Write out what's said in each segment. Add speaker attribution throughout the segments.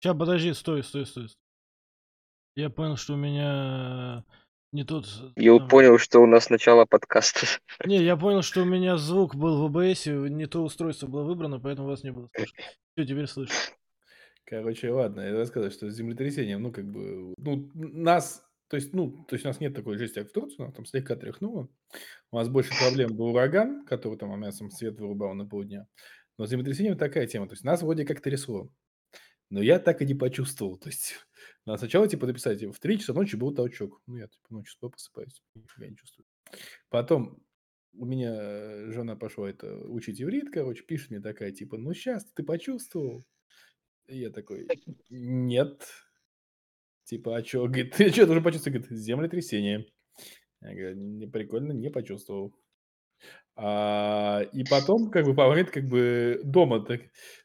Speaker 1: Сейчас, подожди, стой, стой, стой. Я понял, что у меня не тот...
Speaker 2: Я
Speaker 1: там-
Speaker 2: понял, что у нас начало подкаста.
Speaker 1: Не, я понял, что у меня звук был в ОБС, не то устройство было выбрано, поэтому вас не было слышно. Все, теперь слышу.
Speaker 3: Короче, ладно, я рассказываю, что с землетрясением, ну, как бы, ну, нас, то есть, ну, то есть у нас нет такой жести, как в Турции, нас там слегка тряхнуло. У нас больше проблем был ураган, который там у нас там свет вырубал на полдня. Но с землетрясением такая тема, то есть нас вроде как трясло. Но я так и не почувствовал. То есть надо сначала, типа, написать, в 3 часа ночи был толчок. Ну, я, типа, ночью спал, просыпаюсь, нифига не чувствую. Потом у меня жена пошла это учить иврит, короче, пишет мне такая, типа, ну, сейчас ты почувствовал? И я такой, нет. Типа, а что? Говорит, ты что, уже почувствовал? Говорит, землетрясение. Я говорю, не прикольно, не почувствовал. А, и потом, как бы, по момент, как бы, дома так,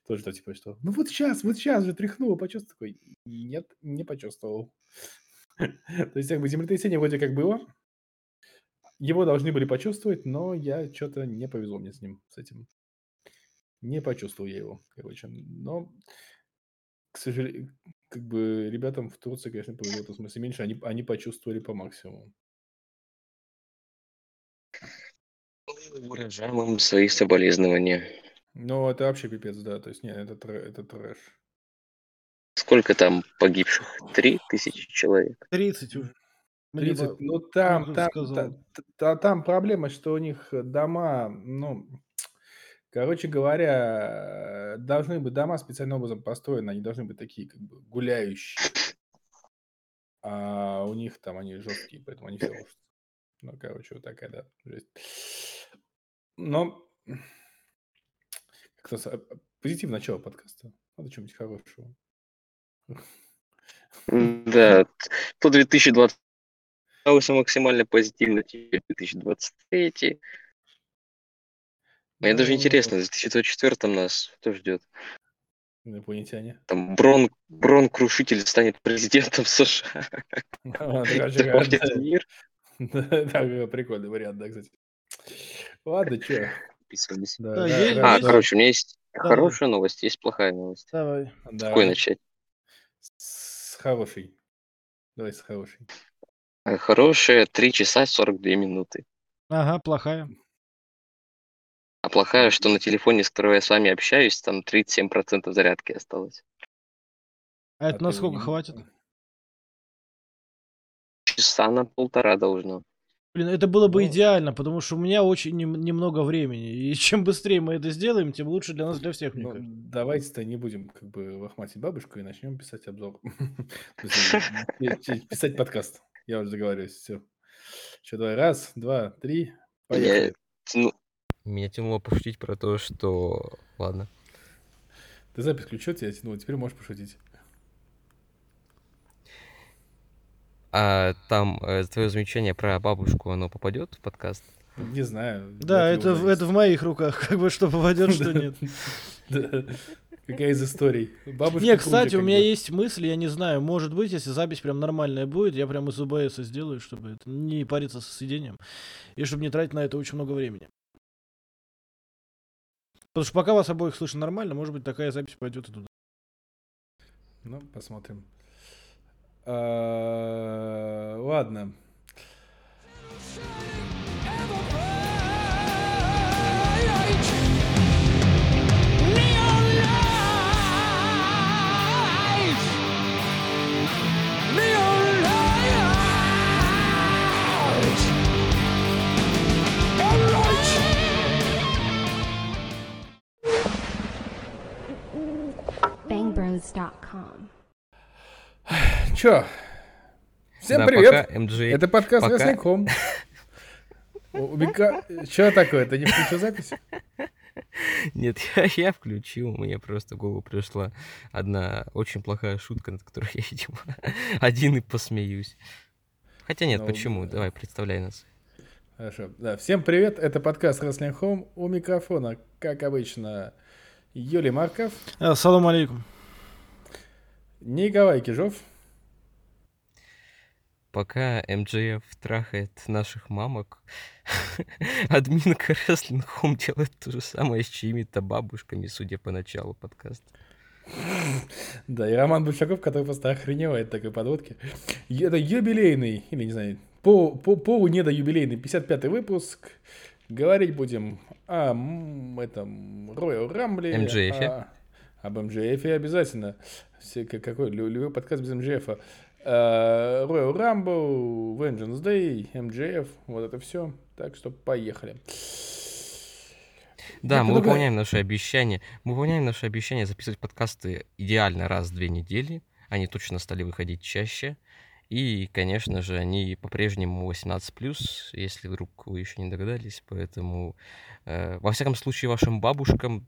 Speaker 3: тоже, так, типа, что, ну вот сейчас, вот сейчас же тряхнуло, почувствовал. Такой, нет, не почувствовал. То есть, как бы, землетрясение вроде как было, его должны были почувствовать, но я что-то не повезло мне с ним, с этим. Не почувствовал я его, короче. Но, к сожалению, как бы ребятам в Турции, конечно, повезло в смысле меньше. Они, они почувствовали по максимуму.
Speaker 2: Выражаем им свои соболезнования.
Speaker 3: Но это вообще пипец, да. То есть, нет, это, тр- это трэш.
Speaker 2: Сколько там погибших? Три тысячи человек.
Speaker 1: 30 уже. Мне
Speaker 3: 30,
Speaker 1: ба-
Speaker 3: ну там, там,
Speaker 1: сказала.
Speaker 3: та- та- та- там проблема, что у них дома, ну, короче говоря, должны быть дома специальным образом построены, они должны быть такие, как бы, гуляющие. А у них там они жесткие, поэтому они все. Ну, короче, вот такая, да, жесть. Но как-то а, позитивное начало подкаста. Надо что-нибудь хорошего.
Speaker 2: Да, то 2020 остался максимально позитивно, теперь 2023. Мне даже
Speaker 3: Ну,
Speaker 2: интересно, в 2024 нас что ждет?
Speaker 3: Инопланетяне.
Speaker 2: Там Брон, Брон Крушитель станет президентом США.
Speaker 3: А, да, прикольный вариант, да, кстати. Ладно, что?
Speaker 2: Подписывались.
Speaker 3: Да,
Speaker 1: Да,
Speaker 3: да, да,
Speaker 2: А,
Speaker 3: да,
Speaker 2: короче, у меня есть
Speaker 1: Да.
Speaker 2: хорошая новость, есть плохая новость.
Speaker 1: Давай.
Speaker 2: С
Speaker 3: да.
Speaker 2: какой начать?
Speaker 3: С хорошей. Давай с хорошей.
Speaker 2: А, Хорошая 3 часа 42 минуты.
Speaker 1: Ага, плохая.
Speaker 2: А плохая, что на телефоне, с которого я с вами общаюсь, там 37% зарядки осталось.
Speaker 1: А это
Speaker 3: ты
Speaker 1: насколько
Speaker 3: не-
Speaker 1: хватит?
Speaker 2: Часа на полтора должно.
Speaker 1: Блин, это было бы
Speaker 3: Ну.
Speaker 1: идеально, потому что у меня очень нем- немного времени. И чем быстрее мы это сделаем, тем лучше для нас, для всех, мне
Speaker 3: Ну,
Speaker 1: кажется.
Speaker 3: давайте-то не будем как бы лохматить бабушку и начнем писать обзор. Пи- Писать подкаст. Я уже договариваюсь. Все. Что, давай. Раз, два, три. Поехали.
Speaker 2: Ну,
Speaker 4: Меня тянуло пошутить про то, что... Ладно.
Speaker 3: Ты запись включил, тебя тянуло. Теперь можешь пошутить.
Speaker 4: А там твое замечание про бабушку, оно попадет в подкаст?
Speaker 3: Не знаю.
Speaker 1: Да, это, в- это в моих руках, как бы что попадет, что нет.
Speaker 3: Какая из историй? Бабушка
Speaker 1: Не, кстати, у меня
Speaker 3: бы.
Speaker 1: есть мысль, я не знаю, может быть, если запись прям нормальная будет, я прям из ОБС сделаю, чтобы это не париться со сведением, и чтобы не тратить на это очень много времени. Потому что пока вас обоих слышно нормально, может быть, такая запись пойдет и туда.
Speaker 3: Ну, посмотрим. А, Ладно.
Speaker 5: bangbros.com.
Speaker 3: Чё? Всем
Speaker 4: Да,
Speaker 3: привет!
Speaker 4: пока MJ...
Speaker 3: Это подкаст
Speaker 4: пока-
Speaker 3: Мика... Чё такое? Ты не включил запись?
Speaker 4: Нет, я, я включил, мне просто в голову пришла одна очень плохая шутка, над которой я, видимо, один и посмеюсь. Хотя нет,
Speaker 3: Ну,
Speaker 4: почему?
Speaker 3: да.
Speaker 4: Давай, представляй нас.
Speaker 3: Хорошо. Да, всем привет, это подкаст Wrestling Home. У микрофона, как обычно, Юлий Марков,
Speaker 1: Ассаламу алейкум.
Speaker 3: Николай Кижов.
Speaker 4: Пока МJF трахает наших мамок, админка Wrestling Home делает то же самое с чьими-то бабушками, судя по началу подкаста.
Speaker 3: Да, и Роман Бучаков, который просто охреневает такой подводки. Это юбилейный, или не знаю, по, по, полу юбилейный 55-й выпуск. Говорить будем о этом Royal Rumble.
Speaker 4: MJF.
Speaker 3: Об МДФ обязательно. Все, как- какой лю- любой подкаст без МДФ. Э, Royal Rumble, Vengeance Day, МДФ, вот это все. Так что поехали.
Speaker 4: Да,
Speaker 3: Я
Speaker 4: мы
Speaker 3: предлагаю-
Speaker 4: выполняем наши обещания. Мы выполняем наши обещания записывать подкасты идеально раз в две недели. Они точно стали выходить чаще. И, конечно же, они по-прежнему 18+, если вдруг вы еще не догадались. Поэтому, э, во всяком случае, вашим бабушкам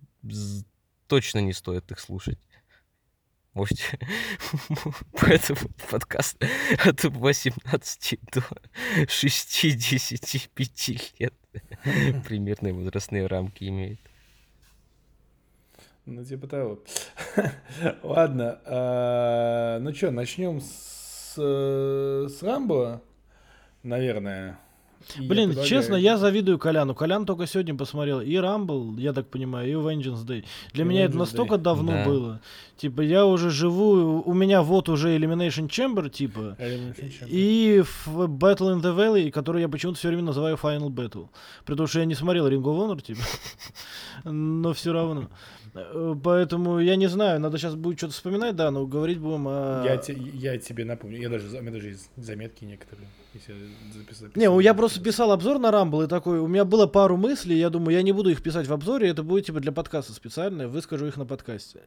Speaker 4: точно не стоит их слушать. Можете... Поэтому подкаст от 18 до 65 лет примерные возрастные рамки имеет.
Speaker 3: Ну, типа того. Ладно. а, Ну что, начнем с, э, с Рамбо, наверное. И я
Speaker 1: Блин,
Speaker 3: предлагаю-
Speaker 1: честно, я завидую Коляну. Колян только сегодня посмотрел и Рамбл, я так понимаю, и Vengeance Day. Для
Speaker 3: И
Speaker 1: меня это
Speaker 3: Vengeance
Speaker 1: настолько
Speaker 3: Day.
Speaker 1: давно
Speaker 4: Да.
Speaker 1: было. Типа, я уже живу, у меня вот уже Elimination Chamber, типа,
Speaker 3: Elimination Chamber.
Speaker 1: и в Battle in the Valley, который я почему-то все время называю Final Battle. Потому что я не смотрел Ring of Honor, типа. Но все равно. Э, Поэтому я не знаю, надо сейчас будет что-то вспоминать, да, но говорить будем о...
Speaker 3: Я, те- я тебе напомню, я даже, у меня даже есть заметки некоторые, если записал.
Speaker 1: Не, я просто писал обзор на Рамбл и такой, у меня было пару мыслей, я думаю, я не буду их писать в обзоре, это будет типа для подкаста специально, выскажу их на подкасте.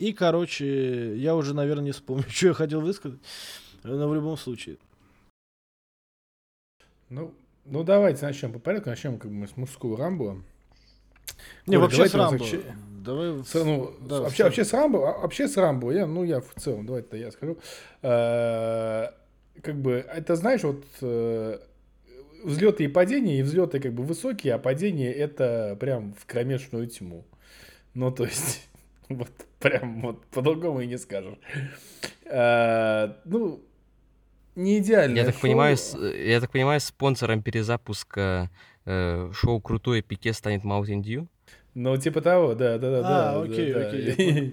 Speaker 1: И, короче, я уже, наверное, не вспомню, что я хотел высказать, но в любом случае.
Speaker 3: Ну, ну давайте начнем по порядку, начнем как бы с мужского Рамбо.
Speaker 1: Не,
Speaker 3: Коля,
Speaker 1: вообще с Рамбо.
Speaker 3: вообще-
Speaker 1: Давай, в-
Speaker 3: С- ну,
Speaker 1: да,
Speaker 3: вообще, вообще с Рамбо, а- вообще с Рамбо, я, ну я в целом, давайте я скажу. Э, Как бы, это знаешь, вот э, взлеты и падения, и взлеты как бы высокие, а падения это прям в кромешную тьму. Ну, то есть, вот прям вот по-другому и не скажешь. Э, Ну, не идеально.
Speaker 4: Я так понимаю, я так понимаю, спонсором перезапуска э, шоу «Крутое пике» станет Mountain Dew?
Speaker 3: Ну, типа того, да, да, да.
Speaker 1: А,
Speaker 3: да,
Speaker 1: окей,
Speaker 3: да,
Speaker 1: окей,
Speaker 3: да.
Speaker 1: понял.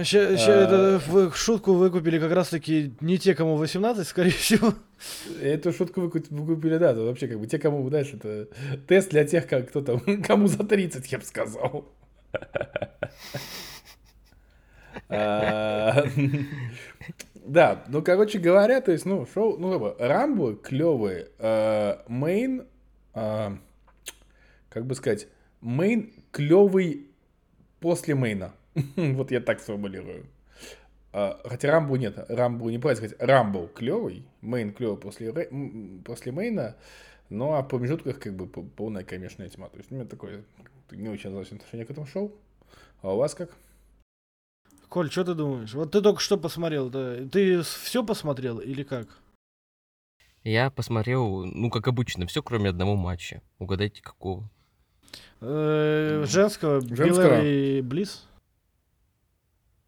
Speaker 1: Сейчас
Speaker 3: А.
Speaker 1: это в- шутку выкупили как раз-таки не те, кому 18, скорее всего.
Speaker 3: Эту шутку вы купи- вы купили, да, это вообще как бы те, кому, знаешь, это тест для тех, как кто там, кому за 30, я бы сказал. А, Да, ну, короче говоря, то есть, ну, шоу, ну, как бы, Рамбо клевый, Мейн, а, как бы сказать, Мейн клевый после Мейна. Вот я так сформулирую. А, Хотя Рамбу нет, Рамбу не правильно сказать, Рамбо клевый, Мейн клевый после, после Мейна, ну а в промежутках как бы по- полная кромешная тьма. То есть у меня такое не очень однозначное отношение к этому шоу. А у вас как?
Speaker 1: Коль, что ты думаешь? Вот ты только что посмотрел, да? Ты все посмотрел или как?
Speaker 4: Я посмотрел, ну, как обычно, все, кроме одного матча. Угадайте, какого.
Speaker 1: Э, Женского,
Speaker 3: Женского.
Speaker 1: Белэр и Близ?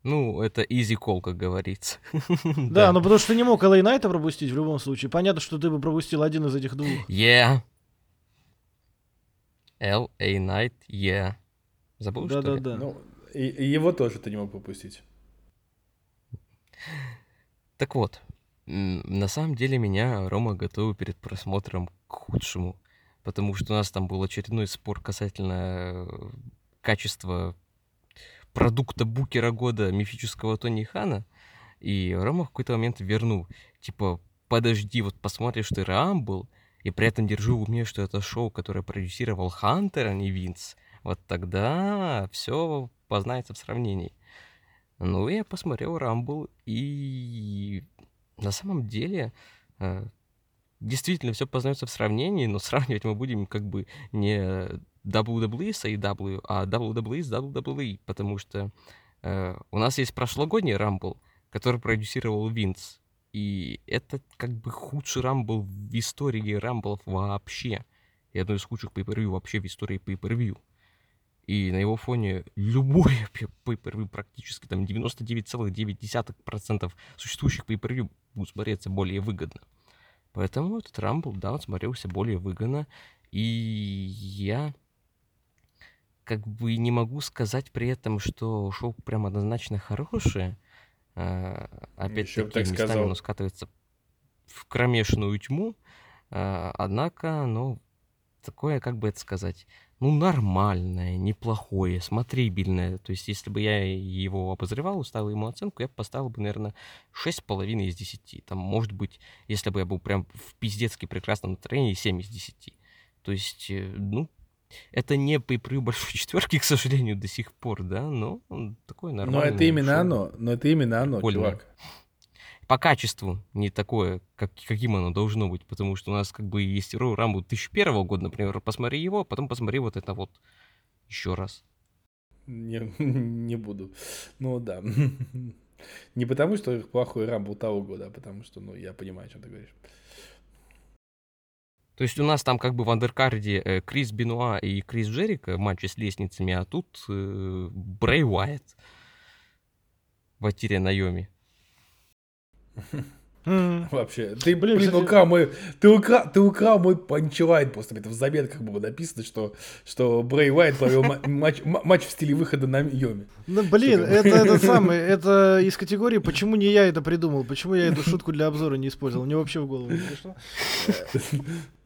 Speaker 4: Ну, это easy call, как говорится.
Speaker 1: Да, но потому что ты не мог LA Найта пропустить в любом случае. Понятно, что ты бы пропустил один из этих двух.
Speaker 4: Yeah. L.A. Knight, yeah. Забыл, что ли?
Speaker 1: Да-да-да.
Speaker 3: Ну, и, и его тоже ты не мог пропустить.
Speaker 4: Так вот, м, на самом деле меня Рома готовил перед просмотром к худшему, потому что у нас там был очередной спор касательно э, качества продукта букера года мифического Тони Хана, и Рома в какой-то момент вернул, типа, подожди, вот посмотришь ты Рамбл, и при этом держу в уме, что это шоу, которое продюсировал Хантер, а не Винс, вот тогда все познается в сравнении. Ну, я посмотрел Рамбл, и на самом деле э, действительно все познается в сравнении, но сравнивать мы будем как бы не WWE с AEW, а WWE с WWE, потому что э, у нас есть прошлогодний Рамбл, который продюсировал Винс, и это как бы худший Рамбл в истории Рамблов вообще, и одно из худших pay вообще в истории pay и на его фоне любой pay практически там 99,9% существующих pay будут смотреться более выгодно. Поэтому этот Рамбл, да, он смотрелся более выгодно. И я как бы не могу сказать при этом, что шоу прям однозначно хорошее. А, Опять-таки,
Speaker 3: так
Speaker 4: местами
Speaker 3: сказал.
Speaker 4: оно скатывается в кромешную тьму. А, Однако, ну, такое, как бы это сказать, ну, нормальное, неплохое, смотрибельное. То есть, если бы я его обозревал, ставил ему оценку, я бы поставил бы, наверное, 6,5 из 10. Там, может быть, если бы я был прям в пиздецки прекрасном настроении, 7 из 10. То есть, э, ну, это не по большой четверки, к сожалению, до сих пор, да, но такое
Speaker 3: Но
Speaker 4: нормальное
Speaker 3: это именно
Speaker 4: шоу.
Speaker 3: оно. Но это именно оно,
Speaker 4: Прикольно.
Speaker 3: чувак.
Speaker 4: По качеству не такое, как, каким оно должно быть, потому что у нас как бы есть Royal Rumble 2001 года, например, посмотри его, а потом посмотри вот это вот еще раз.
Speaker 3: Не, не буду. Ну да. Не потому, что плохой рамбл того года, а потому что, ну, я понимаю, о чем ты говоришь.
Speaker 4: То есть у нас там как бы в андеркарде э, Крис Бенуа и Крис Джерика матчи с лестницами, а тут э, Брэй Уайт в Атире Найоми.
Speaker 3: Вообще, ты,
Speaker 1: Блин,
Speaker 3: блин,
Speaker 1: кстати-
Speaker 3: украл мой, ты украл, ты украл мой панчлайн просто. Это в заметках было написано, что, что Брэй Уайт провел ма- матч, ма- матч в стиле выхода на Йоме.
Speaker 1: Ну, блин, это этот самый, это из категории, почему не я это придумал, почему я эту шутку для обзора не использовал, мне вообще в голову не пришло.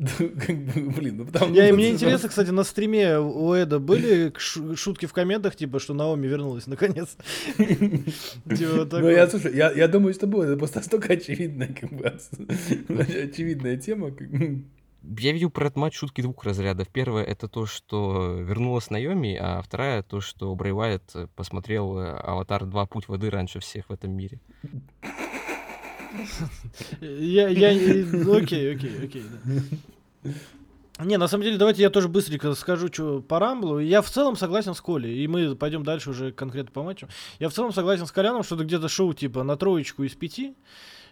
Speaker 3: Как бы, Блин, ну потому
Speaker 1: Я, мне интересно, кстати, на стриме у Эда были шутки в комментах, типа, что Наоми вернулась наконец. Типа
Speaker 3: Ну, я, слушай, я, я думаю, что было. Это просто настолько очевидная, как бы, очевидная тема.
Speaker 4: Я видел про этот матч шутки двух разрядов. Первое это то, что вернулась Найоми, а вторая то, что Брэй Уайт э, посмотрел э, Аватар 2 Путь воды раньше всех в этом мире.
Speaker 1: Я, я, э, окей, окей, окей. Не, на самом деле, давайте я тоже быстренько скажу, что по Рамблу. Я в целом согласен с Колей, и мы пойдем дальше уже конкретно по матчу. Я в целом согласен с Коляном, что это где-то шоу типа на троечку из пяти.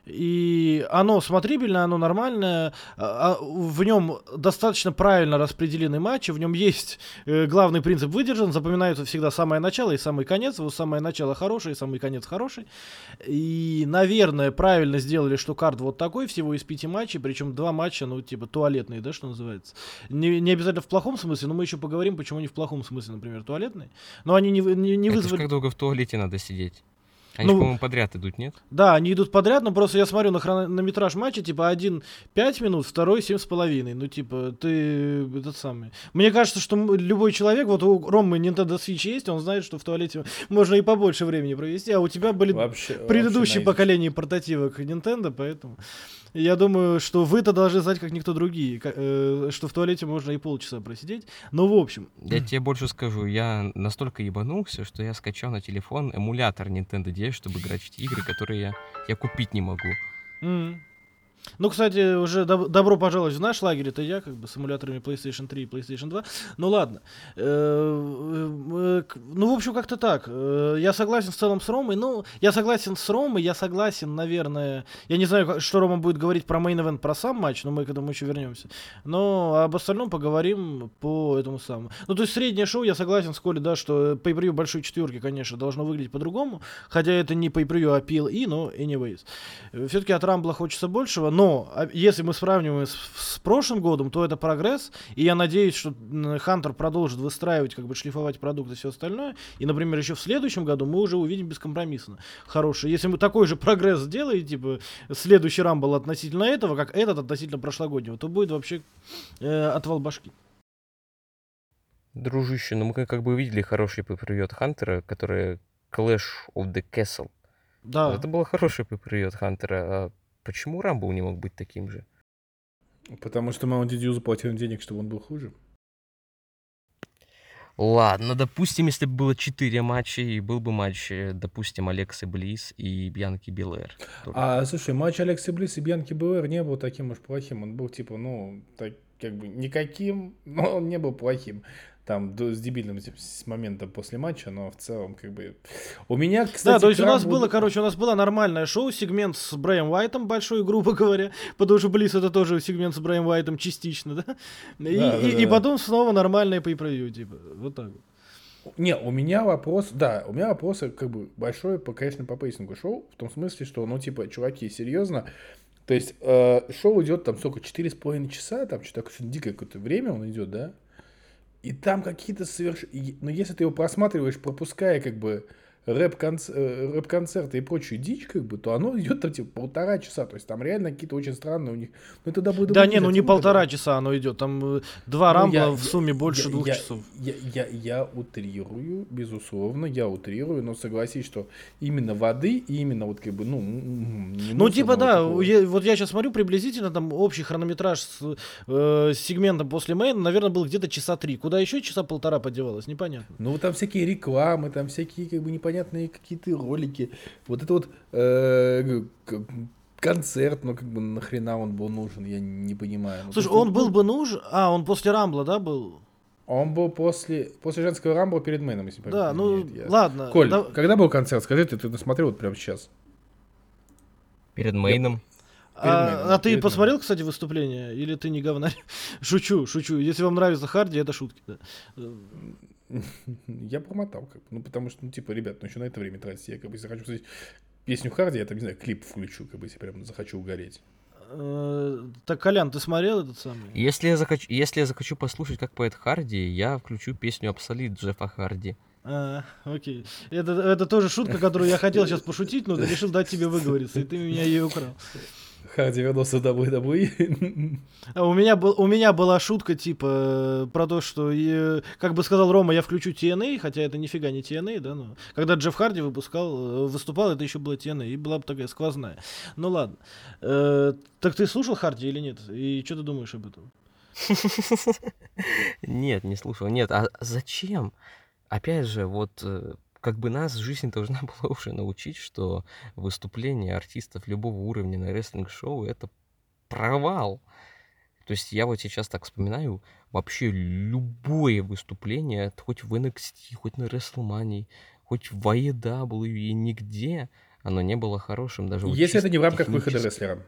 Speaker 1: И оно смотрибельное, оно нормальное, а- а в нем достаточно правильно распределены матчи, в нем есть э, главный принцип выдержан, запоминается всегда самое начало и самый конец, вот самое начало хорошее, и самый конец хороший. И, наверное, правильно сделали, что карт вот такой, всего из пяти матчей, причем два матча, ну, типа, туалетные, да, что называется. Не, не обязательно в плохом смысле, но мы еще поговорим, почему они в плохом смысле, например, туалетные. Но они не, не, не
Speaker 4: это
Speaker 1: вызвали...
Speaker 4: как долго в туалете надо сидеть? Они,
Speaker 1: Ну,
Speaker 4: по-моему, подряд идут, нет?
Speaker 1: Да, они идут подряд, но просто я смотрю на хронометраж матча, типа, один 5 минут, второй семь с половиной. Ну, типа, ты этот самый. Мне кажется, что любой человек, вот у Ромы Nintendo Switch есть, он знает, что в туалете можно и побольше времени провести, а у тебя были
Speaker 3: Вообще,
Speaker 1: предыдущие
Speaker 3: вообще
Speaker 1: поколения портативок Nintendo, поэтому я думаю, что вы-то должны знать, как никто другие, э, что в туалете можно и полчаса просидеть. Ну, в общем,
Speaker 4: Я тебе больше скажу, я настолько ебанулся, что я скачал на телефон эмулятор Nintendo DS, чтобы играть в те игры, которые я, я купить не могу.
Speaker 1: М. Ну, кстати, уже доб- добро пожаловать в наш лагерь. Это я, как бы, с эмуляторами PlayStation 3 и PlayStation 2. Ну, ладно. Э, э, к- Ну, в общем, как-то так. Э, Я согласен в целом с Ромой. Ну, я согласен с Ромой, я согласен, наверное... Я не знаю, что Рома будет говорить про мейн event, про сам матч, но мы к этому еще вернемся. Но об остальном поговорим по этому самому. Ну, то есть среднее шоу, я согласен с Колей, да, что pay большой четверки, конечно, должно выглядеть по-другому. Хотя это не pay а PLE, но anyways. Все-таки от Рамбла хочется большего, но а, если мы сравниваем с, с прошлым годом, то это прогресс, и я надеюсь, что Хантер продолжит выстраивать, как бы шлифовать продукт и все остальное, и, например, еще в следующем году мы уже увидим бескомпромиссно хороший. Если мы такой же прогресс сделаем, типа, следующий Rumble относительно этого, как этот относительно прошлогоднего, то будет вообще э, отвал башки.
Speaker 4: Дружище, ну мы как бы видели хороший pay-per-view Хантера, который Clash of the Castle.
Speaker 1: Да.
Speaker 4: Это было хороший pay-per-view Хантера. Почему Rumble не мог быть таким же?
Speaker 3: Потому что Mountain Dew заплатил денег, чтобы он был хуже.
Speaker 4: Ладно, допустим, если бы было 4 матча, и был бы матч, э, допустим, Алексы Близ и Бьянки Блэр.
Speaker 3: А, слушай, матч Алекса Близ и Бьянки Блэр не был таким уж плохим. Он был, типа, ну, так, как бы никаким, но он не был плохим. Там с дебильным с момента после матча, но в целом, как бы... У меня, кстати,
Speaker 1: да, то есть у нас
Speaker 3: Rumble у-
Speaker 1: было, короче, у нас было нормальное шоу, сегмент с Брэем Уайтом большой, грубо говоря, потому что Близ это тоже сегмент с Брэем Уайтом частично, да? И,
Speaker 3: Да, да,
Speaker 1: и- и
Speaker 3: да.
Speaker 1: потом снова нормальное pay типа, вот так вот.
Speaker 3: Не, у меня вопрос, да, у меня вопрос как бы большой, по, конечно, по pacing у шоу, в том смысле, что, ну, типа, чуваки, серьезно, то есть э, шоу идет там сколько, четыре с половиной часа, там что-то что-то дикое какое-то время он идет, да? И там какие-то соверш... и- Но если ты его просматриваешь, пропуская как бы э, рэп-концерты и прочую дичь, как бы, то оно идет там типа полтора часа. То есть там реально какие-то очень странные у них... Ну это WWE,
Speaker 1: Да не, ну не полтора
Speaker 3: это?
Speaker 1: часа оно идет. Там э, два
Speaker 3: Ну,
Speaker 1: рамбла
Speaker 3: я-
Speaker 1: в сумме больше
Speaker 3: я-
Speaker 1: двух
Speaker 3: я-
Speaker 1: часов.
Speaker 3: Я, я, я утрирую, безусловно, я утрирую, но согласись, что именно воды и именно вот как бы, ну,
Speaker 1: Ну, типа, да,
Speaker 3: такого.
Speaker 1: я- вот я сейчас смотрю, приблизительно там общий хронометраж с, э, с сегментом после мейна, наверное, был где-то часа три. Куда еще часа полтора подевалось, непонятно.
Speaker 3: Ну, там всякие рекламы, там всякие как бы непонятные какие-то ролики. Вот это вот э, концерт, ну как бы нахрена он был нужен, я не понимаю. Ну,
Speaker 1: Слушай, он был бы нужен... А, он после Рамбла, да, был?
Speaker 3: Он был после, после женского рамбла перед мейном, если
Speaker 1: Да, ну,
Speaker 3: изменяет. Я-
Speaker 1: ладно.
Speaker 3: Коль,
Speaker 1: да-
Speaker 3: когда был концерт? Скажи, ты, ты смотрел вот прямо сейчас?
Speaker 4: Перед мейном.
Speaker 1: а,
Speaker 3: мейном,
Speaker 1: а ты
Speaker 3: перед
Speaker 1: посмотрел, кстати, выступление? Или ты не говнарь? шучу, шучу. Если вам нравится Харди, это шутки. да.
Speaker 3: Я промотал, как бы. Ну, потому что, ну, типа, ребят, ну, еще на это время тратить. Я, как бы, если хочу посмотреть песню Харди, я там, не знаю, клип включу, как бы, если прям захочу угореть.
Speaker 1: э, Так, Колян, ты смотрел этот самый?
Speaker 4: Если я, захочу, если я захочу послушать, как поет Харди, я включу песню Обсолит Джеффа Харди.
Speaker 1: А, окей. Это, это тоже шутка, которую я хотел сейчас пошутить, но решил дать тебе выговориться, и ты меня ее украл.
Speaker 3: Харди вернулся в WWE.
Speaker 1: А у меня, был, у меня была шутка, типа, э, про то, что, э, как бы сказал Рома, я включу TNA, хотя это нифига не TNA, да, но когда Джефф Харди выпускал, э, выступал, это еще было TNA, и была бы такая сквозная. Ну ладно. Э, так ты слушал Харди или нет? И что ты думаешь об этом?
Speaker 4: Нет, не слушал. Нет, а зачем? Опять же, вот как бы нас жизнь должна была уже научить, что выступление артистов любого уровня на рестлинг-шоу — это провал. То есть я вот сейчас так вспоминаю, вообще любое выступление, хоть в NXT, хоть на WrestleMania, хоть в AEW, и нигде оно не было хорошим. Даже вот
Speaker 3: Если
Speaker 4: чисто
Speaker 3: это не в рамках выхода рестлера.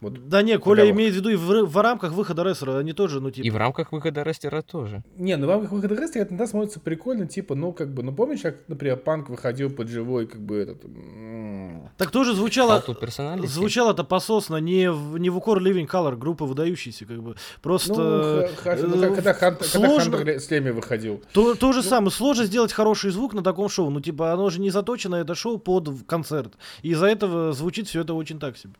Speaker 3: Вот.
Speaker 1: Да не, Коля
Speaker 3: Оговорка.
Speaker 1: имеет в виду и в, в рамках выхода рестлера, они тоже, ну, типа...
Speaker 4: И в рамках выхода рестлера тоже.
Speaker 3: Не, ну в рамках выхода рестлера это иногда смотрится прикольно, типа, ну, как бы, ну, помнишь, как, например, Панк выходил под живой, как бы, этот... м,
Speaker 1: Так тоже звучало...
Speaker 4: Personality.
Speaker 1: Звучало-то пососно не в, не в укор Living Color, группа выдающаяся, как бы. Просто...
Speaker 3: Ну, хорошо, ну, как-
Speaker 1: э,
Speaker 3: когда Хант- когда
Speaker 1: сложно-
Speaker 3: Хантер Слеми выходил.
Speaker 1: То, то
Speaker 3: Ну.
Speaker 1: же самое, сложно сделать хороший звук на таком шоу. Ну, типа, оно же не заточено, это шоу под концерт. И из-за этого звучит все это очень так себе.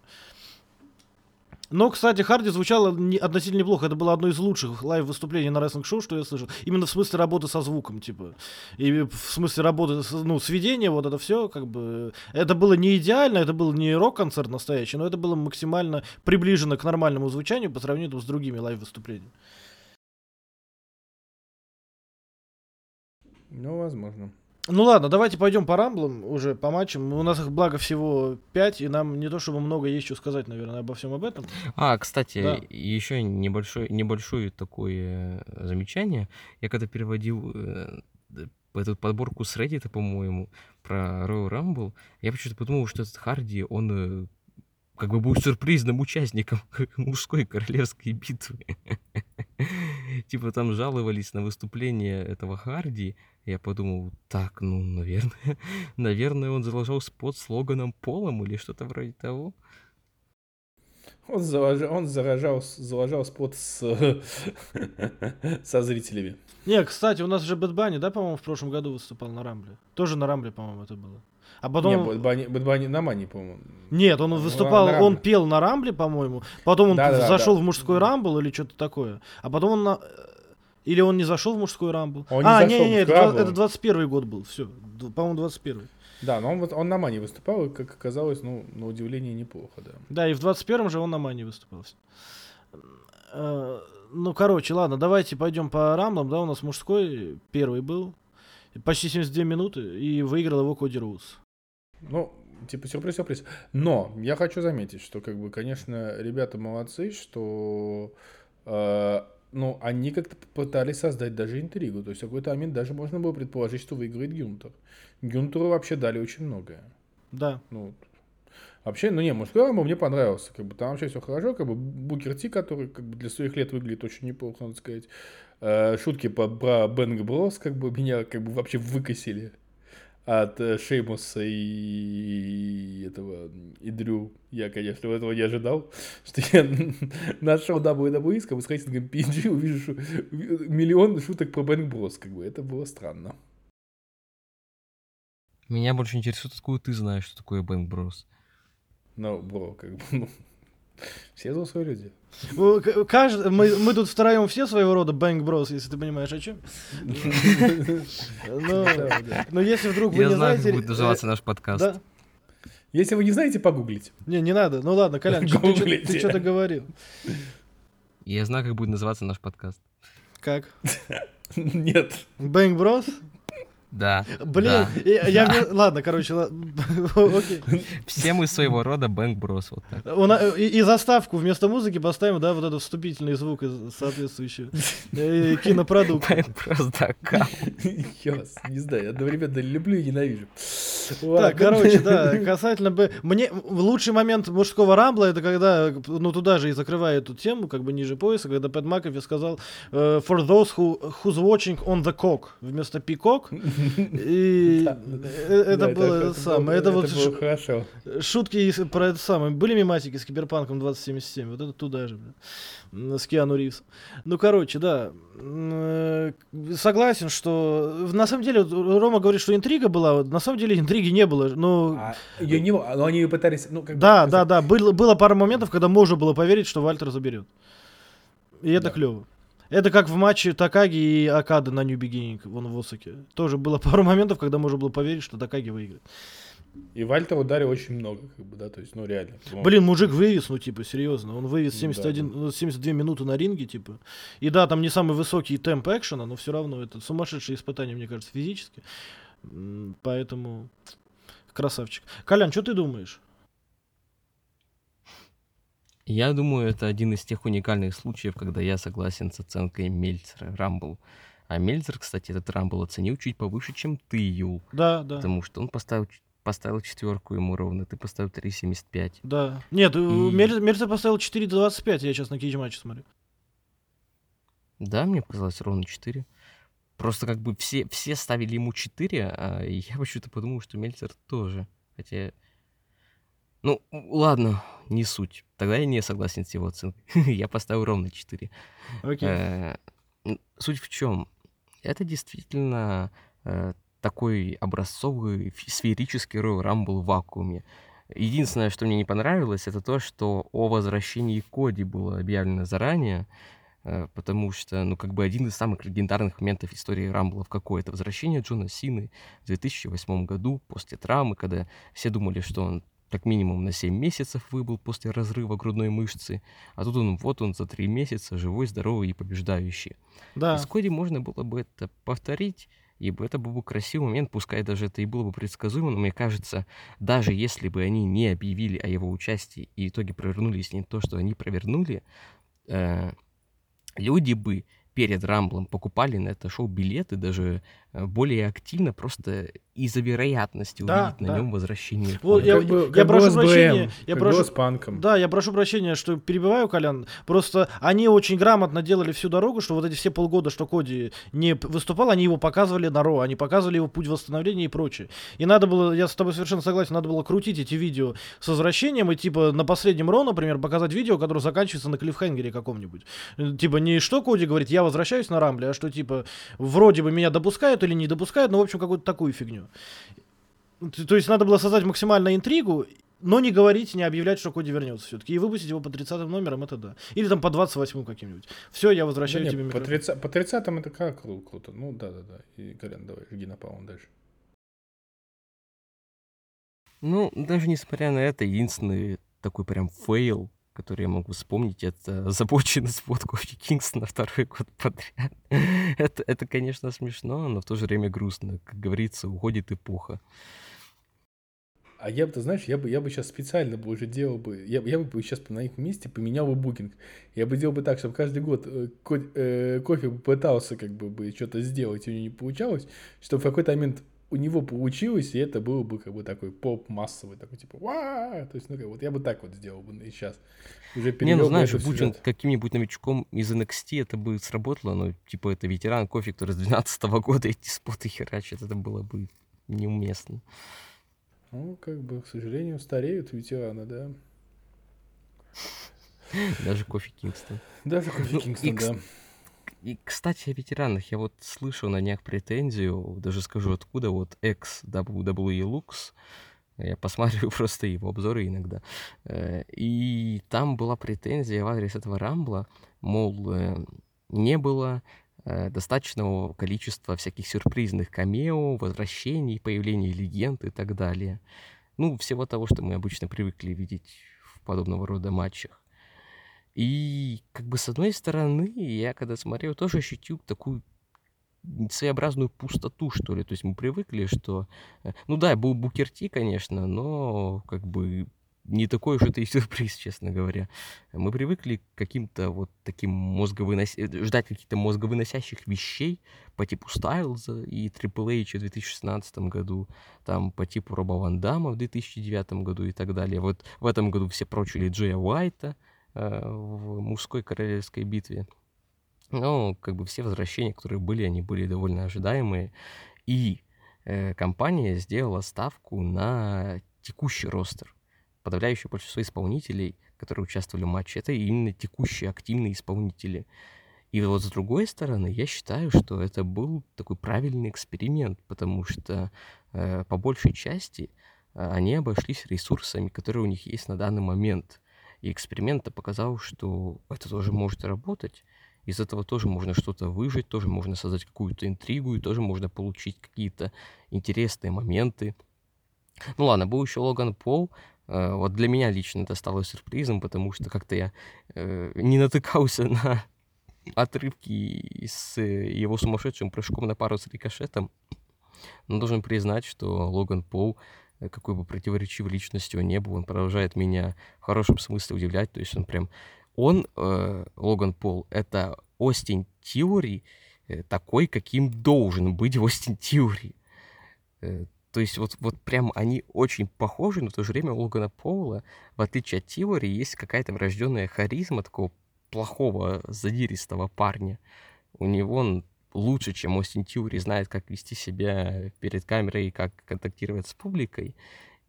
Speaker 1: Но, кстати, Харди звучало не- относительно неплохо. Это было одно из лучших лайв-выступлений на рестлинг-шоу, что я слышал. Именно в смысле работы со звуком, типа. И в смысле работы, ну, сведения, вот это все, как бы... Это было не идеально, это был не рок-концерт настоящий, но это было максимально приближено к нормальному звучанию по сравнению с другими лайв-выступлениями.
Speaker 3: Ну, возможно.
Speaker 1: Ну ладно, давайте пойдем по рамблам уже, по матчам. У нас их, благо, всего 5, и нам не то чтобы много есть что сказать, наверное, обо всем об этом.
Speaker 4: А, кстати,
Speaker 1: Да.
Speaker 4: еще небольшой, небольшое такое э, замечание. Я когда переводил э, эту подборку с Reddit, по-моему, про Royal Rumble, я почему-то подумал, что этот Харди, он э, как бы был сюрпризным участником мужской королевской битвы. Типа там жаловались на выступление этого Харди. Я подумал, так, ну, наверное, наверное, он заложил спот с Логаном Полом или что-то вроде того.
Speaker 3: Он, заложил, он заражал, заложил спот с, со зрителями.
Speaker 1: Не, кстати, у нас же Бэт Банни, да, по-моему, в прошлом году выступал на рамбле. Тоже на рамбле, по-моему, это было. А потом...
Speaker 3: Не, Банни на Мани, по-моему.
Speaker 1: Нет, он выступал,
Speaker 3: на
Speaker 1: он пел на рамбле, по-моему. Потом он
Speaker 3: Да-да-да,
Speaker 1: зашел
Speaker 3: да.
Speaker 1: в мужской рамбл или что-то такое. А потом он на... Или он не зашел в мужской рамбл.
Speaker 3: Он не
Speaker 1: а,
Speaker 3: зашел в
Speaker 1: не-не-не, это, это 21 год был, все. По-моему, 21
Speaker 3: Да, но он, он на Мани выступал, и, как оказалось, ну, на удивление, неплохо, да.
Speaker 1: Да, и в 21-м же он на мане выступал. Э, Ну, короче, ладно, давайте пойдем по рамблам. Да, у нас мужской первый был. Почти 72 минуты, и выиграл его Коди Роуз.
Speaker 3: Ну, типа сюрприз-сюрприз. Но я хочу заметить, что, как бы, конечно, ребята молодцы, что, э, ну, они как-то пытались создать даже интригу. То есть в какой-то момент даже можно было предположить, что выиграет Гюнтер. Гюнтеру вообще дали очень многое.
Speaker 1: Да.
Speaker 3: Ну, вообще, ну не, мужской рамбл мне понравился. Как бы там вообще все хорошо. Как бы Букер Ти, который как бы для своих лет выглядит очень неплохо, надо сказать. Э, шутки по, про Бэнг Брос, как бы меня как бы вообще выкосили. от э, Шеймуса и этого и Дрю. Я, конечно, этого не ожидал, что я нашел WWE с как бы, с рейтингом PG, увижу миллион шуток про Бэнк Брос, как бы, это было странно.
Speaker 4: Меня больше интересует, откуда ты знаешь, что такое Бэнк Брос.
Speaker 3: Но, бро, как бы, ну, все взрослые люди.
Speaker 1: Ну, к- кажд- Мы, мы тут втроем все своего рода Бэнк Брос, если ты понимаешь, о чем. Но,
Speaker 3: да.
Speaker 1: но если вдруг вы
Speaker 4: Я
Speaker 1: не знаете...
Speaker 4: как будет называться наш подкаст.
Speaker 3: Если вы не знаете, погуглите.
Speaker 1: Не, не надо. Ну ладно, Колян, ты что-то говорил.
Speaker 4: Я знаю, как будет называться наш подкаст.
Speaker 1: Как?
Speaker 3: Нет.
Speaker 1: Бэнк Брос?
Speaker 4: Да.
Speaker 1: Блин,
Speaker 4: да.
Speaker 1: я, я ладно, короче, окей.
Speaker 4: Все мы своего рода Бэнк Брос. Вот так.
Speaker 1: И, и заставку вместо музыки поставим, да, вот этот вступительный звук из соответствующего э, кинопродукта.
Speaker 4: Бэнк Брос, да.
Speaker 3: Я вас не знаю, одновременно люблю и ненавижу.
Speaker 1: Так, короче, да, касательно бы... Мне лучший момент мужского рамбла, это когда, ну, туда же и закрывая эту тему, как бы ниже пояса, когда Пэт Макафи сказал э, «For those who, who's watching on the cock» вместо «peacock». И э, это было самое. Это вот
Speaker 3: хорошо.
Speaker 1: шутки про это самое. Были мемасики с Киберпанком 2077, вот это туда же, с Киану Ривз. Ну, короче, да. Э, Согласен, что... На самом деле, Рома говорит, что интрига была. На самом деле интриги не было. Ну,
Speaker 3: А, её не было, но они пытались, ну,
Speaker 1: да, да, да. Было, было пара моментов, когда можно было поверить, что Вальтер заберет. И это клево. Это как в матче Такаги и Акада на New Beginning, вон в Осаке. Тоже было пару моментов, когда можно было поверить, что Такаги выиграет.
Speaker 3: И Вальтер ударил очень много, как бы, да, то есть, ну, реально. Ну,
Speaker 1: Блин, мужик вывез, ну, типа, серьезно. Он вывез
Speaker 3: Да,
Speaker 1: 71, ну, 72 минуты на ринге, типа. И да, там не самый высокий темп экшена, но все равно это сумасшедшее испытание, мне кажется, физически. Поэтому красавчик. Колян, что ты думаешь?
Speaker 4: Я думаю, это один из тех уникальных случаев, когда я согласен с оценкой Мельцера Рамбл. А Мельцер, кстати, этот Рамбл оценил чуть повыше, чем ты, Юл.
Speaker 1: Да, да.
Speaker 4: Потому что он поставил, поставил четверку ему ровно, ты поставил 3,75.
Speaker 1: Да. Нет, э,
Speaker 4: И-
Speaker 1: Мель- Мельцер поставил 4.25, я сейчас на кейдж матче смотрю.
Speaker 4: Да, мне показалось ровно 4. Просто как бы все, все ставили ему 4, а я почему-то подумал, что Мельцер тоже. Хотя... Ну, ладно, не суть. Тогда я не согласен с его оценкой. я поставил ровно 4.
Speaker 1: Окей.
Speaker 4: Э, Суть в чем? Это действительно э, такой образцовый сферический Royal Rumble в вакууме. Единственное, что мне не понравилось, это то, что о возвращении Коди было объявлено заранее, э, потому что, ну, как бы один из самых легендарных моментов истории Рамбла в какое то возвращение Джона Сины в 2008 году после травмы, когда все думали, что он как минимум на 7 месяцев выбыл после разрыва грудной мышцы, а тут он, вот он за 3 месяца живой, здоровый и побеждающий. И
Speaker 1: Да.
Speaker 4: с Коди можно было бы это повторить, ибо это был бы красивый момент, пускай даже это и было бы предсказуемо, но мне кажется, даже если бы они не объявили о его участии и в итоге провернулись не то, что они провернули, э, люди бы перед Рамблом покупали на это шоу билеты даже э, более активно, просто из-за вероятности
Speaker 1: Да,
Speaker 4: увидеть на
Speaker 1: да.
Speaker 4: нем возвращение
Speaker 1: Вот я-
Speaker 3: как
Speaker 1: я
Speaker 3: как
Speaker 1: прошу
Speaker 3: было с
Speaker 1: прощения,
Speaker 3: БМ,
Speaker 1: я прошу-
Speaker 3: с Панком.
Speaker 1: Да, я прошу прощения, что перебиваю, Колян. Просто они очень грамотно делали всю дорогу, что вот эти все полгода, что Коди не выступал, они его показывали на Ро, они показывали его путь восстановления и прочее. И надо было, я с тобой совершенно согласен, надо было крутить эти видео с возвращением и типа на последнем Ро, например, показать видео, которое заканчивается на клиффхенгере каком-нибудь. Э, Типа не что Коди говорит, я возвращаюсь на Рамбле, а что типа вроде бы меня допускают или не допускают, но в общем какую-то такую фигню. То есть надо было создать максимально интригу, но не говорить, не объявлять, что Коди вернется все-таки. И выпустить его по 30 номерам, это да. Или там по 28 каким-нибудь. Все, я
Speaker 3: Да
Speaker 1: возвращаю
Speaker 3: не,
Speaker 1: тебе
Speaker 3: по,
Speaker 1: микрофон.
Speaker 3: 30, по 30 это как кру- круто. Ну да, да, да. И Колян, давай, жги напалм дальше.
Speaker 4: Ну, даже несмотря на это, единственный такой прям fail, который я могу вспомнить, это заботченный спот Кофи Кингстона второй год подряд. это, это, конечно, смешно, но в то же время грустно. Как говорится, уходит эпоха.
Speaker 3: А я бы, ты знаешь, я бы, я бы сейчас специально бы уже делал бы, я, я бы сейчас на их месте поменял бы букинг. Я бы делал бы так, чтобы каждый год э, э, Кофи пытался как бы, бы что-то сделать, и у него не получалось, чтобы в какой-то момент у него получилось, и это было бы как бы такой поп массовый, такой типа ва То есть, ну как, вот я бы так вот сделал бы и сейчас. Уже
Speaker 4: Не, ну знаешь, будь он каким-нибудь новичком из NXT, это бы сработало, но типа это ветеран кофе, который с 12 года эти споты херачит, это было бы неуместно.
Speaker 3: Ну, как бы, к сожалению, стареют ветераны, да.
Speaker 4: Даже Кофи Кингстон.
Speaker 3: Даже Кофи
Speaker 4: Ну,
Speaker 3: Кингстон, да.
Speaker 4: И, кстати, о ветеранах. Я вот слышал на днях претензию, даже скажу откуда, вот экс WWE Lux, я посматриваю просто его обзоры иногда. Э, И там была претензия в адрес этого Рамбла, мол, э, не было э, достаточного количества всяких сюрпризных камео, возвращений, появлений легенд и так далее. Ну, всего того, что мы обычно привыкли видеть в подобного рода матчах. И как бы с одной стороны, я когда смотрел, тоже ощутил такую своеобразную пустоту, что ли. То есть мы привыкли, что... э, Ну да, был Букерти, конечно, но как бы не такой уж это и сюрприз, честно говоря. Мы привыкли к каким-то вот таким мозговынос... э, ждать каких-то мозговыносящих вещей по типу Стайлза и Triple H в 2016 году, там по типу Роба Ван Дамма в 2009 году и так далее. Вот в этом году все прочили Джея Уайта в мужской королевской битве. Ну, как бы все возвращения, которые были, они были довольно ожидаемые. И э, компания сделала ставку на текущий ростер. Подавляющее большинство исполнителей, которые участвовали в матче, это именно текущие активные исполнители. И вот с другой стороны, я считаю, что это был такой правильный эксперимент, потому что э, по большей части э, они обошлись ресурсами, которые у них есть на данный момент. И эксперимент показал, что это тоже может работать. Из этого тоже можно что-то выжить, тоже можно создать какую-то интригу, и тоже можно получить какие-то интересные моменты. Ну ладно, был еще Логан Пол. Э, Вот для меня лично это стало сюрпризом, потому что как-то я э, не натыкался на отрывки с э, его сумасшедшим прыжком на пару с рикошетом. Но должен признать, что Логан Пол, какой бы противоречивой личностью он не был, он продолжает меня в хорошем смысле удивлять. То есть он прям... Он, э, Логан Пол, это Остин Тиори, э, такой, каким должен быть Остин Тиори. Э, то есть вот, вот прям они очень похожи, но в то же время у Логана Поула, в отличие от Тиори, есть какая-то врожденная харизма такого плохого, задиристого парня. У него он лучше, чем Остин Тиори, знает, как вести себя перед камерой и как контактировать с публикой.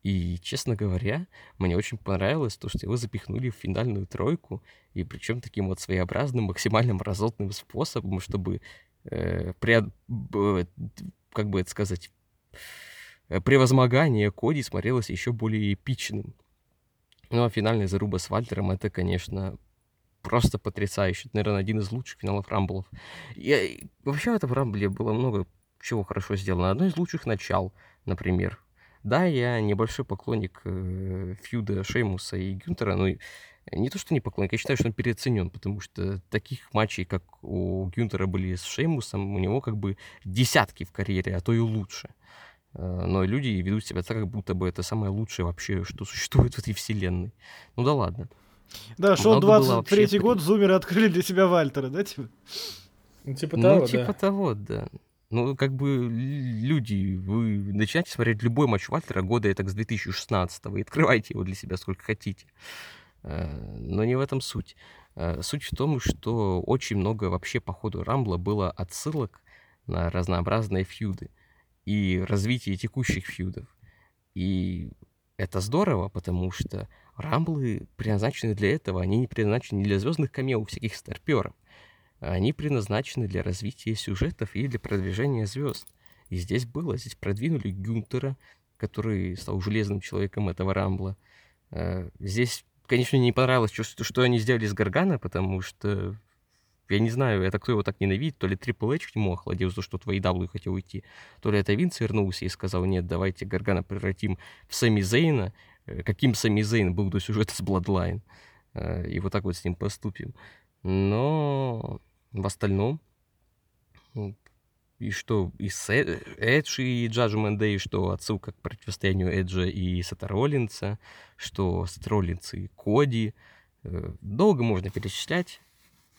Speaker 4: И, честно говоря, мне очень понравилось то, что его запихнули в финальную тройку, и причем таким вот своеобразным, максимально мразотным способом, чтобы э, преод- б- как бы это сказать, э, превозмогание Коди смотрелось еще более эпичным. Ну а финальная заруба с Вальтером это, конечно, просто потрясающе. Это, наверное, один из лучших финалов Рамблов. Я, вообще в этом Рамбле было много чего хорошо сделано. Одно из лучших начал, например. Да, я небольшой поклонник э, фьюда Шеймуса и Гюнтера, но не то, что не поклонник, я считаю, что он переоценен, потому что таких матчей, как у Гюнтера были с Шеймусом, у него как бы десятки в карьере, а то и лучше. Э, Но люди ведут себя так, как будто бы это самое лучшее вообще, что существует в этой вселенной. Ну да ладно.
Speaker 1: Да, шел
Speaker 4: было вообще
Speaker 1: 23-й
Speaker 4: при-
Speaker 1: год, зумеры открыли для себя Вальтера, да, типа?
Speaker 3: Ну, типа
Speaker 4: Ну,
Speaker 3: того,
Speaker 4: типа
Speaker 3: да.
Speaker 4: того, да. Ну, как бы, люди, вы начинаете смотреть любой матч Вальтера года это с 2016 и открывайте его для себя сколько хотите. Э, Но не в этом суть. Э, Суть в том, что очень много вообще по ходу Рамбла было отсылок на разнообразные фьюды и развитие текущих фьюдов. И это здорово, потому что Рамблы предназначены для этого, они не предназначены для звездных камео всяких старперов. Они предназначены для развития сюжетов и для продвижения звезд. И здесь было, здесь продвинули Гюнтера, который стал железным человеком этого Рамбла. Э, Здесь, конечно, не понравилось, что, что они сделали с Гаргана, потому что я не знаю, это кто его так ненавидит, то ли Triple H к нему охладил за то, что твои AEW хотел уйти, то ли это Винс вернулся и сказал, нет, давайте Гаргана превратим в Сами Зейна, каким Сами Зейн был до сюжета с Bloodline, Э, и вот так вот с ним поступим. Но в остальном, и что и Э- Эдж и Judgment Day, что отсылка к противостоянию Эджа и Сета Роллинса, что Сет Роллинс и Коди. Э, Долго можно перечислять.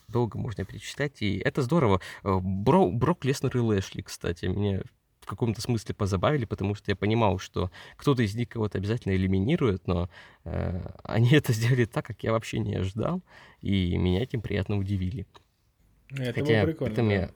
Speaker 4: Долго можно перечислять, и это здорово. Э, Бро, Брок Леснер и Лэшли, кстати, меня в каком-то смысле позабавили, потому что я понимал, что кто-то из них кого-то обязательно элиминирует, но э, они это сделали так, как я вообще не ожидал, и меня этим приятно удивили.
Speaker 3: Это
Speaker 4: Хотя
Speaker 3: было
Speaker 4: при
Speaker 3: прикольно,
Speaker 4: этом
Speaker 3: да.
Speaker 4: я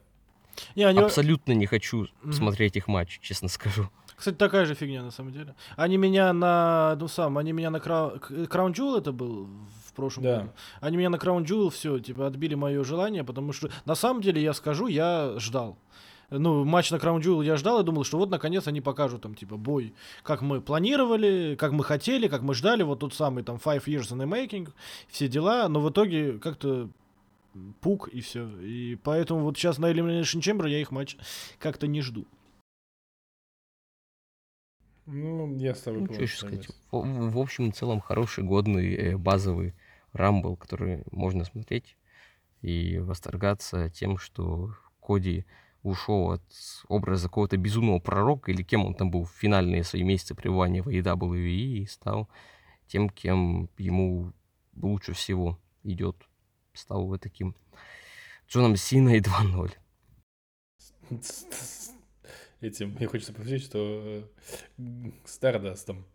Speaker 1: Не, они...
Speaker 4: Абсолютно не хочу
Speaker 1: Мгм.
Speaker 4: смотреть их матч, честно скажу.
Speaker 1: Кстати, такая же фигня на самом деле. Они меня на, ну сам, они меня на К- Краун Джул это был в прошлом
Speaker 3: Да.
Speaker 1: году. Они меня на Краун Джул все, типа, отбили мое желание, потому что на самом деле я скажу, я ждал. Ну, матч на Краун Джул я ждал и думал, что вот наконец они покажут там, типа, бой, как мы планировали, как мы хотели, как мы ждали, вот тот самый там Five Years in the Making, все дела, но в итоге как-то пук и все. И поэтому вот сейчас на Elimination Chamber я их матч как-то не жду.
Speaker 3: Ну, я с тобой
Speaker 4: Ну, что еще сказать. В, в общем и целом хороший, годный, э, базовый рамбл, который можно смотреть и восторгаться тем, что Коди ушел от образа какого-то безумного пророка, или кем он там был в финальные свои месяцы пребывания в AEW, и стал тем, кем ему лучше всего идет. Стал вот таким Джоном Синой 2.0.
Speaker 3: Этим, мне хочется повторить, что э, Стардастом.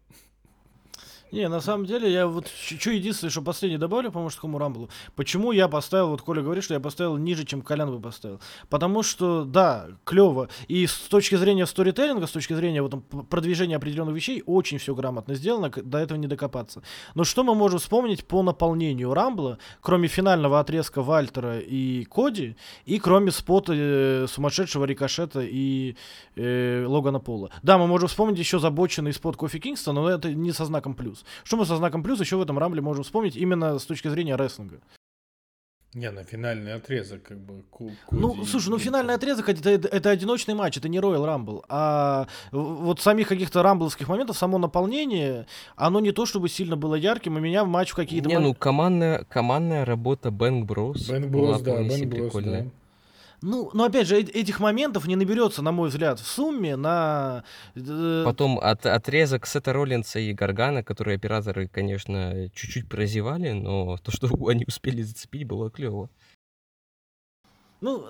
Speaker 1: Не, на самом деле, я вот что единственное, что последнее добавлю по мужскому рамблу. Почему я поставил, вот Коля говорит, что я поставил ниже, чем Колян бы поставил. Потому что, да, клево. И с точки зрения сторителлинга, с точки зрения вот, продвижения определенных вещей, очень все грамотно сделано, до этого не докопаться. Но что мы можем вспомнить по наполнению рамбла, кроме финального отрезка Вальтера и Коди, и кроме спота э, сумасшедшего рикошета и э, Логана Пола. Да, мы можем вспомнить еще забоченный спот Кофи Кингстона, но это не со знаком плюс. Что мы со знаком плюс еще в этом рамбле можем вспомнить именно с точки зрения рестлинга?
Speaker 3: Не, на финальный отрезок, как бы. Ку-
Speaker 1: Ну,
Speaker 3: Коди
Speaker 1: слушай, ну финальный отрезок это, это, одиночный матч, это не Royal Rumble. А вот самих каких-то рамбловских моментов, само наполнение, оно не то чтобы сильно было ярким, и меня в матч в какие-то
Speaker 4: Не,
Speaker 1: мом-
Speaker 4: ну командная, командная работа Bros.
Speaker 3: Бен
Speaker 4: была
Speaker 3: Брос, да,
Speaker 4: себе
Speaker 3: Брос,
Speaker 4: прикольная.
Speaker 3: да.
Speaker 1: Ну, но опять же, этих моментов не наберется, на мой взгляд, в сумме на... э,
Speaker 4: Потом от- отрезок Сета Роллинса и Гаргана, которые операторы, конечно, чуть-чуть прозевали, но то, что они успели зацепить, было клево.
Speaker 1: Ну,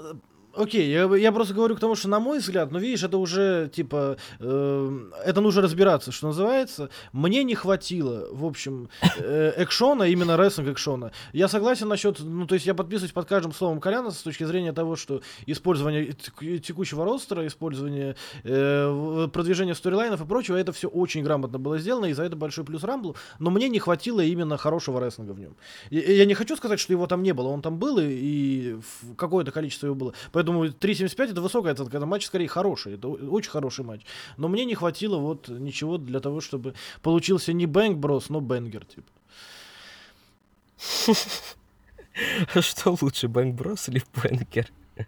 Speaker 1: окей, я, я просто говорю к тому, что на мой взгляд, ну видишь, это уже типа, э, это нужно разбираться, что называется. Мне не хватило, в общем, э, экшона, именно рестлинг экшона. Я согласен насчет, ну то есть я подписываюсь под каждым словом Коляна с точки зрения того, что использование тек- текущего ростера, использование э, продвижение сторилайнов и прочего, это все очень грамотно было сделано, и за это большой плюс Рамблу, но мне не хватило именно хорошего рестлинга в нем. И Я не хочу сказать, что его там не было, он там был, и, и какое-то количество его было. Поэтому 3.75 это высокая оценка, это матч скорее хороший, это очень хороший матч. Но мне не хватило вот ничего для того, чтобы получился не Бэнк Брос, но Бенгер, типа.
Speaker 4: Что лучше, Бэнк Брос или Бенгер?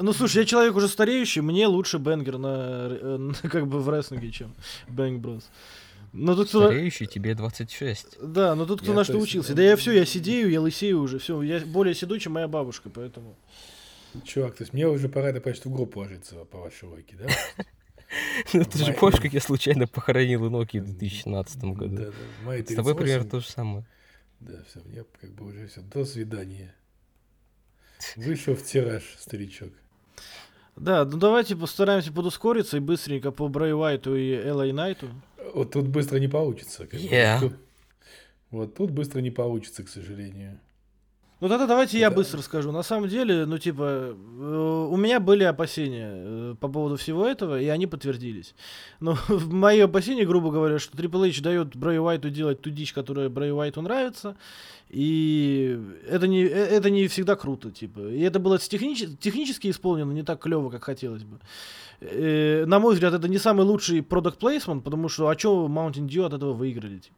Speaker 1: Ну, слушай, я человек уже стареющий, мне лучше Бенгер на, э, на- как бы в рестлинге, чем Бэнк Брос. Но тут кто...
Speaker 4: Стареющий тебе 26.
Speaker 1: Да, но тут кто
Speaker 3: Я
Speaker 1: на что учился.
Speaker 3: да.
Speaker 1: Да я все, я сидею, я лысею уже, все, я более седой, чем моя бабушка, поэтому...
Speaker 3: Чувак, то есть мне уже пора, что в группу ложиться по вашей логике, да?
Speaker 4: Ну ты же помнишь, как я случайно похоронил Иноки в 2017 году?
Speaker 3: Да, да.
Speaker 4: С тобой
Speaker 3: 38,
Speaker 4: примерно то же самое.
Speaker 3: Да, все, мне как бы уже все. До свидания. Вышел в тираж, старичок.
Speaker 1: Да, ну давайте постараемся подускориться и быстренько по Брэй Уайту и Элай Найту.
Speaker 3: Вот тут быстро не получится. как бы.
Speaker 4: Yeah.
Speaker 3: Тут- Вот тут быстро не получится, к сожалению.
Speaker 1: Ну тогда давайте я
Speaker 3: Да.
Speaker 1: быстро скажу. На самом деле, ну типа, э, у меня были опасения э, по поводу всего этого, и они подтвердились. Но мои опасения, грубо говоря, что Triple H дает Брэй Уайту делать ту дичь, которая Брэй Уайту нравится, и это не, э, это не всегда круто, типа. И это было технич- технически исполнено не так клево, как хотелось бы. Э, на мой взгляд, это не самый лучший продукт плейсмент, потому что а что Mountain Dew от этого выиграли? типа?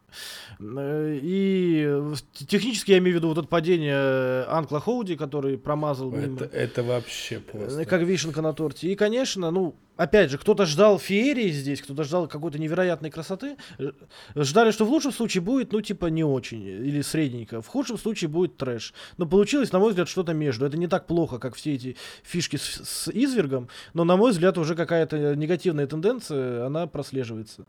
Speaker 1: Э, И технически я имею в виду вот это падение Анкла Хоуди, который промазал мимо,
Speaker 3: Это, это вообще
Speaker 1: э,
Speaker 3: просто.
Speaker 1: как вишенка на торте. И, конечно, ну, опять же, кто-то ждал феерии здесь, кто-то ждал какой-то невероятной красоты. Ждали, что в лучшем случае будет, ну, типа, не очень, или средненько. В худшем случае будет трэш. Но получилось, на мой взгляд, что-то между. Это не так плохо, как все эти фишки с, с извергом, но, на мой взгляд, уже какая-то негативная тенденция, она прослеживается.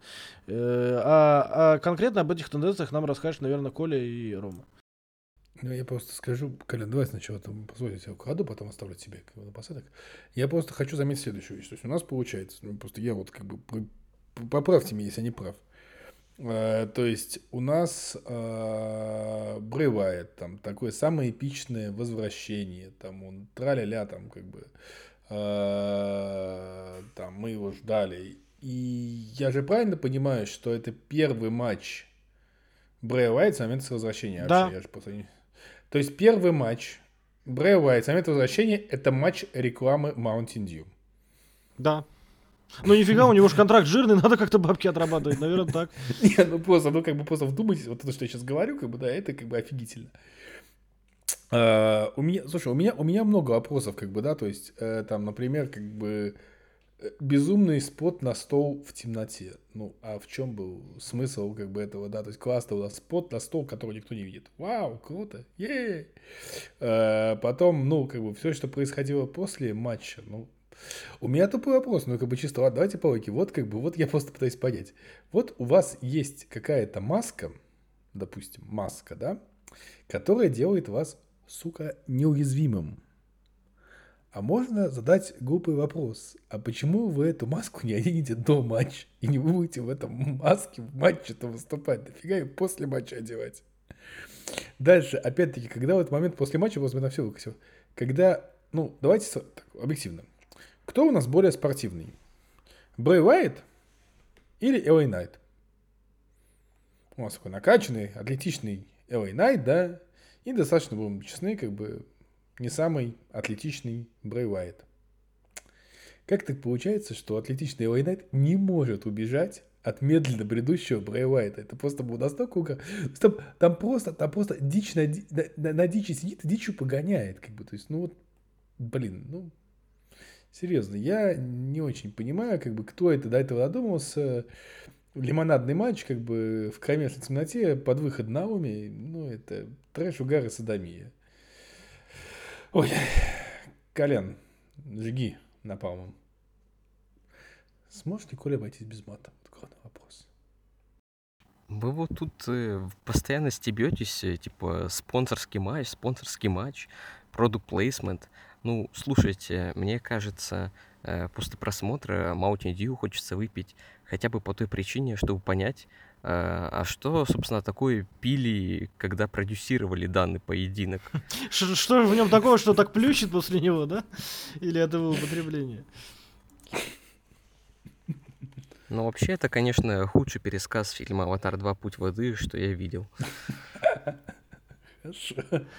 Speaker 1: Э, А, а конкретно об этих тенденциях нам расскажет, наверное, Коля и Рома.
Speaker 3: Ну, я просто скажу, Колян, давай сначала там позволю тебя украду, потом оставлю тебе напоследок. Я просто хочу заметить следующую вещь. То есть у нас получается, ну, просто я вот как бы, поправьте меня, если я не прав. Э, То есть у нас э, Брэй Уайт, там такое самое эпичное возвращение, там он траля-ля, там как бы Э, Там мы его ждали. И я же правильно понимаю, что это первый матч Брэя Уайт с момента возвращения?
Speaker 1: Да.
Speaker 3: Вообще, я же просто не- То есть первый матч Брэя Уайт с момента возвращения это матч рекламы Mountain Dew.
Speaker 1: Да. Ну нифига, у него же контракт жирный, надо как-то бабки отрабатывать, наверное, так.
Speaker 3: Не, ну просто, ну как бы просто вдумайтесь, вот это, что я сейчас говорю, как бы, да, это как бы офигительно. А, у меня, слушай, у меня, у меня много вопросов, как бы, да, то есть, э, там, например, как бы, безумный спот на стол в темноте. Ну, а в чем был смысл, как бы, этого, да, то есть, классно у нас спот на стол, который никто не видит. Вау, круто, е Потом, ну, как бы, все, что происходило после матча, ну, у меня тупой вопрос, ну, как бы чисто, ладно, давайте по логике. Вот, как бы, вот я просто пытаюсь понять. Вот у вас есть какая-то маска, допустим, маска, да, которая делает вас, сука, неуязвимым. А можно задать глупый вопрос. А почему вы эту маску не оденете до матча и не будете в этом маске в матче-то выступать? Дофига ее после матча одевать? Дальше, опять-таки, когда в этот момент после матча, просто на все выкосил, когда, ну, давайте так, объективно. Кто у нас более спортивный? Брэй Уайт или Элэй Найт? У нас такой накачанный, атлетичный Элэй Найт, да, и достаточно, будем честны, как бы не самый атлетичный Брэй Уайт. Как так получается, что атлетичный Элэй Найт не может убежать от медленно бредущего Брэй Уайта? Это просто было настолько... угар- Там, там просто, там просто дичь на, на, на- на дичи сидит и дичью погоняет. Как бы, то есть, ну вот, блин, ну, Серьезно, я не очень понимаю, как бы, кто это до этого додумался. Лимонадный матч, как бы, в кромешной темноте, под выход Науми, ну, это трэш, угар и садомия. Ой, Колян, жги напалмом. Сможешь ли Коля обойтись без мата? Вот вопрос.
Speaker 4: Вы вот тут э, постоянно стебетесь, э, типа спонсорский матч, спонсорский матч, продукт плейсмент. Ну, слушайте, мне кажется, э, после просмотра Mountain Dew хочется выпить хотя бы по той причине, чтобы понять, а что, собственно, такое пили, когда продюсировали данный поединок.
Speaker 1: Что же в нем такого, что так плющит после него, да? Или это его употребление?
Speaker 4: Но вообще это, конечно, худший пересказ фильма «Аватар 2. Путь воды», что я видел.
Speaker 3: Хорошо.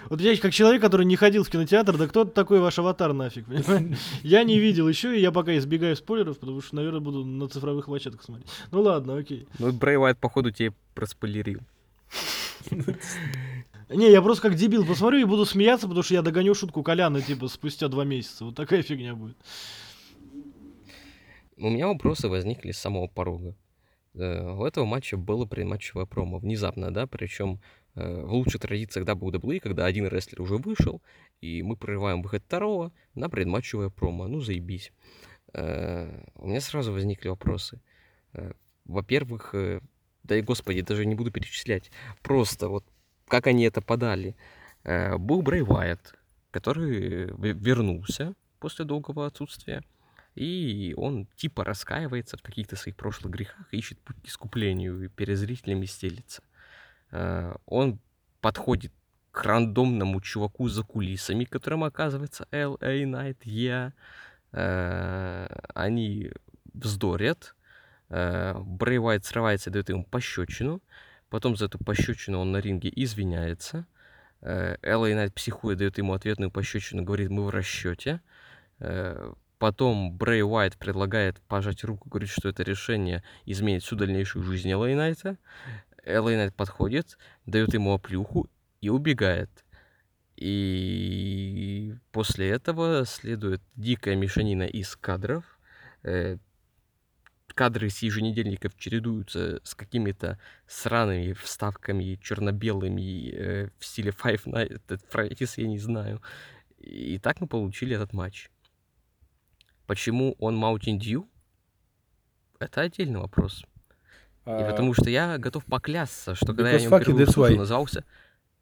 Speaker 1: Вот я как человек, который не ходил в кинотеатр, да кто такой ваш аватар нафиг, понимаете? Я не видел еще, и я пока избегаю спойлеров, потому что, наверное, буду на цифровых площадках смотреть. Ну ладно, окей.
Speaker 4: Ну, Брэй Уайт, походу, тебе проспойлерил.
Speaker 1: Не, я просто как дебил посмотрю и буду смеяться, потому что я догоню шутку Коляна, типа, спустя два месяца. Вот такая фигня будет.
Speaker 4: У меня вопросы возникли с самого порога. Э, У этого матча было предматчевое промо. Внезапно, да, причем в лучших традициях WWE, когда один рестлер уже вышел, и мы прерываем выход второго на предматчевое промо. Ну, заебись. Э, У меня сразу возникли вопросы. Э, Во-первых, э, да и господи, даже не буду перечислять. Просто вот как они это подали. Э, Был Брэй Уайт, который ве- вернулся после долгого отсутствия. И он типа раскаивается в каких-то своих прошлых грехах, ищет путь к искуплению и перед зрителями стелится. Э, Он подходит к рандомному чуваку за кулисами, которым оказывается L.A. Knight, я. Э, Они вздорят. Э, Брэй Уайт срывается и дает ему пощечину. Потом за эту пощечину он на ринге извиняется. Элла Найт психует, дает ему ответную пощечину, говорит, мы в расчете. Потом Брэй Уайт предлагает пожать руку, говорит, что это решение изменит всю дальнейшую жизнь Элла Найта. Элла Найт подходит, дает ему оплюху и убегает. И после этого следует дикая мешанина из кадров. Э, Кадры с еженедельников чередуются с какими-то сраными вставками черно-белыми э, в стиле Five Nights at Freddy's, я не знаю. И так мы получили этот матч. Почему он Mountain Dew? Это отдельный вопрос. И
Speaker 3: А,
Speaker 4: потому что я готов поклясться, что когда я
Speaker 3: Because
Speaker 4: о нем
Speaker 3: fuck you,
Speaker 4: впервые
Speaker 3: that's
Speaker 4: услышал,
Speaker 3: why.
Speaker 4: назывался...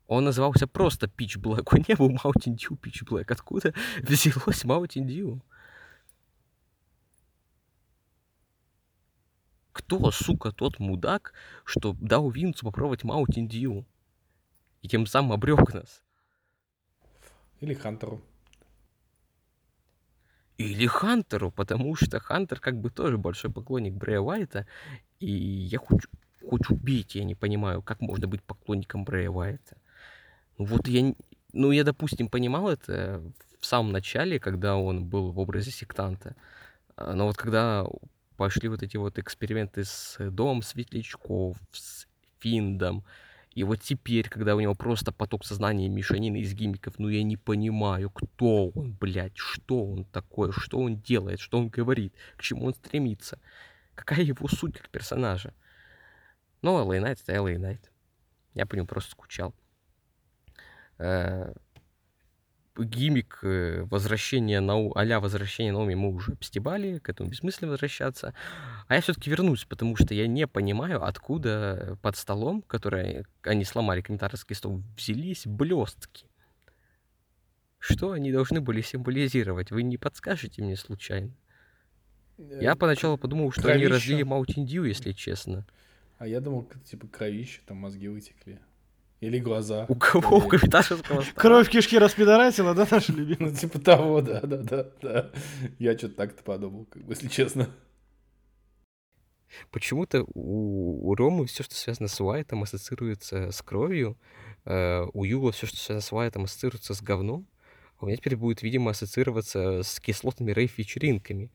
Speaker 4: Он назывался просто Pitch Black. Он не был Mountain Dew Pitch Black. Откуда взялось Mountain Dew? Кто, сука, тот мудак, что дал Винцу попробовать Mountain Dew? И тем самым обрек нас.
Speaker 3: Или Хантеру.
Speaker 4: Или Хантеру, потому что Хантер как бы тоже большой поклонник Брэя Уайта, и я хоть, хоть убить, я не понимаю, как можно быть поклонником Брэя Уайта. Ну вот я, ну я, допустим, понимал это в самом начале, когда он был в образе сектанта, А, но вот когда пошли вот эти вот эксперименты с Домом Светлячков, с Финдом, и вот теперь, когда у него просто поток сознания и мешанина из гиммиков, ну я не понимаю, кто он, блядь, что он такое, что он делает, что он говорит, к чему он стремится, какая его суть как персонажа. Но LA Knight это LA Knight. Я по нему просто скучал. Э, Гиммик э, возвращения Нау... а-ля возвращения Наоми мы уже обстебали, к этому бессмысленно возвращаться. А я все-таки вернусь, потому что я не понимаю, откуда под столом, который они сломали, комментаторский стол, взялись блестки. Что они должны были символизировать? Вы не подскажете мне случайно? Я
Speaker 3: Э,
Speaker 4: поначалу подумал, что они
Speaker 3: кровища.
Speaker 4: разлили Mountain Dew, если честно.
Speaker 3: А я думал, типа, кровище, там мозги вытекли. Или глаза.
Speaker 4: У кого? У комментаторского стола?
Speaker 1: Кровь в кишке распидорасила, да, наши любимые?
Speaker 3: Ну, типа того, да, да, да, да. Я что-то так-то подумал, как бы, если честно.
Speaker 4: Почему-то у, у Ромы все, что связано с Уайтом, ассоциируется с кровью. э, у Юла все, что связано с Уайтом, ассоциируется с говном. А у меня теперь будет, видимо, ассоциироваться с кислотными рейв-вечеринками.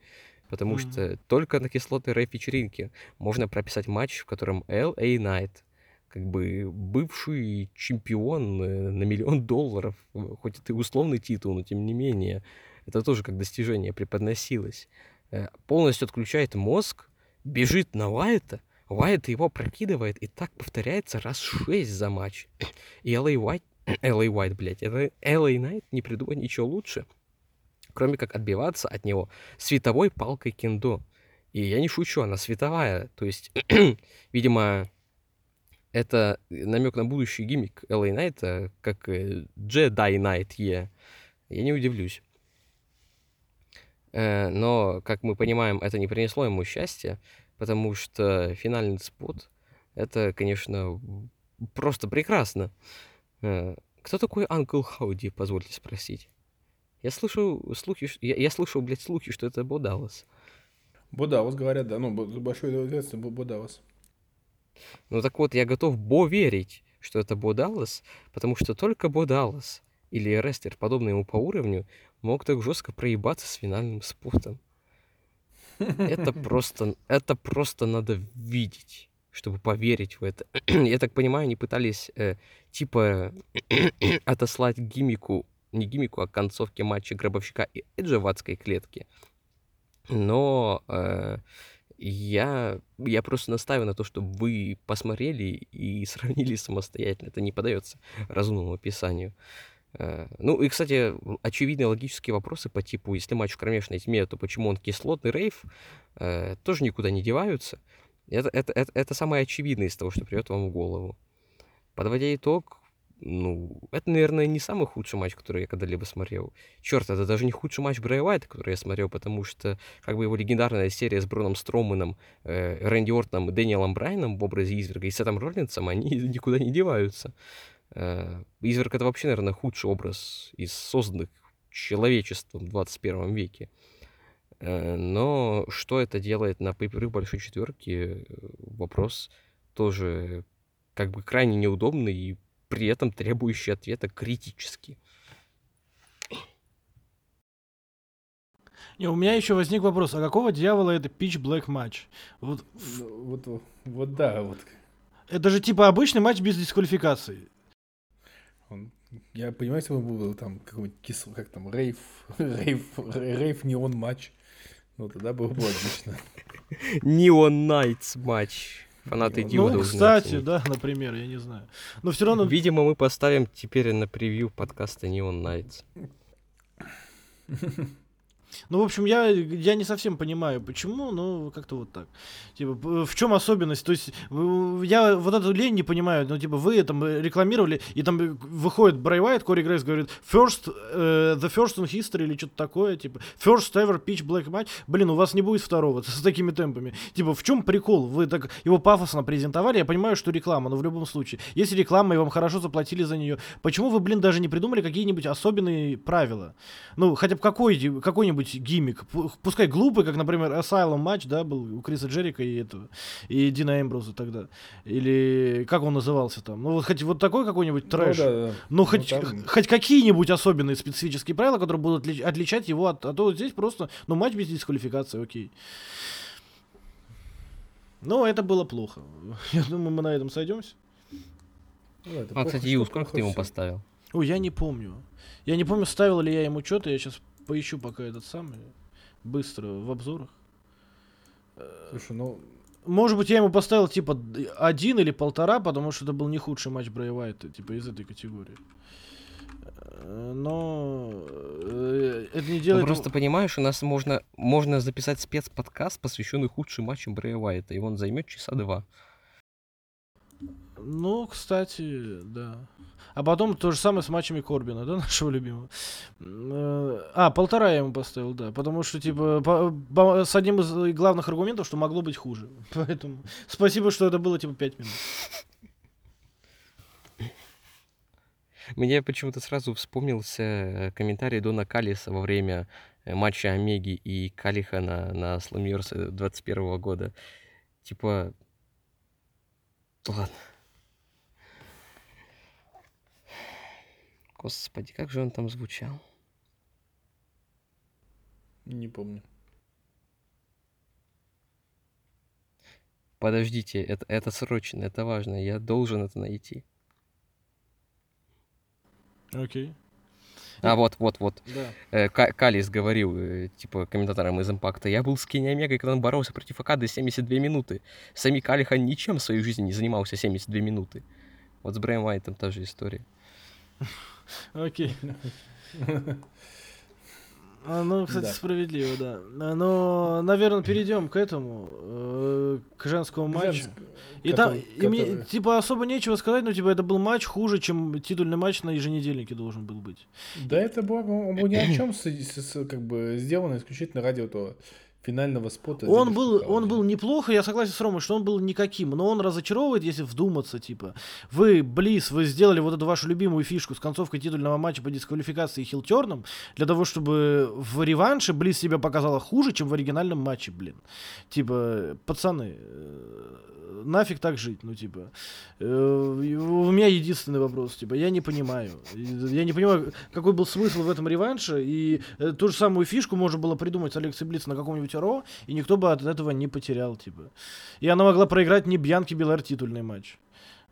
Speaker 4: Потому
Speaker 1: Мгм.
Speaker 4: что только на кислотной рейв-вечеринке можно прописать матч, в котором L.A. Knight, как бы бывший чемпион э, на миллион долларов, э, хоть это и условный титул, но тем не менее, это тоже как достижение преподносилось, э, полностью отключает мозг, бежит на Уайта, Уайт его прокидывает, и так повторяется раз шесть за матч. И LA White, LA White, блядь, это LA Knight не придумать ничего лучше, кроме как отбиваться от него световой палкой кендо. И я не шучу, она световая, то есть, видимо, это намек на будущий гиммик LA Knight, как э, Jedi Knight Е. Я не удивлюсь. Э, Но, как мы понимаем, это не принесло ему счастья, потому что финальный спот — это, конечно, просто прекрасно. Э, Кто такой Анкл Хауди, позвольте спросить? Я слышу слухи, я, я слышал, блядь, слухи, что это Бо Даллас.
Speaker 3: Бодавас, говорят, да. Ну, бо- большой ответственность Бо- Бодавас.
Speaker 4: Ну так вот, я готов Бо верить, что это Бо Даллас, потому что только Бо Даллас или рестлер, подобный ему по уровню, мог так жестко проебаться с финальным спотом. Это просто, это просто надо видеть, чтобы поверить в это. Я так понимаю, они пытались э, типа отослать гимику, не гимику, а концовке матча Гробовщика и Эджа в адской клетке. Но э, я, я просто настаиваю на то, чтобы вы посмотрели и сравнили самостоятельно. Это не подается разумному описанию. Э, Ну и, кстати, очевидные логические вопросы по типу, если матч в кромешной тьме, то почему он кислотный рейв, э, тоже никуда не деваются. Это, это, это, это самое очевидное из того, что придет вам в голову. Подводя итог, ну, это, наверное, не самый худший матч, который я когда-либо смотрел. Черт, это даже не худший матч Брэя Уайта, который я смотрел, потому что как бы его легендарная серия с Броном Строманом, э, Рэнди Ортоном и Дэниелом Брайаном в образе Изверга и Сетом Роллинсом, они никуда не деваются. Э, Изверг — это вообще, наверное, худший образ из созданных человечеством в 21 веке. Э, Но что это делает на пейперы большой четверки, вопрос тоже как бы крайне неудобный и при этом требующий ответа критически.
Speaker 1: Не, у меня еще возник вопрос, а какого дьявола это Pitch Black матч? Вот, в-
Speaker 3: Ну, Вот, вот, вот да, вот.
Speaker 1: это же типа обычный матч без дисквалификации.
Speaker 3: Он- я понимаю, если бы был там какой-нибудь кис, как там, рейв, рейв, рейв неон матч, ну тогда было бы отлично.
Speaker 4: Neon Knights матч. Фанаты
Speaker 3: Ну,
Speaker 4: Дива
Speaker 1: Ну, кстати,
Speaker 4: оценить.
Speaker 1: да, например, я не знаю. Но все равно...
Speaker 4: Видимо, мы поставим теперь на превью подкаста Neon Knights.
Speaker 1: Ну, в общем, я, я не совсем понимаю, почему, но как-то вот так. Типа, в чем особенность? То есть, я вот эту лень не понимаю, ну, типа, вы там э, рекламировали, и там э, выходит Брай Уайт, Кори Грейс говорит, first, э, the first in history или что-то такое, типа, first ever pitch black match. Блин, у вас не будет второго с такими темпами. Типа, в чем прикол? Вы так его пафосно презентовали, я понимаю, что реклама, но в любом случае, если реклама, и вам хорошо заплатили за нее, почему вы, блин, даже не придумали какие-нибудь особенные правила? Ну, хотя бы какой, какой-нибудь какой-нибудь гиммик, пу- пускай глупый, как, например, Asylum матч, да, был у Криса Джерика и этого, и Дина Эмброза тогда. Или как он назывался там? Ну, вот хоть вот такой какой-нибудь трэш.
Speaker 3: Ну, да, да.
Speaker 1: Ну, хоть,
Speaker 3: там-
Speaker 1: хоть какие-нибудь особенные специфические правила, которые будут отли- отличать его от... А то вот здесь просто, ну, матч без дисквалификации, окей. Ну, это было плохо. Я думаю, мы на этом сойдемся.
Speaker 3: Ну, это
Speaker 4: А,
Speaker 3: плохо,
Speaker 4: кстати,
Speaker 3: что
Speaker 4: Ю, сколько ты ему поставил?
Speaker 1: Ой, я не помню. Я не помню, ставил ли я ему что-то. Я сейчас поищу пока этот самый. Быстро в обзорах.
Speaker 3: Слушай, ну,
Speaker 1: Может быть, я ему поставил типа один или полтора, потому что это был не худший матч Брэй Уайта, типа из этой категории. Но э, это не
Speaker 4: Ну,
Speaker 1: делает...
Speaker 4: просто понимаешь, у нас можно, можно записать спецподкаст, посвященный худшим матчам Брэя Уайта, и он займет часа два.
Speaker 1: Ну, кстати, да. А потом то же самое с матчами Корбина, да, нашего любимого. Э, А, полтора я ему поставил, да. Потому что, типа, по- по- с одним из главных аргументов, что могло быть хуже. Поэтому спасибо, что это было, типа, пять минут.
Speaker 4: Мне почему-то сразу вспомнился э, комментарий Дона Калиса во время э, матча Омеги и Калиха на, на Сламьерсе 21 года. Типа... Ладно. Господи, как же он там звучал?
Speaker 3: не помню.
Speaker 4: Подождите, это, это срочно, это важно, я должен это найти.
Speaker 1: Окей.
Speaker 4: А, вот, вот, вот.
Speaker 1: Да.
Speaker 4: Э, Ка- Калис говорил, э, типа, комментаторам из Импакта, я был с Кенни Омегой, когда он боролся против Акады 72 минуты. Сами Калиха ничем в своей жизни не занимался 72 минуты. Вот с Брэем Уайтом та же история.
Speaker 1: Окей. А, ну, кстати,
Speaker 3: Да.
Speaker 1: справедливо, да. А, Но, наверное, перейдем к этому, э, к женскому матчу.
Speaker 3: Женск-
Speaker 1: И там,
Speaker 3: который-
Speaker 1: и мне, типа, особо нечего сказать, но, типа, это был матч хуже, чем титульный матч на еженедельнике должен был быть.
Speaker 3: Да это было, он был ни о чем, с- с- с- как бы сделано исключительно ради этого финального спота.
Speaker 1: Он был, он был неплохо, я согласен с Ромой, что он был никаким, но он разочаровывает, если вдуматься, типа. Вы, Близ, вы сделали вот эту вашу любимую фишку с концовкой титульного матча по дисквалификации хилтерном, для того, чтобы в реванше Близ себя показала хуже, чем в оригинальном матче, блин. Типа, пацаны, э, нафиг так жить, ну, типа. Э, У меня единственный вопрос, типа, я не понимаю. Я не понимаю, какой был смысл в этом реванше, и э, ту же самую фишку можно было придумать с Алексой Блиц на каком-нибудь РО, и никто бы от этого не потерял, типа. И она могла проиграть не Бьянки Белар титульный матч.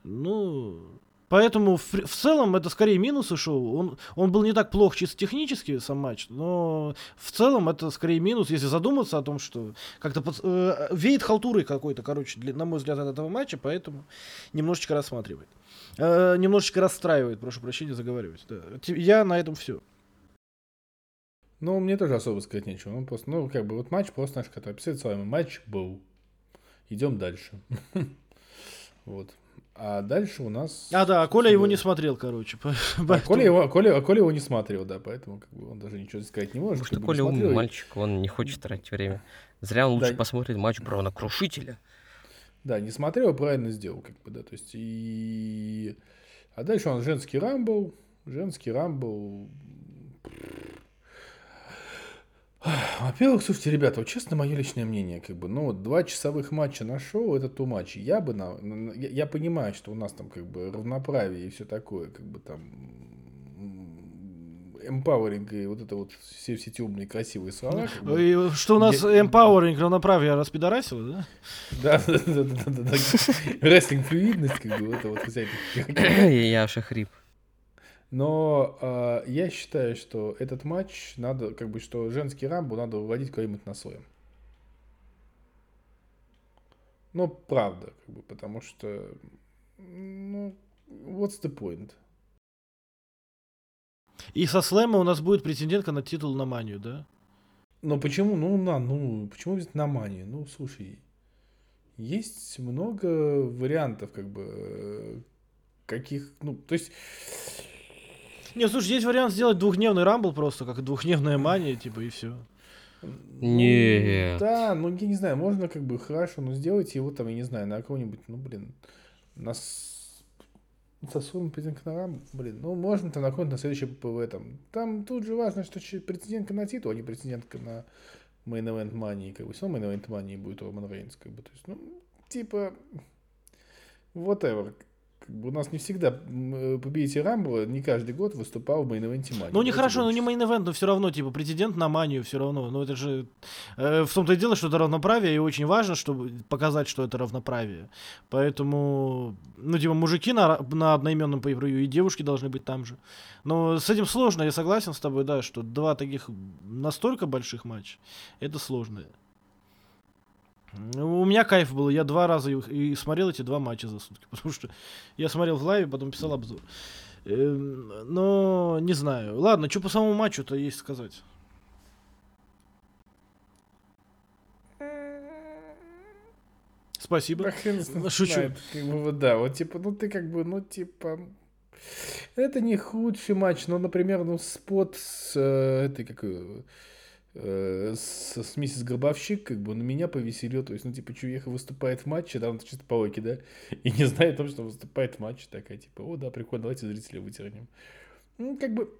Speaker 1: Ну, поэтому в, в целом это скорее минусы шоу. Он, он был не так плох чисто технически, сам матч, но в целом это скорее минус, если задуматься о том, что как-то под- э, веет халтурой какой-то, короче, для- на мой взгляд, от этого матча, поэтому немножечко рассматривает. Э, немножечко расстраивает, прошу прощения, заговаривать. да. Я на этом все.
Speaker 3: Ну, мне тоже особо сказать нечего. Ну, просто, ну, как бы, вот матч просто наш, который описывает с вами. Матч был. Идем дальше. Вот. А дальше у нас...
Speaker 1: А, да, Коля его не смотрел, короче.
Speaker 3: А Коля его, Коля, а Коля его не смотрел, да, поэтому как бы, он даже ничего сказать не может.
Speaker 4: Потому что Коля умный мальчик, он не хочет тратить время. Зря он лучше посмотрит матч Брона Крушителя.
Speaker 3: Да, не смотрел, правильно сделал, как бы, да, то есть и... А дальше нас женский рамбл, женский рамбл... Во-первых, слушайте, ребята, вот честно, мое личное мнение, как бы, ну, вот два часовых матча на шоу, это ту матч. Я бы, на, я, я понимаю, что у нас там, как бы, равноправие и все такое, как бы, там, эмпауэринг и вот это вот все, все эти умные, красивые слова. как бы.
Speaker 1: И Что у нас
Speaker 3: Я-
Speaker 1: empowering, равноправие распидорасило, да?
Speaker 3: Да, да, да, да, да, да. Рестлинг флюидность, как бы, вот это вот эта
Speaker 4: Я шахрип.
Speaker 3: Но э, я считаю, что этот матч надо, как бы, что женский рамбу надо выводить куда-нибудь на своем. Ну, правда, как бы, потому что, ну, what's the point?
Speaker 1: И со слэма у нас будет претендентка на титул на манию, да?
Speaker 3: Но почему, ну, на, ну, почему на манию? Ну, слушай, есть много вариантов, как бы, каких, ну, то есть,
Speaker 1: Не, слушай, есть вариант сделать двухдневный Rumble просто, как двухдневная мания, типа, и все.
Speaker 4: Нет.
Speaker 3: Да, ну я не знаю, можно как бы хорошо, но сделайте его там, я не знаю, на кого-нибудь, ну блин, нас Со своим претендентом на Rumble, блин, ну можно там находить на следующем PPV там. Там тут же важно, что претендентка на титул, а не претендентка на Main Event Money, как бы, все Main Event Money будет Роман Рейнс, как бы, то есть, ну, типа, whatever. Как бы у нас не всегда э, победитель Рамбла не каждый год выступал в Event Money.
Speaker 1: Ну, не хорошо, ну не
Speaker 3: будем
Speaker 1: мейн но все равно, типа, претендент на манию все равно. Ну, это же... э, в том-то и дело, что это равноправие, и очень важно, чтобы показать, что это равноправие. Поэтому, ну, типа, мужики на, на одноименном pay и девушки должны быть там же. Но с этим сложно, я согласен с тобой, да, что два таких настолько больших матча, это сложно. Ну, У меня кайф был, я два раза и смотрел эти два матча за сутки, потому что я смотрел в лайве, потом писал обзор. Эм, Но не знаю. Ладно, что по самому матчу-то есть сказать. Спасибо.
Speaker 3: Хрен
Speaker 1: шучу.
Speaker 3: знает, как бы, вот да, вот типа, ну ты как бы, ну типа, это не худший матч, но, например, ну спот с э, этой, как с, с миссис Гробовщик, как бы, на меня повеселил, то есть, ну, типа, Чувеха выступает в матче, он чисто по логике, да, и не знает о том, что выступает в матче, такая, типа, о, да, прикольно, давайте зрителя вытернем. Ну, как бы,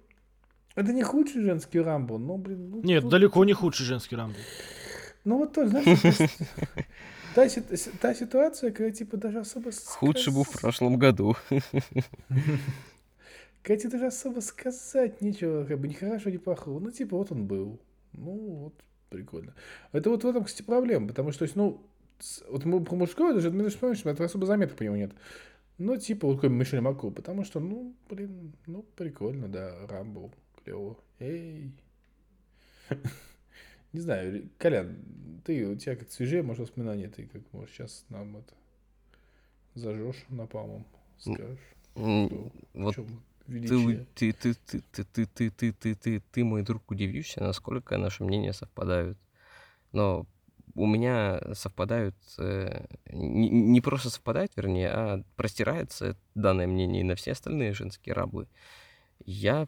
Speaker 3: это не худший женский рамбл, но, блин, ну,
Speaker 1: Нет,
Speaker 3: тут-
Speaker 1: далеко не худший женский рамбл.
Speaker 3: ну вот тоже, знаешь, та, ситуация, когда типа даже особо...
Speaker 4: Худший был в прошлом году.
Speaker 3: Когда тебе даже особо сказать нечего, как бы ни хорошо, ни плохого. Ну, типа, вот он был. Ну, вот, прикольно. Это вот в этом, кстати, проблема, потому что, то есть, ну, вот мы про мужское даже, ты вспомнишь, это особо заметок по нему нет. Ну, типа, вот какой Мишель Маку, потому что, ну, блин, ну, прикольно, да, Рамбл, клево. Эй. Не знаю, Колян, ты, у тебя как свежее, может, воспоминания, ты как, может, сейчас нам это зажжешь напалмом, скажешь.
Speaker 4: Вот
Speaker 3: чём
Speaker 4: ты, ты, ты, ты, ты, ты, ты, ты, ты, ты, мой друг, удивишься, насколько наши мнения совпадают. Но у меня совпадают, э, не, не просто совпадают, вернее, а простирается данное мнение и на все остальные женские раблы. Я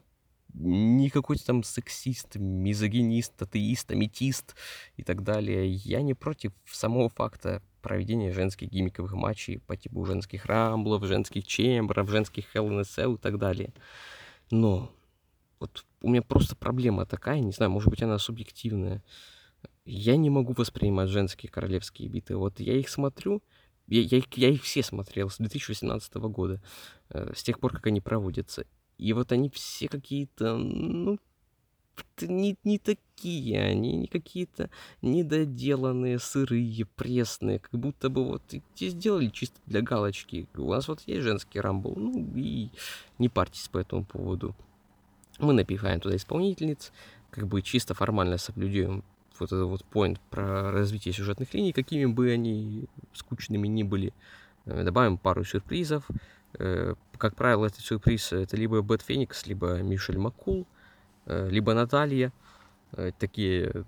Speaker 4: не какой-то там сексист, мизогинист, атеист, аметист и так далее. Я не против самого факта проведения женских гиммиковых матчей по типу женских рамблов, женских чемберов, женских Cell и так далее. Но вот у меня просто проблема такая, не знаю, может быть, она субъективная. Я не могу воспринимать женские королевские битвы. Вот я их смотрю, я, я я их все смотрел с 2018 года, э, с тех пор, как они проводятся. И вот они все какие-то, ну, не, не такие, они не какие-то недоделанные, сырые, пресные, как будто бы вот те сделали чисто для галочки. У нас вот есть женский рамбл, ну и не парьтесь по этому поводу. Мы напихаем туда исполнительниц, как бы чисто формально соблюдем вот этот вот point про развитие сюжетных линий, какими бы они скучными ни были. Э, Добавим пару сюрпризов. Э, Как правило, этот сюрприз это либо Бэт Феникс, либо Мишель Макул, либо Наталья. Э, Такие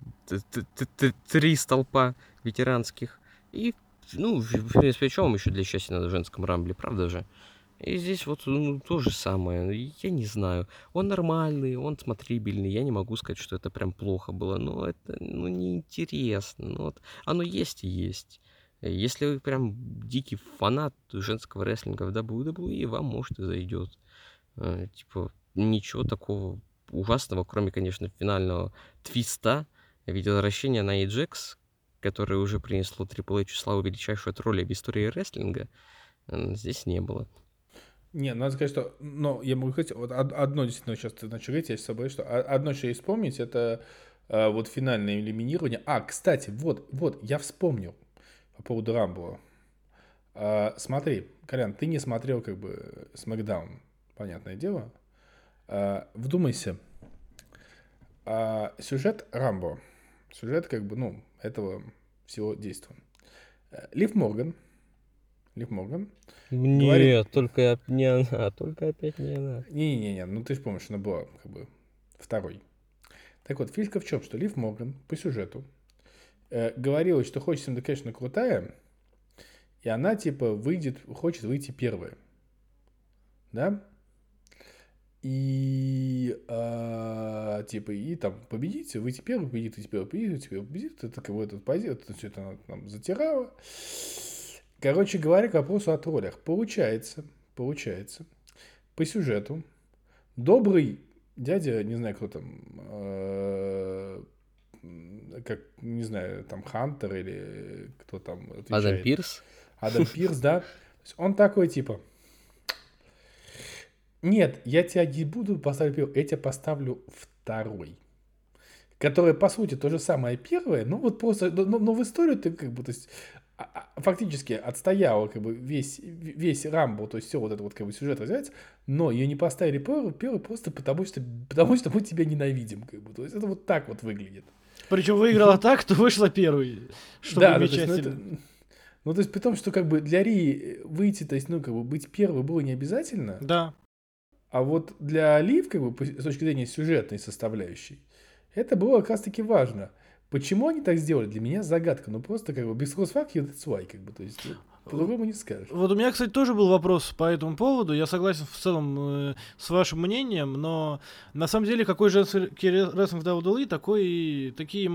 Speaker 4: три столпа ветеранских. И, ну, в принципе, о чем еще для счастья на женском рамбле, правда же? И здесь вот ну, то же самое. Я не знаю. Он нормальный, он смотрибельный. Я не могу сказать, что это прям плохо было. Но это ну, неинтересно. Ну, вот оно есть и есть. Э, Если вы прям дикий фанат женского рестлинга в WWE, вам, может, и зайдет. Э, Типа, ничего такого ужасного, кроме, конечно, финального твиста в виде возвращения на Ajax, которое уже принесло Triple H славу величайшую тролля в истории рестлинга, здесь не было.
Speaker 3: Не, надо сказать, что, но я могу сказать, вот од- одно действительно сейчас ты начал говорить, я с собой, что одно, что я вспомнить, это э, вот финальное элиминирование. А, кстати, вот, вот, я вспомнил по поводу Рамбла. А, смотри, Колян, ты не смотрел как бы Смакдаун, понятное дело. А, вдумайся. А, сюжет Рамбо, сюжет как бы, ну, этого всего действия. Э, Лив Морган, Лив Морган, Говорит-
Speaker 4: только не она, только опять не она.
Speaker 3: Не-не-не, ну ты же помнишь, она была как бы второй. Так вот, фишка в чем, что Лив Морган по сюжету э, говорила, что хочет им, конечно, крутая, и она, типа, выйдет, хочет выйти первая. Да? И, а, типа, и там победите, выйти первый, победит, выйти первый, победит, выйти первый, победит. Это бы этот позиция, это все это она там затирала. Короче говоря, к вопросу о троллях. Получается, получается, по сюжету добрый дядя, не знаю, кто там, э, как, не знаю, там Хантер или кто там
Speaker 4: Адам
Speaker 3: отвечает.
Speaker 4: Пирс.
Speaker 3: Адам Пирс, да. Он такой, типа, нет, я тебя не буду поставить первый, я тебя поставлю второй. Которая, по сути, то же самое первое, но вот просто, но, но- в историю ты как бы, то есть, а- а, фактически отстояла как бы весь, весь Рамбл, то есть все вот это вот как бы сюжет развивается, но ее не поставили первый, первый просто потому что, потому что мы тебя ненавидим, как бы, то есть это вот так вот выглядит.
Speaker 1: Причем выиграла так, кто вышла первой. Чтобы
Speaker 3: Да, то есть, ну, это- ну, то есть, при том, что как бы для Ри выйти, то есть, ну, как бы быть первой было не обязательно,
Speaker 1: Да.
Speaker 3: А вот для Олив, как бы, с точки зрения сюжетной составляющей, это было как раз-таки важно. Почему они так сделали, для меня загадка. Ну, просто как бы без fuck you, that's why, как бы, то есть, по-другому не скажешь.
Speaker 1: Вот у меня, кстати, тоже был вопрос по этому поводу. Я согласен в целом э, с вашим мнением, но на самом деле какой женский рестлинг WWE, такой, такие,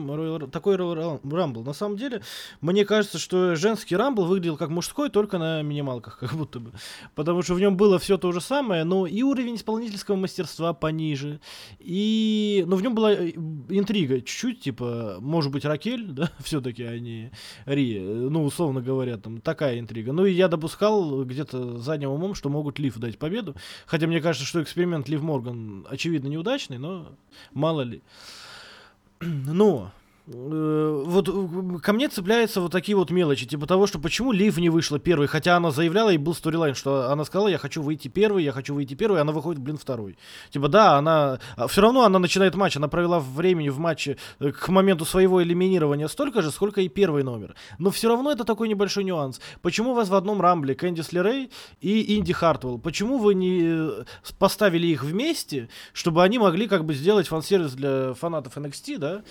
Speaker 1: такой Rumble. На самом деле, мне кажется, что женский Рамбл выглядел как мужской, только на минималках, как будто бы. Потому что в нем было все то же самое, но и уровень исполнительского мастерства пониже, и... Но в нем была э, интрига чуть-чуть, типа, может быть, Ракель, да, все-таки, а Рия, э, ну, условно говоря, там такая интрига. Ну, и я допускал где-то задним умом, что могут Лив дать победу. Хотя мне кажется, что эксперимент Лив Морган, очевидно, неудачный, но мало ли. Но вот э, ко мне цепляются вот такие вот мелочи, типа того, что почему Лив не вышла первой, хотя она заявляла, и был storyline, что она сказала, я хочу выйти первой, я хочу выйти первой, она выходит, блин, второй. Типа, да, она... Все равно она начинает матч, она провела времени в матче э, к моменту своего элиминирования столько же, сколько и первый номер. Но все равно это такой небольшой нюанс. Почему у вас в одном рамбле Кэндис Лерей и Инди Хартвелл? Почему вы не э, поставили их вместе, чтобы они могли как бы сделать фан-сервис для фанатов NXT, да?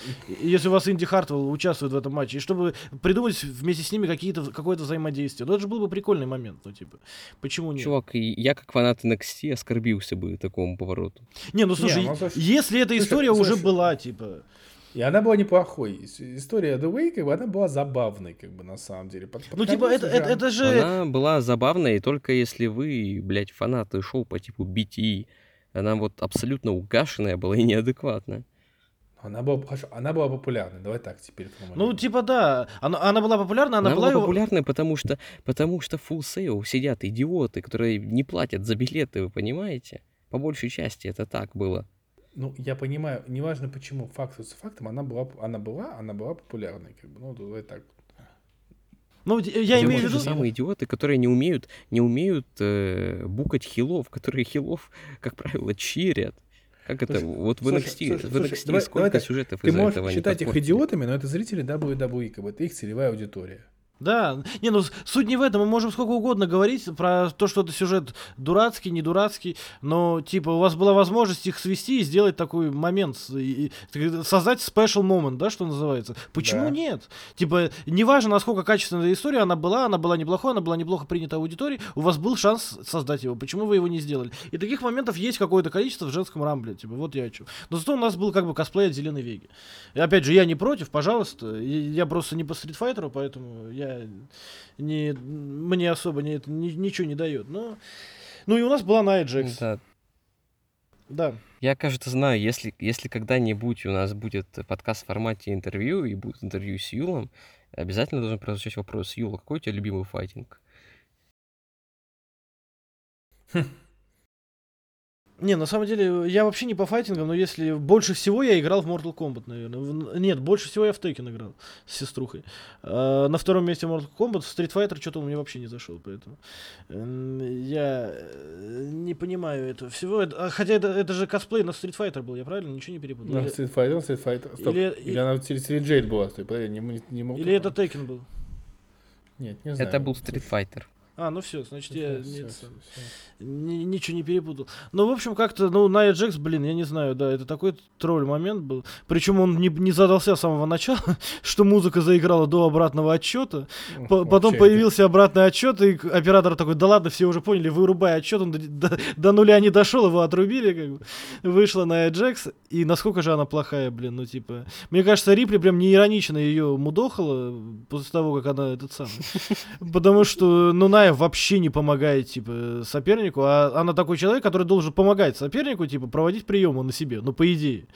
Speaker 1: Если у вас Инди Хартвелл участвует в этом матче, и чтобы придумать вместе с ними какие-то, какое-то взаимодействие. Ну, это же был бы прикольный момент, ну, типа, почему нет?
Speaker 4: Чувак, я как фанат NXT оскорбился бы такому повороту.
Speaker 1: Не, ну слушай,
Speaker 3: ну, слушай,
Speaker 1: если эта
Speaker 3: слушай,
Speaker 1: история уже
Speaker 3: слушай.
Speaker 1: была, типа...
Speaker 3: И она была неплохой. История The Way, как бы, она была забавной, как бы, на самом деле. Под- под
Speaker 1: Ну, типа, это, это, это же...
Speaker 4: Она была забавной, только если вы, блядь, фанаты шоу по типу BT. Она вот абсолютно угашенная была и неадекватная.
Speaker 3: Она была, хорошо, она была популярной. Давай так теперь.
Speaker 1: Ну, типа, да. Она, она была популярна, она,
Speaker 4: Она,
Speaker 1: была...
Speaker 4: была популярной, потому что, потому что full sale сидят идиоты, которые не платят за билеты, вы понимаете? По большей части это так было.
Speaker 3: Ну, я понимаю, неважно почему, факт с фактом, она была, она была, она была популярной, как бы, ну, давай так.
Speaker 1: Ну, я
Speaker 4: Те
Speaker 1: имею в
Speaker 4: же
Speaker 1: виду...
Speaker 4: самые идиоты, которые не умеют, не умеют э, букать хилов, которые хилов, как правило, чирят. Как это?
Speaker 3: Слушай,
Speaker 4: вот в
Speaker 3: слушай,
Speaker 4: NXT,
Speaker 3: слушай,
Speaker 4: в
Speaker 3: слушай,
Speaker 4: NXT
Speaker 3: давай-
Speaker 4: сколько
Speaker 3: давай
Speaker 4: сюжетов
Speaker 3: Ты
Speaker 4: из-за
Speaker 3: можешь
Speaker 4: этого они
Speaker 3: считать их идиотами, но это зрители WWE, как бы, это их целевая аудитория.
Speaker 1: Да, не, ну суть не в этом, мы можем сколько угодно говорить про то, что это сюжет дурацкий, не дурацкий, но типа у вас была возможность их свести и сделать такой момент, и- и, создать special moment, да, что называется. Почему
Speaker 3: Да.
Speaker 1: нет? Типа, неважно, насколько качественная история она была, она была неплохой, она была неплохо принята аудиторией, у вас был шанс создать его, почему вы его не сделали? И таких моментов есть какое-то количество в женском рамбле, типа, вот я о чем. Но зато у нас был как бы косплей от Зеленой Веги. И опять же, я не против, пожалуйста, я просто не по стритфайтеру, поэтому я не, мне особо не, это ни- ничего не дает. Но, ну и у нас была Найя Джекс.
Speaker 4: Да.
Speaker 1: Да.
Speaker 4: Я, кажется, знаю, если, если когда-нибудь у нас будет подкаст в формате интервью, и будет интервью с Юлом, обязательно должен прозвучать вопрос. Юла, какой у тебя любимый файтинг?
Speaker 1: Не, на самом деле, я вообще не по файтингам, но если больше всего я играл в Mortal Kombat, наверное. В- Нет, больше всего я в Tekken играл с сеструхой. А, на втором месте Mortal Kombat, Street Fighter что-то у меня вообще не зашел, поэтому я э, не понимаю этого всего. Это- а, хотя это, это же косплей на Street Fighter был, я правильно ничего не перепутал? Или,
Speaker 3: Street Fighter, Street Fighter. Стоп.
Speaker 1: Или-
Speaker 3: Или, она Street Jade была, стой, подожди, не, не, не могу.
Speaker 1: или это Tekken был?
Speaker 3: Нет, не знаю.
Speaker 4: Это был Street Fighter.
Speaker 1: А, ну все, значит, я
Speaker 3: Всё,
Speaker 1: нет,
Speaker 3: всё, всё.
Speaker 1: ни- ничего не перепутал. Ну, в общем, как-то, ну, Найя Джекс, блин, я не знаю, да, это такой тролль момент был. Причем он не, не задался с самого начала, что музыка заиграла до обратного отчета. По- потом появился обратный отчет, и оператор такой, да ладно, все уже поняли, вырубай отчет, он до, до- до нуля не дошел, его отрубили, как бы. Вышла Найя Джекс, и насколько же она плохая, блин, ну, типа... Мне кажется, Рипли прям не иронично ее мудохала после того, как она этот самый. Потому что, ну, Ная Тая вообще не помогает, типа, сопернику, а она такой человек, который должен помогать сопернику, типа, проводить приемы на себе, ну, по идее.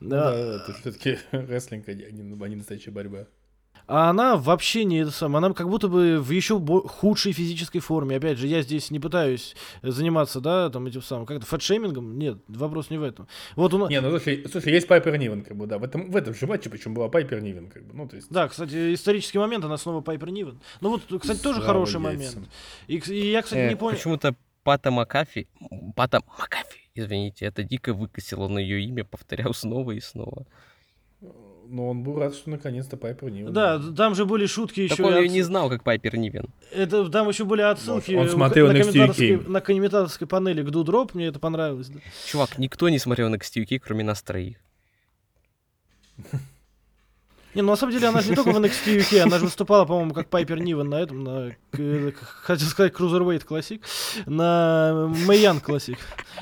Speaker 3: Ну
Speaker 1: Да.
Speaker 3: да, это все-таки рестлинг, а а не настоящая борьба.
Speaker 1: А она вообще не это самое, она как будто бы в еще худшей физической форме. Опять же, я здесь не пытаюсь заниматься, да, там этим самым, как-то фэтшеймингом. Нет, вопрос не в этом. Вот у нас...
Speaker 3: Не, ну слушай, слушай, есть Пайпер Нивен, как бы, да. В этом, в этом же матче, причем была Пайпер Нивен, как бы. Ну, то есть.
Speaker 1: Да, кстати, исторический момент, она снова Пайпер Нивен. Ну вот, кстати, тоже
Speaker 3: Слава
Speaker 1: хороший
Speaker 3: яйцам.
Speaker 1: момент. И, и я, кстати,
Speaker 4: Э,
Speaker 1: не понял...
Speaker 4: Почему-то Пата Макафи, Пата Макафи, извините, это дико выкосило на ее имя, повторял снова и снова.
Speaker 3: Ну, он был рад, что наконец-то Пайпер Нивен.
Speaker 1: Да, там же были шутки еще.
Speaker 4: Так он
Speaker 1: и
Speaker 4: ее
Speaker 1: отс-
Speaker 4: не знал, как Пайпер Нивен.
Speaker 1: Это, там еще были отсылки
Speaker 3: он смотрел
Speaker 1: на, комментаторской, на комментаторской панели к Дудроп, мне это понравилось. да.
Speaker 4: Чувак, никто не смотрел на XTUK, кроме нас троих.
Speaker 1: Не, ну на самом деле она же не только в NXT UK, она же выступала, по-моему, как Пайпер Нивен на этом, на, к- хотел сказать, Cruiserweight Classic, на Мэйян Classic.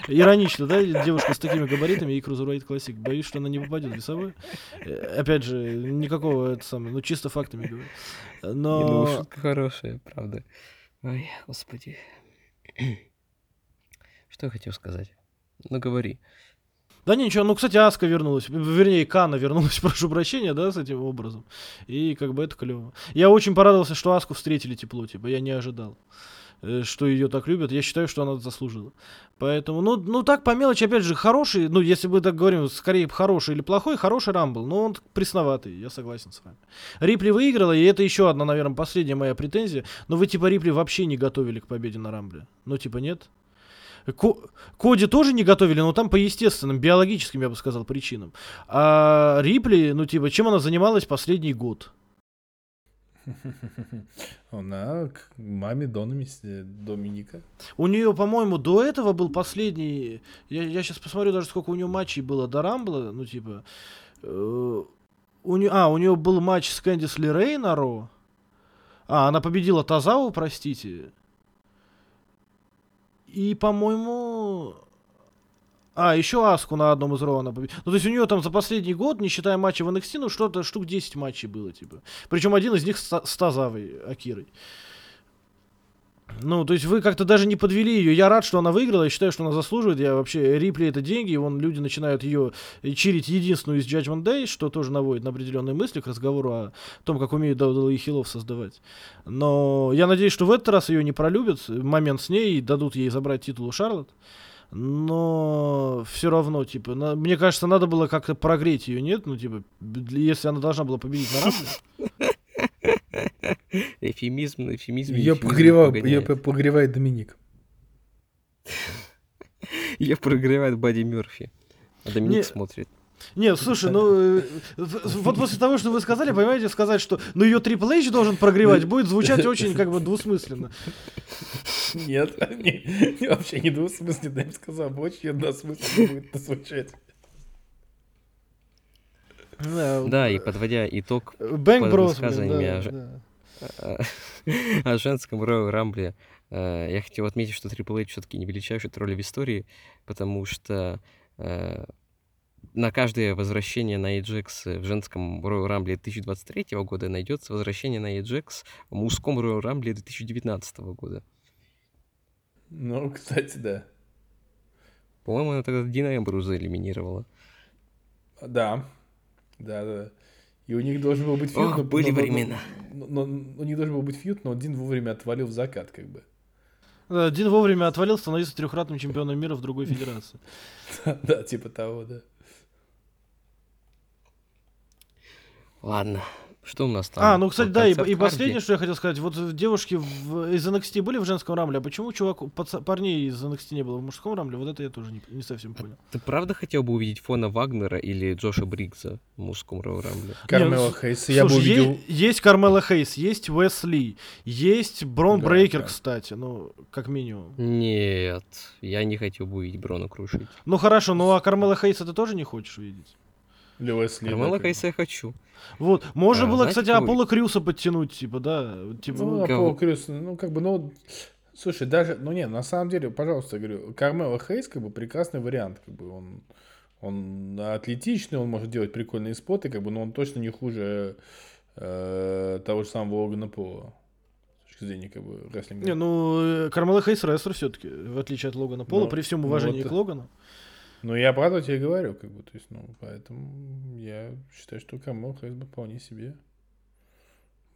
Speaker 1: Иронично, да, девушка с такими габаритами и Cruiserweight Classic. Боюсь, что она не попадет в весовой. Э, Опять же, никакого, это самое, ну чисто фактами говорю.
Speaker 4: Не, ну,
Speaker 1: Но...
Speaker 4: хорошая, правда. Ой, господи. Что я хотел сказать? Ну, говори.
Speaker 1: Да не, ничего, ну, кстати, Аска вернулась, вернее, Кана вернулась, прошу прощения, да, с этим образом. И как бы это клево. Я очень порадовался, что Аску встретили тепло, типа, я не ожидал, э, что ее так любят. Я считаю, что она заслужила. Поэтому, ну, ну так по мелочи, опять же, хороший, ну, если мы так говорим, скорее хороший или плохой, хороший Рамбл, но он пресноватый, я согласен с вами. Рипли выиграла, и это еще одна, наверное, последняя моя претензия, но вы, типа, Рипли вообще не готовили к победе на Рамбле. Ну, типа, нет? Ко- Коди тоже не готовили, но там по естественным, биологическим, я бы сказал, причинам. А Рипли, ну, типа, чем она занималась последний год?
Speaker 3: Она к маме Донами, с- Доминика.
Speaker 1: У нее, по-моему, до этого был последний... Я, сейчас посмотрю даже, сколько у нее матчей было до Рамбла. Ну, типа... э, у нее, а, у нее был матч с Кэндис Лерей на Ро. А, она победила Тазаву, простите. И, по-моему... А, еще Аску на одном из Ро она победила. Ну, то есть у нее там за последний год, не считая матчей в NXT, ну, что-то штук 10 матчей было, типа. Причем один из них с, с Тазавой, Акирой. Ну, то есть вы как-то даже не подвели ее. Я рад, что она выиграла, я считаю, что она заслуживает. Я вообще, Рипли это деньги, и вон люди начинают ее чирить единственную из Judgment Day, что тоже наводит на определенные мысли к разговору о том, как умеют WWE хилов создавать. Но я надеюсь, что в этот раз ее не пролюбят, момент с ней, и дадут ей забрать титул у Шарлотт. Но все равно, типа, на- мне кажется, надо было как-то прогреть ее, нет? Ну, типа, если она должна была победить на рамбле.
Speaker 4: Эфемизм, эфемизм.
Speaker 3: Ее погревал, ее п- погревает Доминик.
Speaker 4: Ее прогревает Бадди Мерфи. А Доминик смотрит.
Speaker 1: Нет, слушай, ну э, вот после того, что вы сказали, понимаете, сказать, что ну ее Triple H должен прогревать, будет звучать очень как бы двусмысленно.
Speaker 3: Нет, не- не- вообще не двусмысленно, я бы сказал, очень односмысленно будет звучать.
Speaker 1: Да,
Speaker 4: и подводя итог под высказываниями
Speaker 1: да,
Speaker 4: о же-
Speaker 1: да.
Speaker 4: о женском Royal Рамбле, э, я хотел отметить, что Triple H все-таки не величайшая роль в истории, потому что э, на каждое возвращение на Ajax в женском Royal Рамбле 2023 года найдется возвращение на Ajax в мужском Royal Рамбле 2019 года.
Speaker 3: Ну, кстати, да.
Speaker 4: По-моему, она тогда Дина Эмбруза элиминировала.
Speaker 3: Да, да, да. И у них должен был быть фьюд.
Speaker 4: Ох,
Speaker 3: но-
Speaker 4: были
Speaker 3: но-
Speaker 4: времена.
Speaker 3: но- но- но У них должен был быть фьюд, но один вовремя отвалил в закат, как бы.
Speaker 1: Да, Дин вовремя отвалил, становился трехкратным чемпионом мира в другой федерации.
Speaker 3: Да, типа того, да.
Speaker 4: Ладно, что у нас там?
Speaker 1: А, ну, кстати,
Speaker 4: Вот
Speaker 1: да, и, и последнее, что я хотел сказать. Вот девушки в- из NXT были в женском рамле, а почему чувак, паца- парней из NXT не было в мужском рамле? Вот это я тоже не, не совсем понял.
Speaker 4: Ты правда хотел бы увидеть Фона Вагнера или Джоша Бригза в мужском Рамбле?
Speaker 3: Кармела Хейс, я бы
Speaker 1: Слушай,
Speaker 3: увидел...
Speaker 1: есть Кармела Хейс, есть Уэсли, есть Брон
Speaker 3: Да,
Speaker 1: Брейкер,
Speaker 3: да.
Speaker 1: кстати, ну, как минимум.
Speaker 4: Нет, я не хотел бы увидеть Брона крушить.
Speaker 1: Ну хорошо, ну а Кармела Хейса ты тоже не хочешь видеть?
Speaker 3: Да,
Speaker 4: Кармела. Хейса я хочу.
Speaker 1: Вот, можно
Speaker 4: А,
Speaker 1: было,
Speaker 4: знаете,
Speaker 1: кстати, Аполло Крюса подтянуть, типа, да, типа,
Speaker 3: Ну? Аполло Крюс, ну, как бы, ну, слушай, даже, ну, не, на самом деле, пожалуйста, я говорю, Кармела Хейс, как бы, прекрасный вариант, как бы, он, он атлетичный, он может делать прикольные споты, как бы, но он точно не хуже э, того же самого Логана Пола. С точки зрения как бы рестлинга.
Speaker 1: Не, ну, э, Кармела Хейс рестлер все-таки, в отличие от Логана Пола,
Speaker 3: Ну,
Speaker 1: при всем
Speaker 3: ну
Speaker 1: уважении
Speaker 3: вот,
Speaker 1: к Логану.
Speaker 3: Ну, я то тебе говорю, как бы, то есть, ну, поэтому я считаю, что Хейс бы вполне себе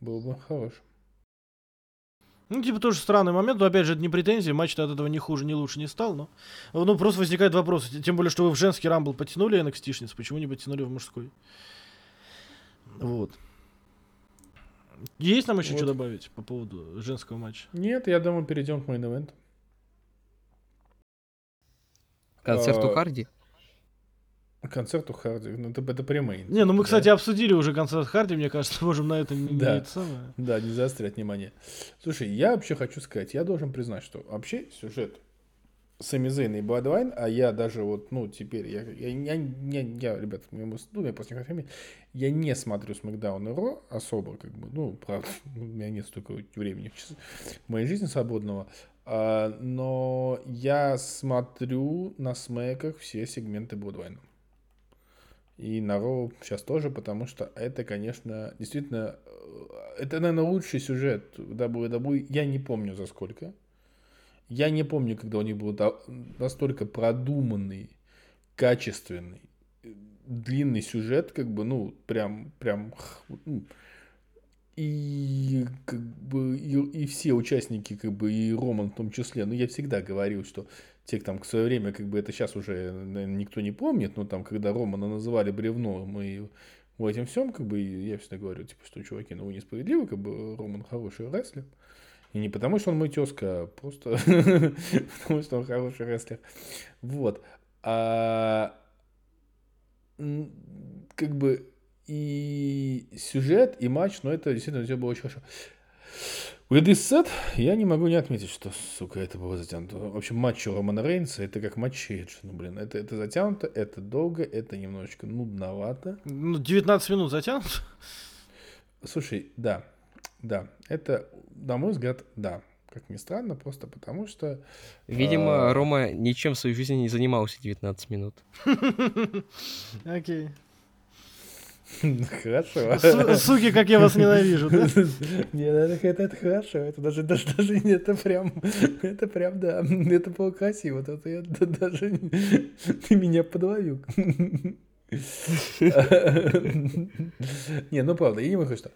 Speaker 3: был бы хорош.
Speaker 1: Ну, типа, тоже странный момент, но опять же, это не претензии, матч-то от этого ни хуже, ни лучше не стал, но... Ну, просто возникает вопрос, тем более, что вы в женский рамбл потянули NXT-шниц, почему не потянули в мужской? Вот. Есть нам еще
Speaker 3: Вот.
Speaker 1: что добавить по поводу женского матча?
Speaker 3: Нет, я думаю, перейдем к мейн-эвенту.
Speaker 4: Концерт у
Speaker 3: А,
Speaker 4: Харди?
Speaker 3: Концерту Харди. Ну, это, это прямой.
Speaker 1: Не, ну мы, кстати, обсудили уже концерт Харди, мне кажется, можем на это не
Speaker 3: Да.
Speaker 1: самое.
Speaker 3: Да, не заострять внимание. Слушай, я вообще хочу сказать, я должен признать, что вообще сюжет Сами Зейна и Бладвайн, а я даже вот, ну, теперь, я, я, я, я, я, ребят, моему, ну, я после времени, я не смотрю Смакдаун и Ро особо, как бы, ну, правда, у меня нет столько времени в, час- в моей жизни свободного, но я смотрю на смеках все сегменты Бладвайна. И на Роу сейчас тоже, потому что это, конечно, действительно, э, это, наверное, лучший сюжет WWE. Я не помню за сколько. Я не помню, когда у них был настолько продуманный, качественный, э, длинный сюжет, как бы, ну, прям, прям, ну, и как бы и, и все участники, как бы и Роман в том числе, ну я всегда говорил, что те, там в свое время, как бы это сейчас уже наверное, никто не помнит, но там, когда Романа называли бревном и в этим всем, как бы я всегда говорю, типа, что чуваки, ну вы несправедливы, как бы Роман хороший рестлер. И не потому, что он мой тезка, а просто потому, что он хороший рестлер. Вот. А, как бы и сюжет, и матч, но это действительно все было очень хорошо. With this said, я не могу не отметить, что, сука, это было затянуто. В общем, матч у Романа Рейнса, это как матч Эйдж. Ну, блин, это, это затянуто, это долго, это немножечко нудновато.
Speaker 1: Ну, 19 минут затянут.
Speaker 3: Слушай, да, да, это, на мой взгляд, да. Как ни странно, просто потому что...
Speaker 4: Видимо,
Speaker 3: а,
Speaker 4: Рома ничем в своей жизни не занимался 19 минут.
Speaker 1: Окей.
Speaker 3: Хорошо.
Speaker 1: Су- Суки, как я вас ненавижу, да?
Speaker 3: Нет, это, это, это хорошо. Это даже, даже, даже это прям, это прям, да, это было красиво. Вот Это я даже, ты меня подловил. Не, ну правда, я не могу что.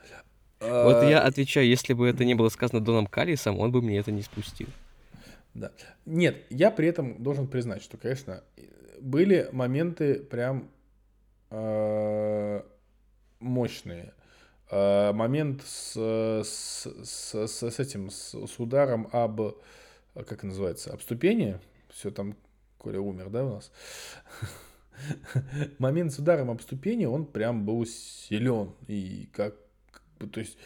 Speaker 4: Вот
Speaker 3: А,
Speaker 4: я отвечаю, если бы это не было сказано Доном Каллисом, он бы мне это не спустил.
Speaker 3: Да. Нет, я при этом должен признать, что, конечно, были моменты прям э, мощные. Э, момент с, с, с, с- этим, с, ударом об, как называется, об ступени. Все там, Коля умер, да, у нас? Момент с ударом об ступени, он прям был силен. И как, то есть,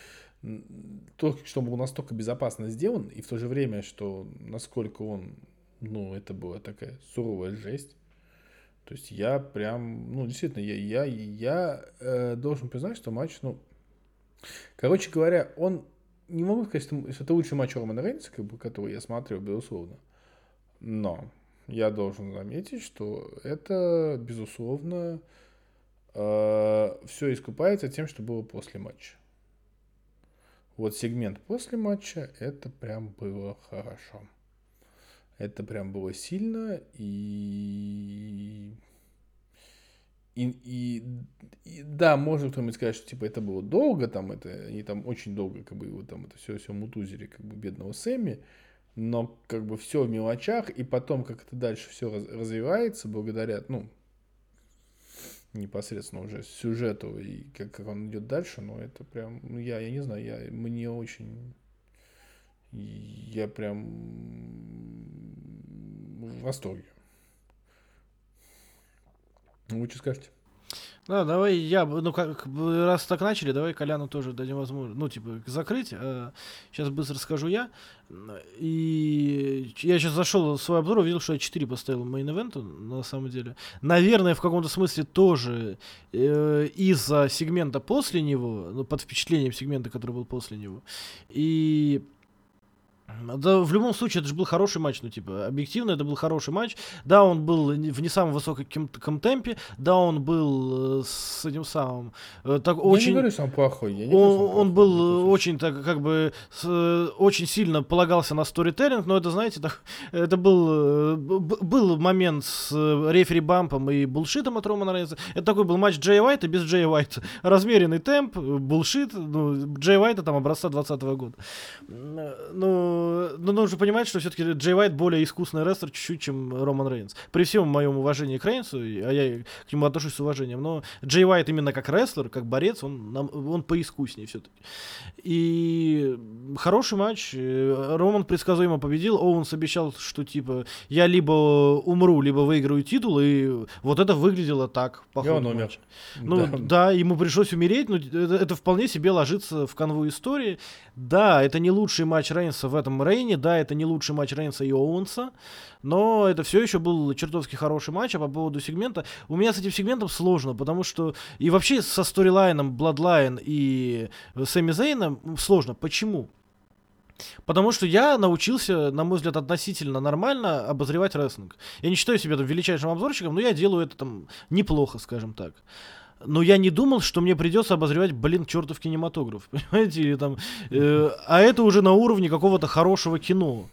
Speaker 3: то, что был настолько безопасно сделан, и в то же время, что насколько он, ну, это была такая суровая жесть. То есть я прям, ну, действительно, я, я, я э, должен признать, что матч, ну, короче говоря, он, не могу сказать, что это лучший матч Романа Рейнса, как бы, который я смотрел, безусловно. Но я должен заметить, что это, безусловно, все искупается тем, что было после матча. Вот сегмент после матча, это прям было хорошо. Это прям было сильно и... И, и, и да, можно кто-нибудь сказать, что типа это было долго, там это, они там очень долго, как бы, вот там это все, все мутузили, как бы, бедного Сэмми, но как бы все в мелочах, и потом, как это дальше все развивается, благодаря, ну, непосредственно уже сюжету и как, как он идет дальше, ну, это прям, ну, я, я не знаю, я, мне очень, я прям в восторге. Ну, вы что скажете?
Speaker 1: Да, давай я, ну как, раз так начали, давай Коляну тоже дадим возможность, ну типа закрыть. сейчас быстро скажу я. И я сейчас зашел в свой обзор, увидел, что я 4 поставил мейн ивенту, на самом деле. Наверное, в каком-то смысле тоже э, из-за сегмента после него, ну под впечатлением сегмента, который был после него. И Да, в любом случае, это же был хороший матч, ну, типа, объективно, это был хороший матч. Да, он был в не самом высоком темпе, да, он был э, с этим самым, э, так
Speaker 3: Я
Speaker 1: очень...
Speaker 3: не говорю, что он плохой. я не говорю, что
Speaker 1: Он, он был
Speaker 3: ну,
Speaker 1: э, очень так как бы с, очень сильно полагался на сторителлинг, но это знаете так это был был момент с э, рефери бампом и булшитом от Романа Рейнса. Это такой был матч Джей Уайта без Джей Уайта. Размеренный темп, булшит, ну Джей Уайта там образца 20 года. М, э, Ну, ну нужно понимать, что все-таки Джей Уайт более искусный рестлер чуть-чуть, чем Роман Рейнс. При всем моем уважении к Рейнсу, а я к нему отношусь с уважением, но Джей Уайт именно как рестлер, как борец, он, нам- он поискуснее все-таки. И хороший матч. э, Роман предсказуемо победил. Оуэнс обещал, что типа я либо умру, либо выиграю титул, и вот это выглядело так по
Speaker 3: И он умер.
Speaker 1: матча. Ну
Speaker 3: Да.
Speaker 1: да. ему пришлось умереть, но это, это вполне себе ложится в канву истории. Да, это не лучший матч Рейнса в этом reign е, да, это не лучший матч Рейнса и Оуэнса, но это все еще был чертовски хороший матч. А по поводу сегмента, у меня с этим сегментом сложно, потому что и вообще со сторилайном Bloodline и Сэмми Зейном сложно. Почему? Потому что я научился, на мой взгляд, относительно нормально обозревать рестлинг. Я не считаю себя там величайшим обзорщиком, но я делаю это там неплохо, скажем так. Но я не думал, что мне придется обозревать, блин, чертов кинематограф, понимаете, или там, э, а это уже на уровне какого-то хорошего кино.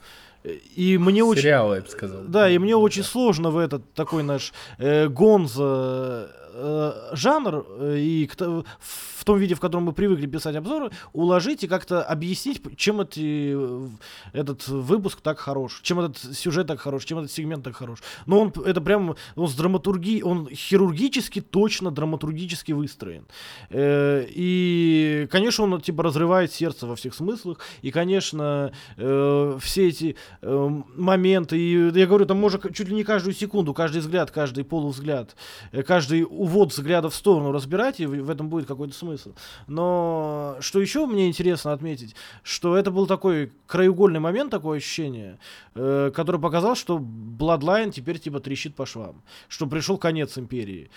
Speaker 1: И мне очень,
Speaker 3: Сериалы, я бы сказал.
Speaker 1: да, и мне
Speaker 3: Да.
Speaker 1: очень сложно в этот такой наш э, гонза э, жанр э, и к то- в том виде, в котором мы привыкли писать обзоры, уложить и как-то объяснить, чем эти, э, этот выпуск так хорош, чем этот сюжет так хорош, чем этот сегмент так хорош. Но он это прям он с драматургией, он хирургически точно драматургически выстроен. Э, и, конечно, он типа разрывает сердце во всех смыслах. И, конечно, э, все эти э, моменты, и я говорю, там можно к- чуть ли не каждую секунду, каждый взгляд, каждый полувзгляд, э, каждый увод взгляда в сторону разбирать, и в, этом будет какой-то смысл. Но что еще мне интересно отметить, что это был такой краеугольный момент, такое ощущение, э, который показал, что Bloodline теперь типа трещит по швам, что пришел конец империи.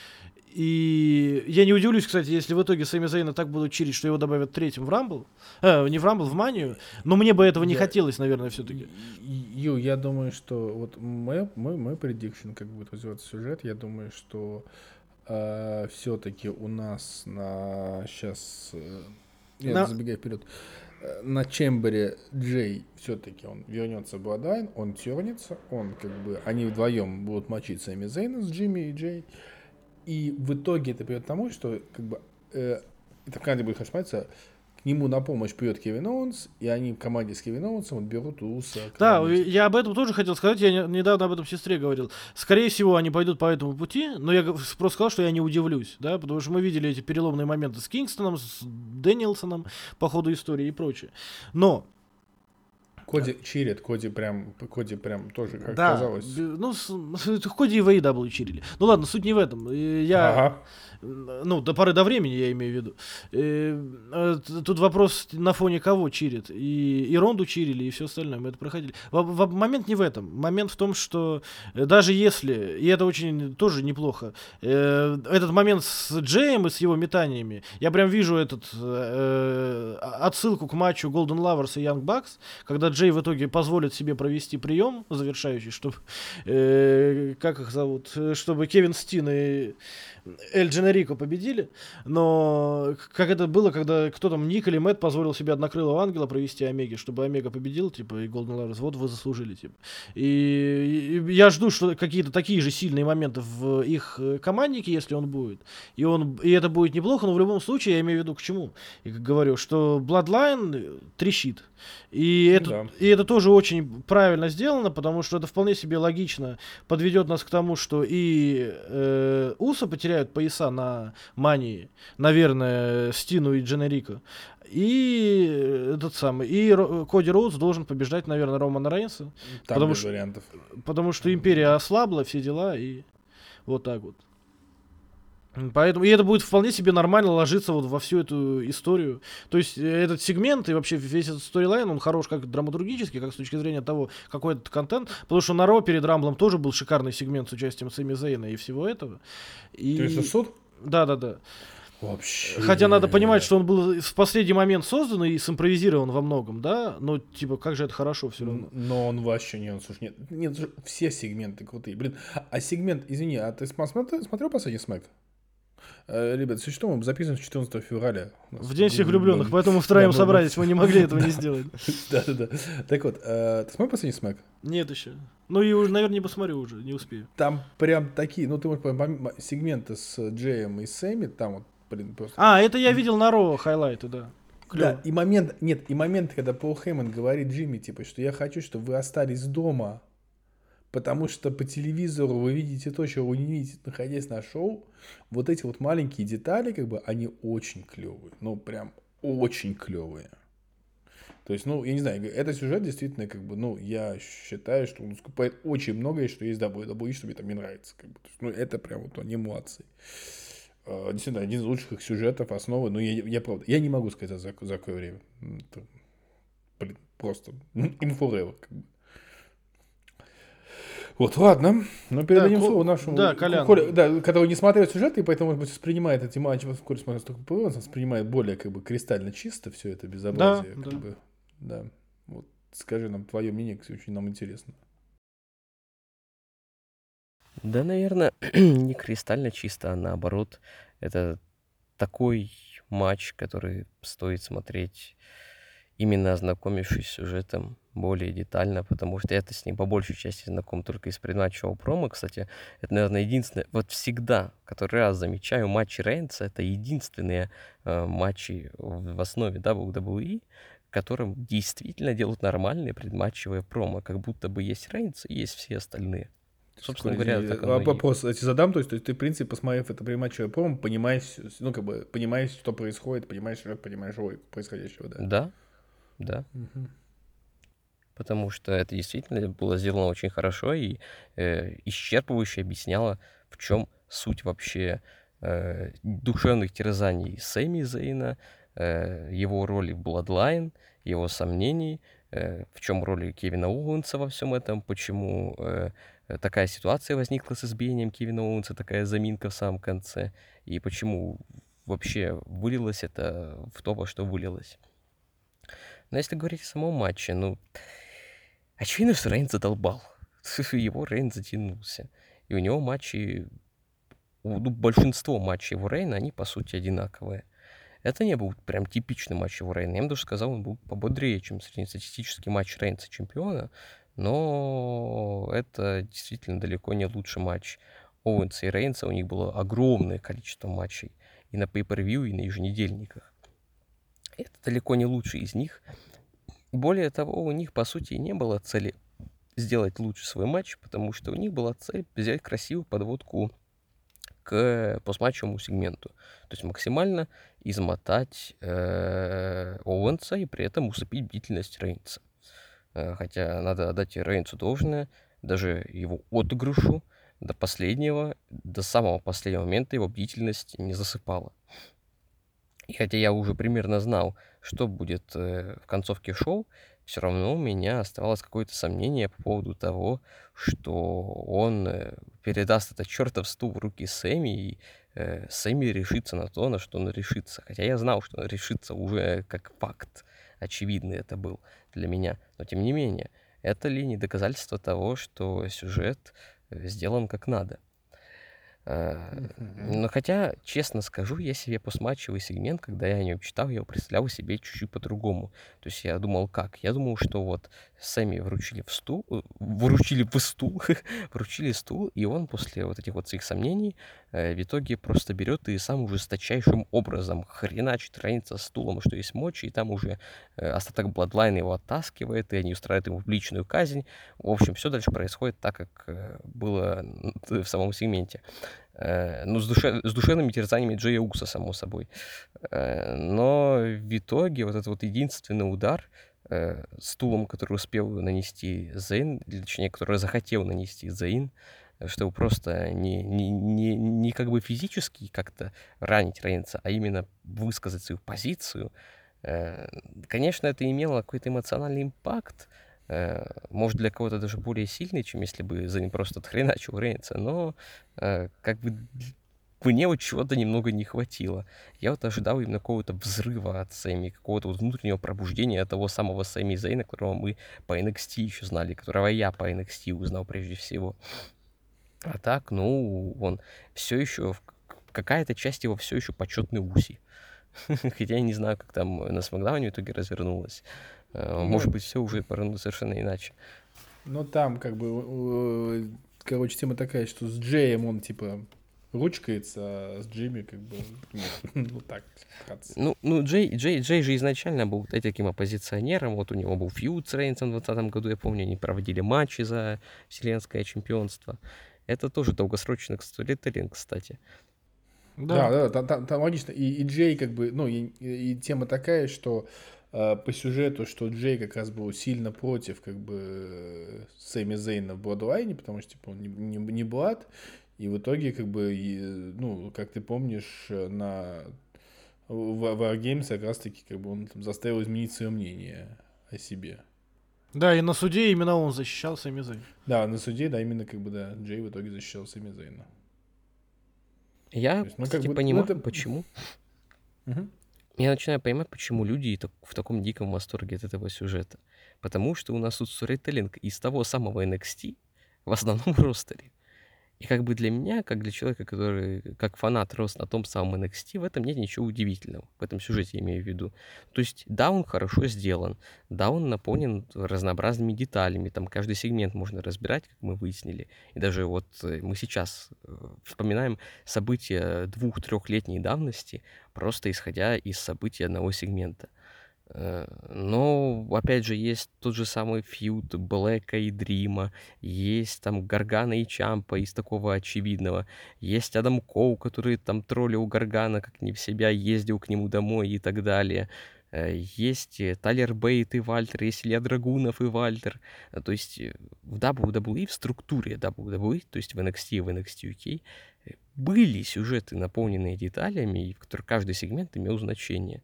Speaker 1: И я не удивлюсь, кстати, если в итоге Сами Зейна так будут чирить, что его добавят третьим в Рамбл. Э, не в Рамбл, в Манию. Но мне бы этого не
Speaker 3: Я-
Speaker 1: хотелось, наверное, все-таки.
Speaker 3: Ю, я думаю, что вот мой, мой, мой prediction, как будет развиваться сюжет, я думаю, что все-таки у нас на сейчас, я
Speaker 1: На-
Speaker 3: забегаю вперед, на Чембере Джей все-таки он вернется в Bloodline, он тернется, он как бы, они вдвоем будут мочить Сами Зейна с Джимми и Джей, и в итоге это приведет к тому, что как бы э, это в команде будет смотреться, к нему на помощь придет Кевин Оуэнс, и они в команде с Кевин Оуэнсом вот берут Уса.
Speaker 1: Да, я об этом тоже хотел сказать. Я не- недавно об этом сестре говорил. Скорее всего, они пойдут по этому пути, но я просто сказал, что я не удивлюсь, да, потому что мы видели эти переломные моменты с Кингстоном, с Дэниелсоном по ходу истории и прочее. Но
Speaker 3: Коди чирит, Коди прям, Коди прям тоже, как
Speaker 1: да,
Speaker 3: казалось.
Speaker 1: ну, с- ходе и AEW чирили. Ну ладно, суть не в этом. Я,
Speaker 3: Ага.
Speaker 1: Ну, до поры до времени, я имею в виду. Э, т- Тут вопрос, на фоне кого чирит. И, и Ронду чирили, и все остальное. Мы это проходили. Во- во- момент не в этом. Момент в том, что э, даже если, и это очень тоже неплохо, э, этот момент с Джеем и с его метаниями, я прям вижу этот э, а- отсылку к матчу Golden Lovers и Young Bucks, когда Джей в итоге позволит себе провести прием завершающий, чтобы, э, как их зовут, Э, чтобы Кевин Стин и Эль Дженерико победили, но как это было, когда кто там, Ник или Мэтт позволил себе однокрылого ангела провести Омеги, чтобы Омега победил, типа, и Golden Lovers, вот вы заслужили, типа. И, и я жду, что какие-то такие же сильные моменты в их э, команднике, если он будет. И, он, и это будет неплохо, но в любом случае я имею в виду к чему. И как говорю, что Bloodline э, трещит. И это,
Speaker 3: да.
Speaker 1: и это тоже очень правильно сделано, потому что это вполне себе логично подведет нас к тому, что и э, Уса потеряют пояса на Мании, наверное, Стину и Дженерико. И этот самый, и Коди Роудс должен побеждать, наверное, Романа Рейнса,
Speaker 3: Там
Speaker 1: потому
Speaker 3: без
Speaker 1: что-
Speaker 3: вариантов.
Speaker 1: потому что Империя ослабла, все дела, и вот так вот. Поэтому, и это будет вполне себе нормально ложиться вот во всю эту историю. То есть э, этот сегмент и вообще весь этот сторилайн, он хорош как драматургически, как с точки зрения того, какой это контент. Потому что на Ро перед Рамблом тоже был шикарный сегмент с участием Сами Зейна и всего этого. И...
Speaker 3: Ты что, суд?
Speaker 1: Да, да, да.
Speaker 3: Вообще.
Speaker 1: Хотя надо понимать, что он был в последний момент создан и симпровизирован во многом, да? Но, типа, как же это хорошо все равно.
Speaker 3: Но он вообще не, он, слушай, нет, нет, все сегменты крутые. Блин, а сегмент, извини, а ты смотрел, смотрел последний смэк? Э, Ребят, если что, мы записываем 14 февраля.
Speaker 1: В день всех влюбленных, поэтому втроем
Speaker 3: мы-
Speaker 1: собрались, мы не могли этого не сделать.
Speaker 3: Да-да-да. Так вот, э, ты смотрел последний смэк?
Speaker 1: Нет еще. Ну и, уже, наверное, не посмотрю уже, не успею.
Speaker 3: Там прям такие, ну ты можешь помимо сегменты с Джеем и Сэмми, там вот, блин, просто...
Speaker 1: А, это я видел на Ро хайлайты, да. Клево.
Speaker 3: Да, и момент, нет, и момент, когда Пол Хейман говорит Джимми, типа, что я хочу, чтобы вы остались дома, потому что по телевизору вы видите то, чего вы не видите, находясь на шоу. Вот эти вот маленькие детали, как бы, они очень клевые. Ну, прям очень клевые. То есть, ну, я не знаю, этот сюжет действительно, как бы, ну, я считаю, что он скупает очень многое, что есть WWE, что мне там не нравится. Как бы. Ну, это прям вот они молодцы. Э, Действительно, один из лучших их сюжетов, основы. Но я, я правда, я не могу сказать за, за какое время. Это, блин, просто in. Как бы. Вот, ладно. Ну, передадим
Speaker 1: Ко-
Speaker 3: слово нашему...
Speaker 1: да.
Speaker 3: Коле- да, который не смотрел сюжет, и поэтому, может быть, воспринимает эти матчи, поскольку смотрел столько ПВ, он воспринимает более, как бы, кристально чисто все это безобразие.
Speaker 1: Да,
Speaker 3: как
Speaker 1: да.
Speaker 3: бы. да. Вот, скажи нам твое мнение, кстати, очень нам интересно.
Speaker 4: Да, наверное, не кристально чисто, а наоборот. Это такой матч, который стоит смотреть, именно ознакомившись с сюжетом более детально, потому что я-то с ним по большей части знаком только из предматчевого промо. Кстати, это, наверное, единственное... Вот всегда, который раз замечаю, матчи Рейнса — это единственные э, матчи в основе WWE, которым действительно делают нормальные предматчевые промо, как будто бы есть Рейнс и есть все остальные. Собственно говоря, так оно и
Speaker 3: Вопрос эти задам, то есть, то есть ты, в принципе, посмотрев это приматчевое промо, понимаешь, ну, как бы, понимаешь, что происходит, понимаешь понимаешь логику происходящего, да?
Speaker 4: Да, да.
Speaker 3: Мгм.
Speaker 4: Потому что это действительно было сделано очень хорошо и э, исчерпывающе объясняло, в чем суть вообще э, душевных терзаний Сэмми Зейна, э, его роли в Bloodline, его сомнений, э, в чем роль Кевина Оуэнса во всем этом, почему э, такая ситуация возникла с избиением Кевина Оуэнса, такая заминка в самом конце, и почему вообще вылилось это в то, во что вылилось. Но если говорить о самом матче, ну, очевидно, что Рейн задолбал. Его Рейн затянулся. И у него матчи, у- ну, большинство матчей его Рейна, они, по сути, одинаковые. Это не был прям типичный матч его Рейна. Я бы даже сказал, он был пободрее, чем среднестатистический матч Рейнса чемпиона. Но это действительно далеко не лучший матч Оуэнса и Рейнса. У них было огромное количество матчей и на pay-per-view, и на еженедельниках. Это далеко не лучший из них. Более того, у них, по сути, не было цели сделать лучше свой матч, потому что у них была цель взять красивую подводку к постматчевому сегменту. То есть максимально измотать э, Оуэнса и при этом усыпить бдительность Рейнса. Э, Хотя надо отдать Рейнсу должное, даже его отыгрышу до последнего, до самого последнего момента его бдительность не засыпала. И хотя я уже примерно знал, что будет э, в концовке шоу, все равно у меня оставалось какое-то сомнение по поводу того, что он э, передаст этот чертов стул в руки Сэмми, и э, Сэмми решится на то, на что он решится. Хотя я знал, что он решится уже как факт. Очевидный это был для меня. Но тем не менее, это ли не доказательство того, что сюжет э, сделан как надо? Э, Но хотя, честно скажу, я себе постматчевый сегмент, когда я о нем читал, я его представлял себе чуть-чуть по-другому. То есть я думал, как? Я думал, что вот Сэмми вручили в стул, э, вручили в стул, вручили стул, и он после вот этих вот своих сомнений э, в итоге просто берет и самым жесточайшим образом хреначит ранится стулом, что есть мочи, и там уже э, остаток Бладлайна его оттаскивает, и они устраивают ему публичную казнь. В общем, все дальше происходит так, как э, было н- в самом сегменте. Э, Ну, с, душе- с душевными терзаниями Джея Укса, само собой. Э, Но в итоге вот этот вот единственный удар э, стулом, который успел нанести Зейн, или точнее, который захотел нанести Зейн, э, чтобы просто не, не, не, не как бы физически как-то ранить Рейнса, а именно высказать свою позицию, э, конечно, это имело какой-то эмоциональный импакт, э, может, для кого-то даже более сильный, чем если бы Зейн просто отхреначил Рейнса, но э, как бы мне вот чего-то немного не хватило. Я вот ожидал именно какого-то взрыва от Сэмми, какого-то вот внутреннего пробуждения того самого Сэмми Зейна, которого мы по NXT еще знали, которого я по NXT узнал прежде всего. А так, ну, он все еще, какая-то часть его все еще почетный Уси. Хотя я не знаю, как там на Смакдауне в итоге развернулось. Э, может быть, все уже повернулось совершенно иначе.
Speaker 3: Ну, там как бы, короче, тема такая, что с Джеем он, типа, ручкается, а с Джимми как бы, ну, так.
Speaker 4: Ну, ну Джей, Джей, Джей же изначально был таким оппозиционером, вот у него был фьюд с Рейнсом в 2020 году, я помню, они проводили матчи за вселенское чемпионство. Это тоже долгосрочный сторителлинг, кстати.
Speaker 3: Да, да, да там, там, там логично. И, и Джей как бы, ну, и, и тема такая, что э, по сюжету, что Джей как раз был сильно против как бы Сэмми Зейна в Бладлайне, потому что типа он не, не, не Блад, и в итоге как бы, ну, как ты помнишь, на в Wargames как раз таки как бы он там заставил изменить свое мнение о себе.
Speaker 1: Да, и на суде именно он защищал Сэмми Зейна.
Speaker 3: Да, на суде, да, именно как бы, да, Джей в итоге защищал Сэмми Зейна.
Speaker 4: Я, есть, ну, кстати, бы, понимаю, ну, это... почему. Угу. Я начинаю понимать, почему люди в таком диком восторге от этого сюжета. Потому что у нас тут сторителлинг из того самого NXT в основном ростере. И как бы для меня, как для человека, который как фанат рос на том самом NXT, в этом нет ничего удивительного. В этом сюжете имею в виду. То есть, да, он хорошо сделан, да, он наполнен разнообразными деталями, там каждый сегмент можно разбирать, как мы выяснили. И даже вот э, мы сейчас э, вспоминаем события двух-трехлетней давности, просто исходя из событий одного сегмента – Э, но, опять же, есть тот же самый фьюд Блэка и Дрима, есть там Гаргана и Чампа из такого очевидного, есть Адам Коу, который там троллил Гаргана, как не в себя, ездил к нему домой и так далее. Э, есть Талер Бейт и Вальтер, есть Илья Драгунов и Вальтер. Э, то есть в WWE, в структуре WWE, то есть в NXT и в NXT UK, были сюжеты, наполненные деталями, в которых каждый сегмент имел значение.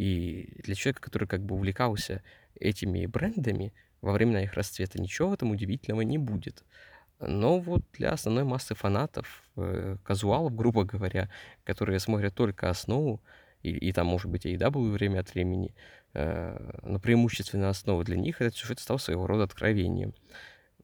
Speaker 4: И для человека, который как бы увлекался этими брендами во времена их расцвета, ничего в этом удивительного не будет. Но вот для основной массы фанатов, э, казуалов, грубо говоря, которые смотрят только основу, и, и там, может быть, AEW время от времени, э, но преимущественно основа для них этот сюжет стал своего рода откровением.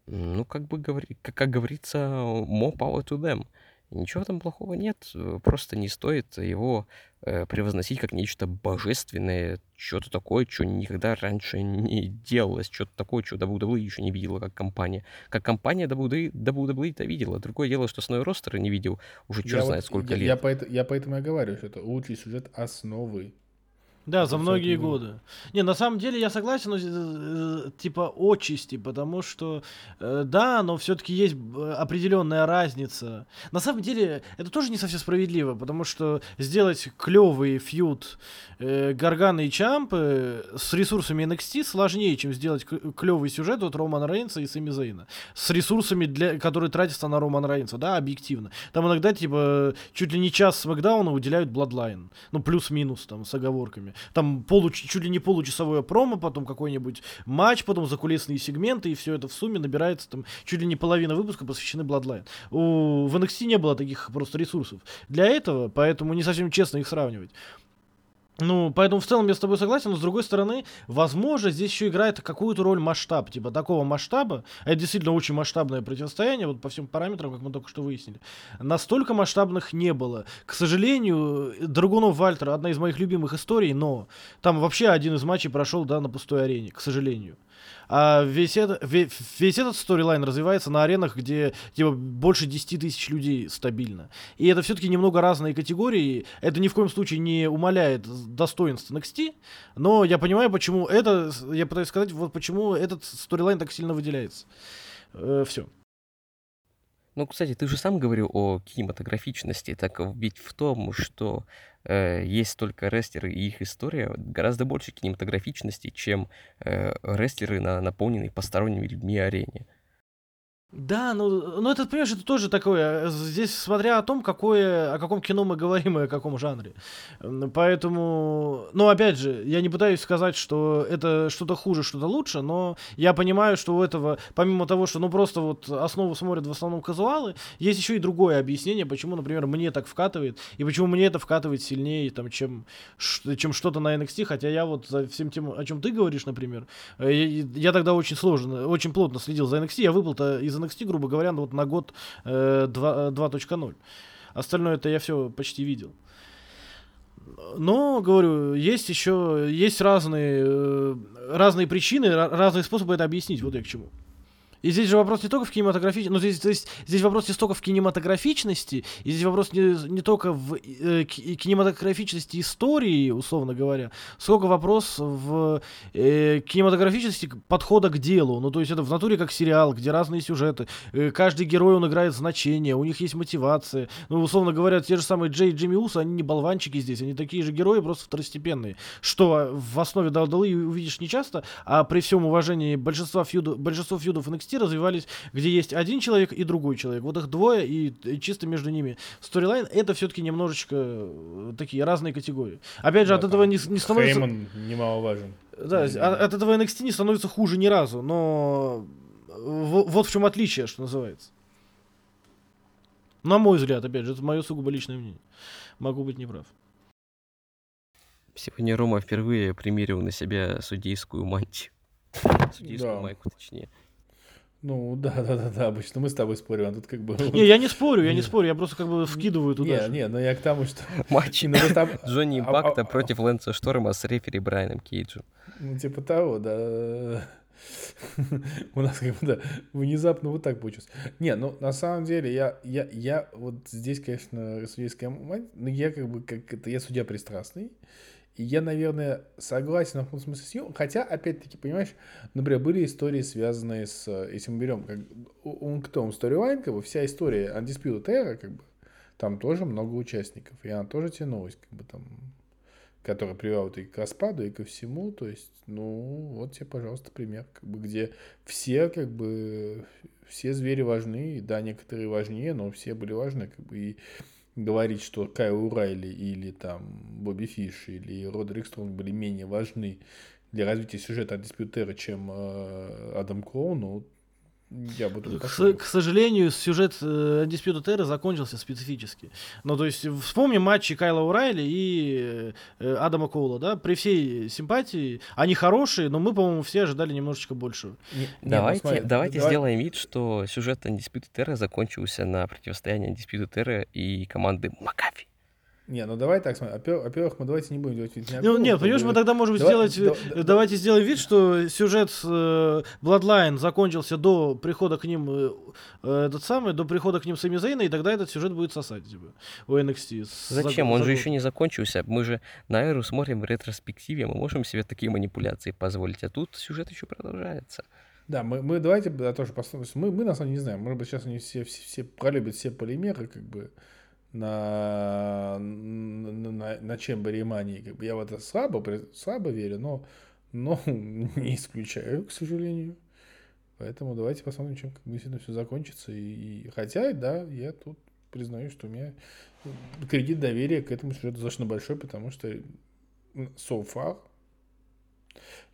Speaker 4: Ну, как бы говори, как, как говорится, more power to them. Ничего там плохого нет, э, просто не стоит его э, превозносить как нечто божественное, что-то такое, что никогда раньше не делалось, что-то такое, что WWE еще не видела как компания. Как компания WWE, WWE это видела. Другое дело, что основной ростера не видел уже черт знает вот, сколько
Speaker 3: я,
Speaker 4: лет.
Speaker 3: Я, поэтому, я поэтому и говорю, что это лучший сюжет основы.
Speaker 1: Да, за многие годы. Не, на самом деле я согласен, но, э, типа отчасти, потому что, э, да, но все-таки есть э, определенная разница. На самом деле это тоже не совсем справедливо, потому что сделать клевый фьюд э, Гаргана и Чампы с ресурсами NXT сложнее, чем сделать клевый сюжет от Романа Рейнса и Сами Зейна. С ресурсами, для, которые тратятся на Романа Рейнса, да, объективно. Там иногда, типа, чуть ли не час Смакдауна уделяют Bloodline. Ну, плюс-минус, там, с оговорками там полу, чуть ли не получасовое промо, потом какой-нибудь матч, потом закулисные сегменты, и все это в сумме набирается там чуть ли не половина выпуска посвящены Bloodline. У, в NXT не было таких просто ресурсов для этого, поэтому не совсем честно их сравнивать. Ну, поэтому в целом я с тобой согласен, но с другой стороны, возможно, здесь еще играет какую-то роль масштаб, типа такого масштаба, а это действительно очень масштабное противостояние, вот по всем параметрам, как мы только что выяснили, настолько масштабных не было. К сожалению, Драгунов Вальтер одна из моих любимых историй, но там вообще один из матчей прошел, да, на пустой арене, к сожалению. А весь, это, весь, весь этот storyline развивается на аренах, где типа, больше 10 тысяч людей стабильно. И это все-таки немного разные категории. Это ни в коем случае не умаляет достоинств NXT, но я понимаю, почему это, я пытаюсь сказать, вот почему этот storyline так сильно выделяется. Э, все.
Speaker 4: Ну, кстати, ты же сам говорил о кинематографичности, так ведь в том, что э, есть только рестлеры и их история, гораздо больше кинематографичности, чем э, рестлеры на наполненной посторонними людьми арене.
Speaker 1: Да, ну, ну это, понимаешь, это тоже такое. э, Здесь смотря о том, какое, о каком кино мы говорим и о каком жанре. Поэтому, ну, опять же, я не пытаюсь сказать, что это что-то хуже, что-то лучше, но я понимаю, что у этого, помимо того, что, ну, просто вот основу смотрят в основном казуалы, есть еще и другое объяснение, почему, например, мне так вкатывает, и почему мне это вкатывает сильнее, там, чем, чем что-то на NXT, хотя я вот за всем тем, о чем ты говоришь, например, э, я, я тогда очень сложно, очень плотно следил за NXT, я выпал-то из NXT, грубо говоря, вот на год э, два- э, 2.0. Остальное это я все почти видел. Но, говорю, есть еще, есть разные, э, разные причины, ра- разные способы это объяснить, вот я к чему. И здесь же вопрос не только в кинематографичности, ну здесь, то есть, здесь вопрос не столько в кинематографичности, и здесь вопрос не, не только в э, ки- кинематографичности истории, условно говоря, сколько вопрос в э, кинематографичности подхода к делу. Ну, то есть это в натуре как сериал, где разные сюжеты, э, каждый герой, он играет значение, у них есть мотивация. Ну, условно говоря, те же самые Джей и Джимми Усы, они не болванчики здесь, они такие же герои, просто второстепенные. Что в основе Далдалы увидишь не часто, а при всем уважении большинства фьюдов, большинство фьюдов NXT развивались, где есть один человек и другой человек. Вот их двое, и, и чисто между ними сторилайн, это все-таки немножечко э, такие разные категории. Опять же,
Speaker 3: Да,
Speaker 1: от этого не, не становится...
Speaker 3: Хейман немаловажен.
Speaker 1: Да,
Speaker 3: Мгм.
Speaker 1: а- от этого NXT не становится хуже ни разу, но во- вот в чем отличие, что называется. На мой взгляд, опять же, это мое сугубо личное мнение. Могу быть неправ.
Speaker 4: Сегодня Рома впервые примерил на себя судейскую мантию. Судейскую
Speaker 3: Да.
Speaker 4: майку, точнее.
Speaker 3: Ну, да, да, да, да, обычно мы с тобой спорим, а тут как бы...
Speaker 1: Не, я не спорю, я не спорю, я просто как бы вкидываю туда.
Speaker 3: Не, не, но я к тому, что...
Speaker 4: Матч Джонни
Speaker 3: а- а-
Speaker 4: Импакта
Speaker 3: а-
Speaker 4: против Лэнса Шторма с рефери Брайаном Кейджем.
Speaker 3: Ну, типа того, да. У нас как бы, да, внезапно вот так получилось. Не, ну, на самом деле, я, я, я вот здесь, конечно, судейская мать, но я как бы, как это, я судья пристрастный, я, наверное, согласен в каком смысле с хотя, опять-таки, понимаешь, например, были истории, связанные с, э, если мы берем, как, у- кто, он сторилайн, как бы, вся история Undisputed Era, как бы, там тоже много участников, и она тоже тянулась, как бы, там, которая привела и к распаду, и ко всему. То есть, ну, вот тебе, пожалуйста, пример, как бы, где все, как бы, все звери важны, да, некоторые важнее, но все были важны, как бы, и говорить, что Кайл Райли или там Бобби Фиш или Родерик Стронг были менее важны для развития сюжета Undisputed Era, чем э, Адам Кроу, ну, я тут
Speaker 1: К, с- к сожалению, сюжет э, Undisputed Era закончился специфически. Ну, то есть, вспомним матчи Кайла Урайли и э, Адама Коула, да, при всей симпатии, они хорошие, но мы, по-моему, все ожидали немножечко большего.
Speaker 3: Не- не, ну,
Speaker 4: Давайте,
Speaker 3: смотри,
Speaker 4: давайте
Speaker 3: давай-
Speaker 4: сделаем вид, что сюжет Undisputed Era закончился на противостоянии Undisputed Era и команды Макафи.
Speaker 3: Не, ну давай так смотри. Во-первых, мы давайте не будем делать вид
Speaker 1: Ну, нет, понимаешь, мы тогда можем
Speaker 3: Давай-
Speaker 1: сделать...
Speaker 3: да-
Speaker 1: э,
Speaker 3: да-
Speaker 1: давайте сделаем вид, что сюжет э, Bloodline закончился до прихода к ним э, э, этот самый, до прихода к ним Сами Зейна, и тогда этот сюжет будет сосать, типа, у NXT. с-
Speaker 4: Зачем?
Speaker 1: за-
Speaker 4: Он
Speaker 1: за
Speaker 4: же еще не закончился. Мы же на Эру смотрим в ретроспективе, мы можем себе такие манипуляции позволить, а тут сюжет еще продолжается.
Speaker 3: Да, мы, мы давайте да, тоже посмотрим. Мы, мы на самом деле не знаем. Может быть, сейчас они все, все, все пролюбят все полимеры, как бы на, на, на, чембере и мании. Как бы я в это слабо, слабо верю, но, но не исключаю, к сожалению. Поэтому давайте посмотрим, чем как бы действительно все закончится. И, и- хотя, да, я тут признаю, что у меня кредит доверия к этому сюжету достаточно большой, потому что so far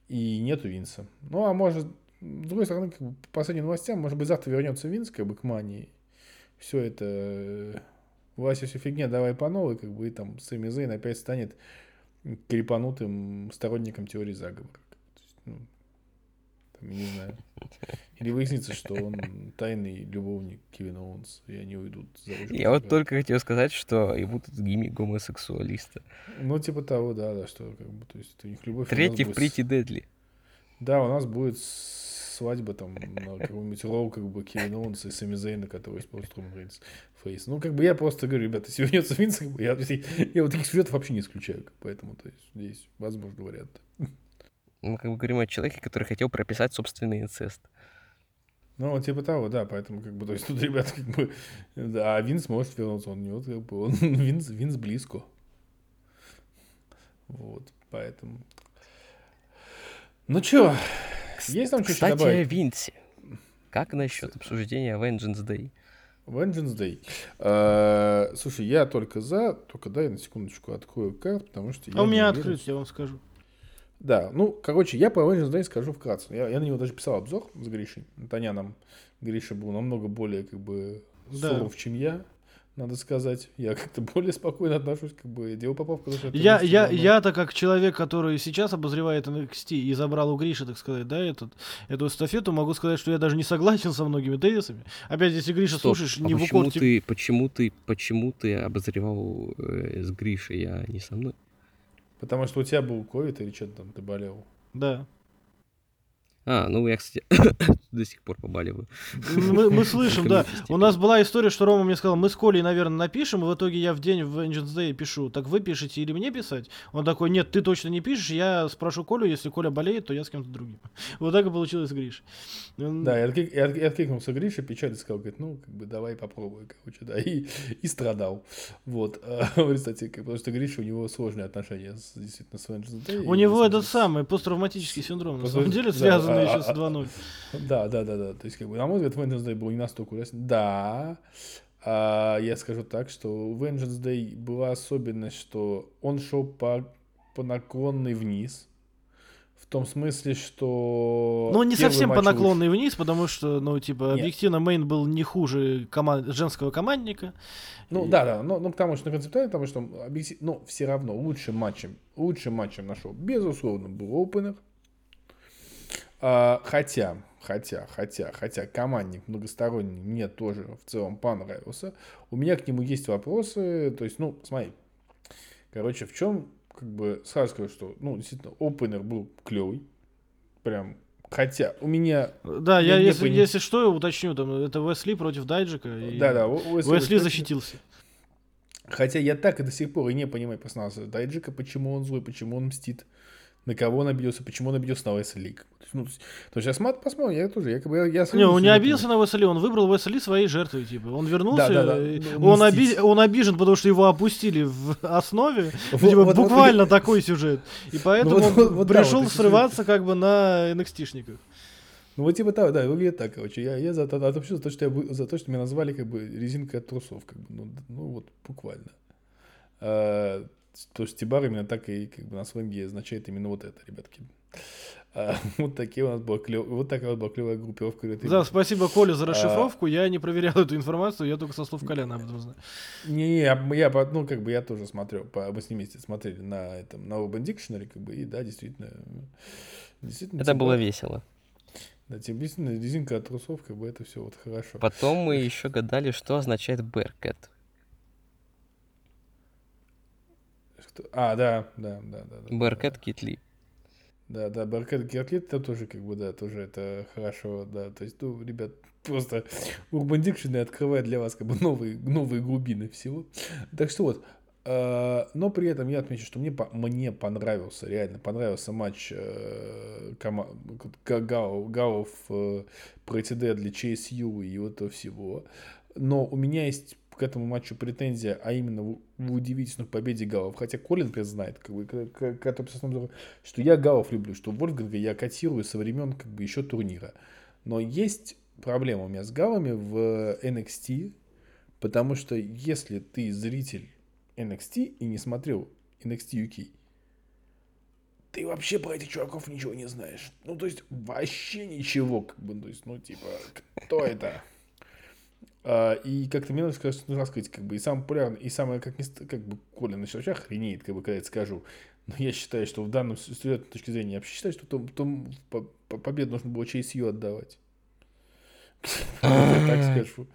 Speaker 3: и нету Винса. Ну, а может, с другой стороны, как бы, по последним новостям, может быть, завтра вернется Винс, как бы, к мании. Все это... Вася, все фигня, давай по новой, как бы, и там Сами Зейн опять станет крепанутым сторонником теории заговора. Есть, ну, там, я не знаю. Или выяснится, что он тайный любовник Кевина Оуэнса, и они уйдут за ручку.
Speaker 4: Я вот только хотел сказать, что ему тут гиммик гомосексуалиста.
Speaker 3: Ну, типа того, да, да, что, как бы, то есть, у них любовь...
Speaker 4: Третий в
Speaker 3: будет
Speaker 4: Прити Дедли.
Speaker 3: Да, у нас будет свадьба там на каком-нибудь Raw, как бы Кевин Оуэнс и Сами Зейна, который использует Роман Рейнс face. Ну, как бы я просто говорю, ребята, если вернется Винс, как бы, я, я вот таких сюжетов вообще не исключаю, поэтому, то есть, здесь возможно вариант.
Speaker 4: Мы как бы говорим о человеке, который хотел прописать собственный инцест.
Speaker 3: Ну, типа того, да, поэтому, как бы, то есть, тут, ребята, как бы, да, а Винс может вернуться, он не вот, как бы, он, Винс, Винс близко. Вот, поэтому... Ну, чё, есть там что еще
Speaker 4: Кстати, о
Speaker 3: добавить?
Speaker 4: Винсе. Как насчет обсуждения Vengeance Day?
Speaker 3: Vengeance Day. Э, Слушай, я только за, только дай на секундочку открою карт, потому что я
Speaker 1: А у меня открыт, я вам скажу.
Speaker 3: Да, ну, короче, я про Vengeance Day скажу вкратце. Я, я на него даже писал обзор с Гришей Антоняном. Гриша был намного более, как бы,
Speaker 1: Да.
Speaker 3: суров, чем я, надо сказать. Я как-то более спокойно отношусь, как бы, делал поправку.
Speaker 1: Я, я, я-то как человек, который сейчас обозревает NXT и забрал у Гриши, так сказать, да, этот, эту эстафету, могу сказать, что я даже не согласен со многими тезисами. Опять, если Гриша
Speaker 4: Стоп,
Speaker 1: слушаешь,
Speaker 4: а
Speaker 1: не в
Speaker 4: почему
Speaker 1: укор тебе-
Speaker 4: ты, почему ты, почему ты обозревал э, с Гришей, а не со мной?
Speaker 3: Потому что у тебя был ковид или что-то там, ты болел.
Speaker 1: Да.
Speaker 4: А, ну я, кстати, до сих пор побаливаю.
Speaker 1: Мы, мы слышим, да. У нас была история, что Рома мне сказал, мы с Колей, наверное, напишем, и в итоге я в день в Vengeance Day пишу, так вы пишете или мне писать? Он такой, нет, ты точно не пишешь, я спрошу Колю, если Коля болеет, то я с кем-то другим. Вот так и получилось с Гришей. Он-
Speaker 3: Да, я, отклик- я от- я откликнулся Гриша, печально сказал, говорит, ну, как бы, давай попробуй, короче, да, и, и страдал. Вот, а, кстати, потому что Гриша, у него сложные отношения с, действительно с Vengeance Day.
Speaker 1: У него этот самый посттравматический синдром, на самом деле,
Speaker 3: да, а-
Speaker 1: еще
Speaker 3: а-
Speaker 1: с
Speaker 3: а-
Speaker 1: 2.0.
Speaker 3: Да, да, да, да. То есть, как бы, на мой взгляд, Vengeance Day был не настолько ужасен. Да, а, я скажу так, что у Vengeance Day была особенность, что он шел по, по наклонной вниз. В том смысле, что...
Speaker 1: Ну, не совсем по наклонной вниз, потому что, ну, типа,
Speaker 3: Нет.
Speaker 1: объективно, Мейн был не хуже коман- женского командника.
Speaker 3: Ну
Speaker 1: И-
Speaker 3: да, да, ну, ну потому что на концептуально, потому что объектив- ну, все равно лучшим матчем, лучшим матчем нашел, безусловно, был опенер. А, хотя, хотя, хотя, хотя командник многосторонний мне тоже в целом понравился. У меня к нему есть вопросы, то есть, ну, смотри, короче, в чем, как бы, сразу скажу, что, ну, действительно, опенер был клевый, прям, хотя у меня,
Speaker 1: Да, я,
Speaker 3: Я
Speaker 1: если,
Speaker 3: пони-
Speaker 1: если что, уточню, там, это Уэсли против Дайджика.
Speaker 3: у- у Уэсли
Speaker 1: защитился.
Speaker 3: Хотя я так и до сих пор и не понимаю персонажа Дайджика, почему он злой, почему он мстит, на кого он обиделся, почему он обиделся на Уэсли Лиг. То есть, ну, то есть, смотрю, посмотрим, я тоже, я как бы, я, я
Speaker 1: Не, он не обиделся на Уэсли, он выбрал Уэсли своей жертвой, типа. Он вернулся,
Speaker 3: Да-да-да,
Speaker 1: и
Speaker 3: ну,
Speaker 1: он, оби- он обижен, потому что его опустили в основе.
Speaker 3: Вот-
Speaker 1: Ну, типа,
Speaker 3: вот- вот-
Speaker 1: буквально такой сюжет. И поэтому
Speaker 3: вот-
Speaker 1: он
Speaker 3: вот- вот да,
Speaker 1: пришел
Speaker 3: вот
Speaker 1: срываться как бы на NXT-шниках.
Speaker 3: Ну, вот типа так, да, выглядит так, короче. Я, я за, то- отомщу за то, что я, за то, что меня назвали как бы резинкой от трусов, как бы, ну, ну вот буквально. А, то есть Тибар именно так и как бы на сленге означает именно вот это, ребятки. А, вот такие у нас была клев... вот такая вот была клевая группировка.
Speaker 1: Да, спасибо Коле
Speaker 3: А.
Speaker 1: за расшифровку. Я не проверял эту информацию, я только со слов Коляна об этом знаю.
Speaker 3: Не, не, я, я, по- ну, как бы я тоже смотрел, по, мы с ним вместе смотрели на этом, на Urban Dictionary, как бы, и да, действительно, действительно.
Speaker 4: Это было
Speaker 3: Тибар-
Speaker 4: весело.
Speaker 3: Да, тем- действительно, резинка от трусов, как бы, это все вот хорошо.
Speaker 4: Потом мы еще гадали, что означает Беркет.
Speaker 3: Что- А, да, да, да, да. да,
Speaker 4: Беркет Китли.
Speaker 3: Да, да, Баркет Герклит, это тоже, как бы, да, тоже это хорошо, да. То есть, ну, ребят, просто Urban Dictionary открывает для вас, как бы, новые, новые глубины всего. Так что вот, э, но при этом я отмечу, что мне, мне понравился, реально понравился матч э, кома- Га- Гао, Гаов э, против для ЧСЮ и вот этого всего. Но у меня есть к этому матчу претензия, а именно в, в удивительной победе Галов. Хотя Колин например, знает, как бы, что я Галов люблю, что Вольфганга я котирую со времен как бы еще турнира. Но есть проблема у меня с Галами в NXT, потому что если ты зритель NXT и не смотрел NXT UK, ты вообще про этих чуваков ничего не знаешь. Ну, то есть, вообще ничего, как бы, то есть, ну, типа, кто это? А, и как-то мне нужно сказать, нужно раскрыть, как бы, и самое популярное, и самое, как, ст- как бы, Коля начал вообще охренеет, как бы, когда я это скажу. Но я считаю, что в данном, с точки зрения, я вообще считаю, что том, том, по- по- победу нужно было ЧСЮ отдавать. Я так скажу.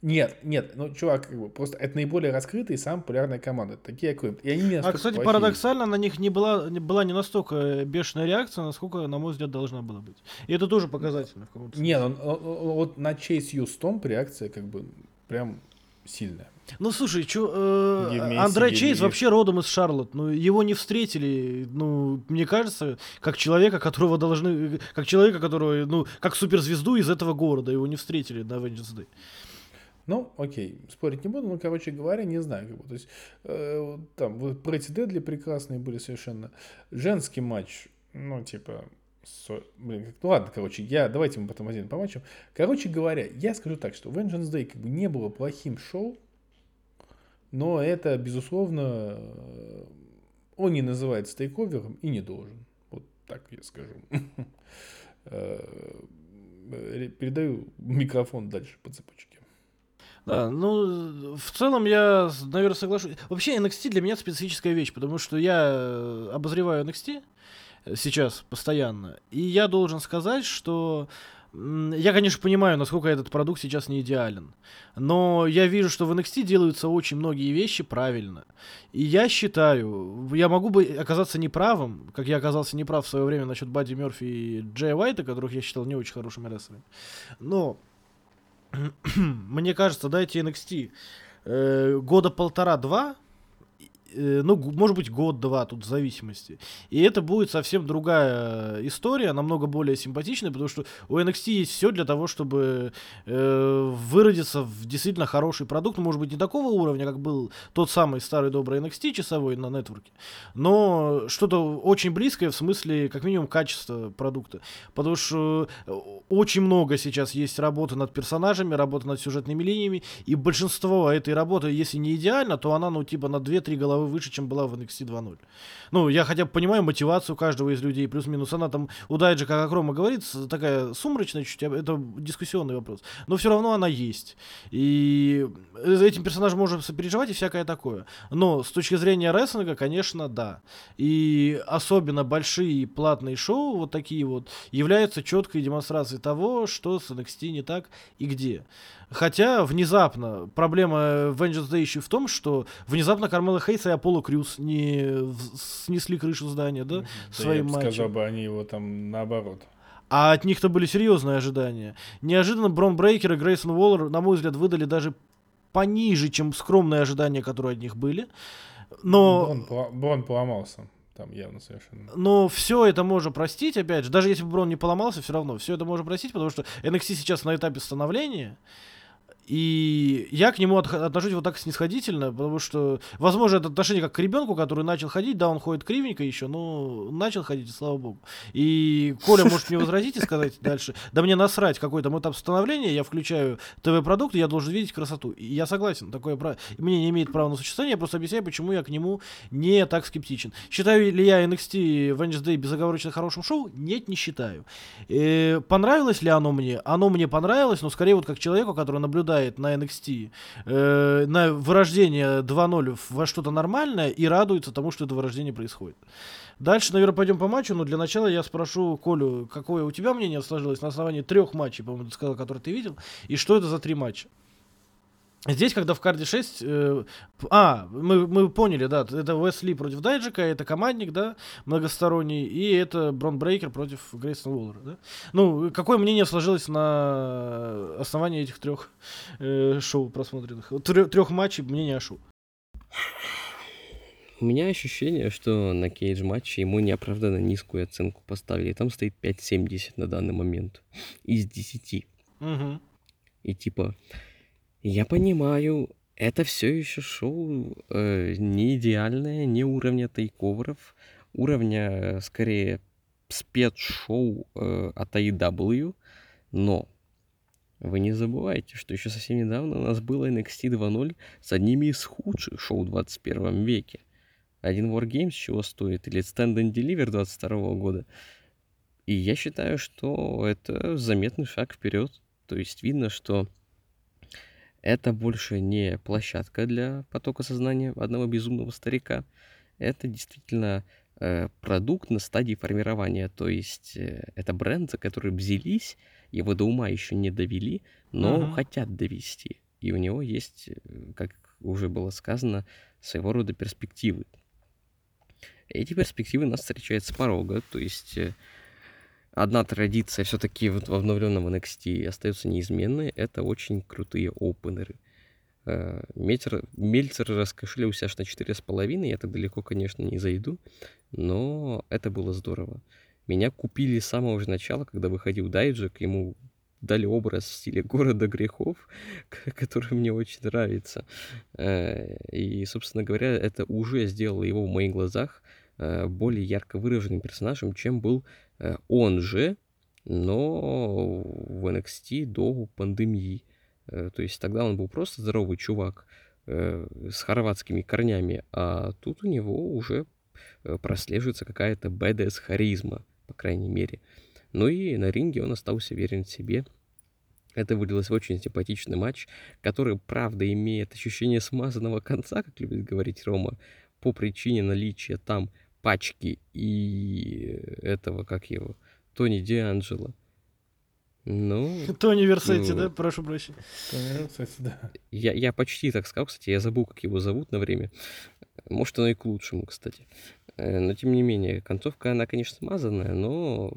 Speaker 3: Нет, нет, ну, чувак, как бы, просто это наиболее раскрытая и самая популярная команда. Такие, как. И они не
Speaker 1: А, кстати,
Speaker 3: плохие.
Speaker 1: парадоксально, на них не была, не была не настолько бешеная реакция, насколько, на мой взгляд, должна была быть. И это тоже показательно в каком-то
Speaker 3: Не, ну, ну, ну, вот на Chase Stomp реакция как бы прям сильная.
Speaker 1: Ну слушай, чё, э,
Speaker 3: Евгений
Speaker 1: Андре
Speaker 3: Сергеевич.
Speaker 1: Чейз вообще родом из Шарлотт. Ну, его не встретили, ну, мне кажется, как человека, которого должны. Как человека, которого, ну, как суперзвезду из этого города. Его не встретили на Vengeance Day.
Speaker 3: Ну, окей, спорить не буду, но, короче говоря, не знаю. Как бы, то есть, э, там, вот Претти Дедли прекрасные были совершенно. Женский матч, ну, типа, Со- Блин, как- ну ладно, короче, я, давайте мы потом один по матчам. Короче говоря, я скажу так, что Vengeance Day как бы не было плохим шоу, но это, безусловно, э, он не называется тейковером и не должен. Вот так я скажу. Э, э, Передаю микрофон дальше по цепочке.
Speaker 1: Да, ну, в целом я, наверное, соглашусь. Вообще NXT для меня специфическая вещь, потому что я э, обозреваю NXT сейчас постоянно, и я должен сказать, что я, конечно, понимаю, насколько этот продукт сейчас не идеален, но я вижу, что в NXT делаются очень многие вещи правильно. И я считаю, я могу бы оказаться неправым, как я оказался неправ в свое время насчет Бадди Мерфи и Джея Уайта, которых я считал не очень хорошими рестлерами. Но мне кажется, дайте NXT э, года полтора-два, ну, г- может быть, год-два, тут в зависимости. И это будет совсем другая история, намного более симпатичная, потому что у NXT есть все для того, чтобы э, выродиться в действительно хороший продукт. Может быть, не такого уровня, как был тот самый старый добрый NXT часовой на нетворке, но что-то очень близкое в смысле, как минимум, качества продукта. Потому что э, очень много сейчас есть работы над персонажами, работы над сюжетными линиями, и большинство этой работы, если не идеально, то она, ну, типа, на 2-3 головы выше, чем была в NXT 2.0. Ну, я хотя бы понимаю мотивацию каждого из людей, плюс-минус. Она там, у Дайджа, как Акрома говорит, такая сумрачная чуть-чуть, а это дискуссионный вопрос. Но все равно она есть. И этим персонажем можно сопереживать и всякое такое. Но с точки зрения рестлинга, конечно, да. И особенно большие платные шоу, вот такие вот, являются четкой демонстрацией того, что с NXT не так и где. Хотя внезапно проблема Vengeance Day еще в том, что внезапно Кармела Хейс и Аполло Крюс не снесли крышу здания, да,
Speaker 3: Да
Speaker 1: своим
Speaker 3: я бы сказал
Speaker 1: матчем.
Speaker 3: бы, они его там наоборот.
Speaker 1: А от них-то были серьезные ожидания. Неожиданно Брон Брейкер и Грейсон Уоллер, на мой взгляд, выдали даже пониже, чем скромные ожидания, которые от них были. Но...
Speaker 3: Брон, пола- Брон поломался. Там явно совершенно.
Speaker 1: Но все это можно простить, опять же, даже если бы Брон не поломался, все равно все это можно простить, потому что NXT сейчас на этапе становления, и я к нему отношусь вот так снисходительно, потому что, возможно, это отношение как к ребенку, который начал ходить, да, он ходит кривенько еще, но начал ходить, слава богу. И Коля может мне возразить и сказать дальше, да мне насрать, какой там этап становления, я включаю ТВ-продукт, я должен видеть красоту. И я согласен, такое право, мне не имеет права на существование, я просто объясняю, почему я к нему не так скептичен. Считаю ли я NXT Wednesday безоговорочно хорошим шоу? Нет, не считаю. Э, понравилось ли оно мне? Оно мне понравилось, но скорее вот как человеку, который наблюдает на NXT, э, на вырождение 2.0 во что-то нормальное и радуется тому, что это вырождение происходит. Дальше, наверное, пойдем по матчу, но для начала я спрошу Колю, какое у тебя мнение сложилось на основании трех матчей, по-моему, ты сказал, которые ты видел, и что это за три матча? Здесь, когда в карде 6... э, а, мы, мы поняли, да, это Уэсли против Дайджика, это командник, да, многосторонний, и это Брон Брейкер против Грейсона Уоллера, да? Ну, какое мнение сложилось на основании этих трех э, шоу просмотренных? Трех матчей мнение о шоу.
Speaker 4: У меня ощущение, что на кейдж матче ему неоправданно низкую оценку поставили. Там стоит 5.70 на данный момент из 10.
Speaker 1: Мгм.
Speaker 4: И типа, я понимаю, это все еще шоу э, не идеальное, не уровня тейковеров, уровня э, скорее спецшоу э, от AEW, но вы не забывайте, что еще совсем недавно у нас было NXT 2.0 с одними из худших шоу в 21 веке. Один Wargames чего стоит, или Stand and Deliver 22 года. И я считаю, что это заметный шаг вперед. То есть видно, что это больше не площадка для потока сознания одного безумного старика. Это действительно э, продукт на стадии формирования. То есть э, это бренд, за который взялись, его до ума еще не довели, но
Speaker 1: Мгм.
Speaker 4: хотят довести. И у него есть, э, как уже было сказано, своего рода перспективы. Эти перспективы нас встречают с порога, то есть одна традиция все-таки в обновленном NXT остается неизменной, это очень крутые опенеры. Э, Мельцер, Мельцер раскошелился аж на 4,5, я так далеко, конечно, не зайду, но это было здорово. Меня купили с самого же начала, когда выходил Дайджик, ему дали образ в стиле города грехов, который мне очень нравится. Э, И, собственно говоря, это уже сделало его в моих глазах более ярко выраженным персонажем, чем был э, он же, но в NXT до пандемии. Э, то есть тогда он был просто здоровый чувак э, с хорватскими корнями, а тут у него уже э, прослеживается какая-то badass харизма, по крайней мере. Ну и на ринге он остался верен себе. Это вылилось в очень симпатичный матч, который, правда, имеет ощущение смазанного конца, как любит говорить Рома, по причине наличия там пачки и этого, как его, Тони Дианджело. Ну,
Speaker 1: Тони Версетти,
Speaker 4: ну,
Speaker 1: да? Прошу прощения.
Speaker 3: Э, Кстати, да.
Speaker 4: я, я почти так сказал, кстати, я забыл, как его зовут на время. Может, оно и к лучшему, кстати. Э, Но, тем не менее, концовка, она, конечно, смазанная, но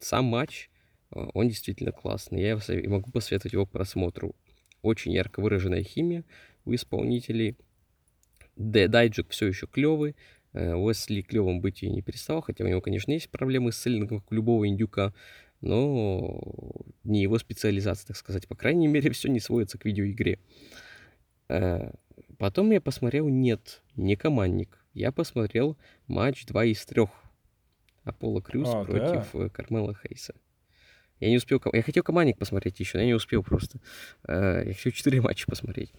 Speaker 4: сам матч, э, он действительно классный. Я могу посоветовать его к просмотру. Очень ярко выраженная химия у исполнителей. Дайджик все еще клевый. Уэсли клевым быть и не перестал, хотя у него, конечно, есть проблемы с селлингом, как у любого индюка, но не его специализация, так сказать. По крайней мере, все не сводится к видеоигре. Э, Потом я посмотрел, нет, не командник. Я посмотрел матч 2 из 3. Аполло Крюс
Speaker 3: А,
Speaker 4: против э, Кармела Хейса. Я не успел... Я хотел командник посмотреть еще, но я не успел просто. Э, Я хотел 4 матча посмотреть.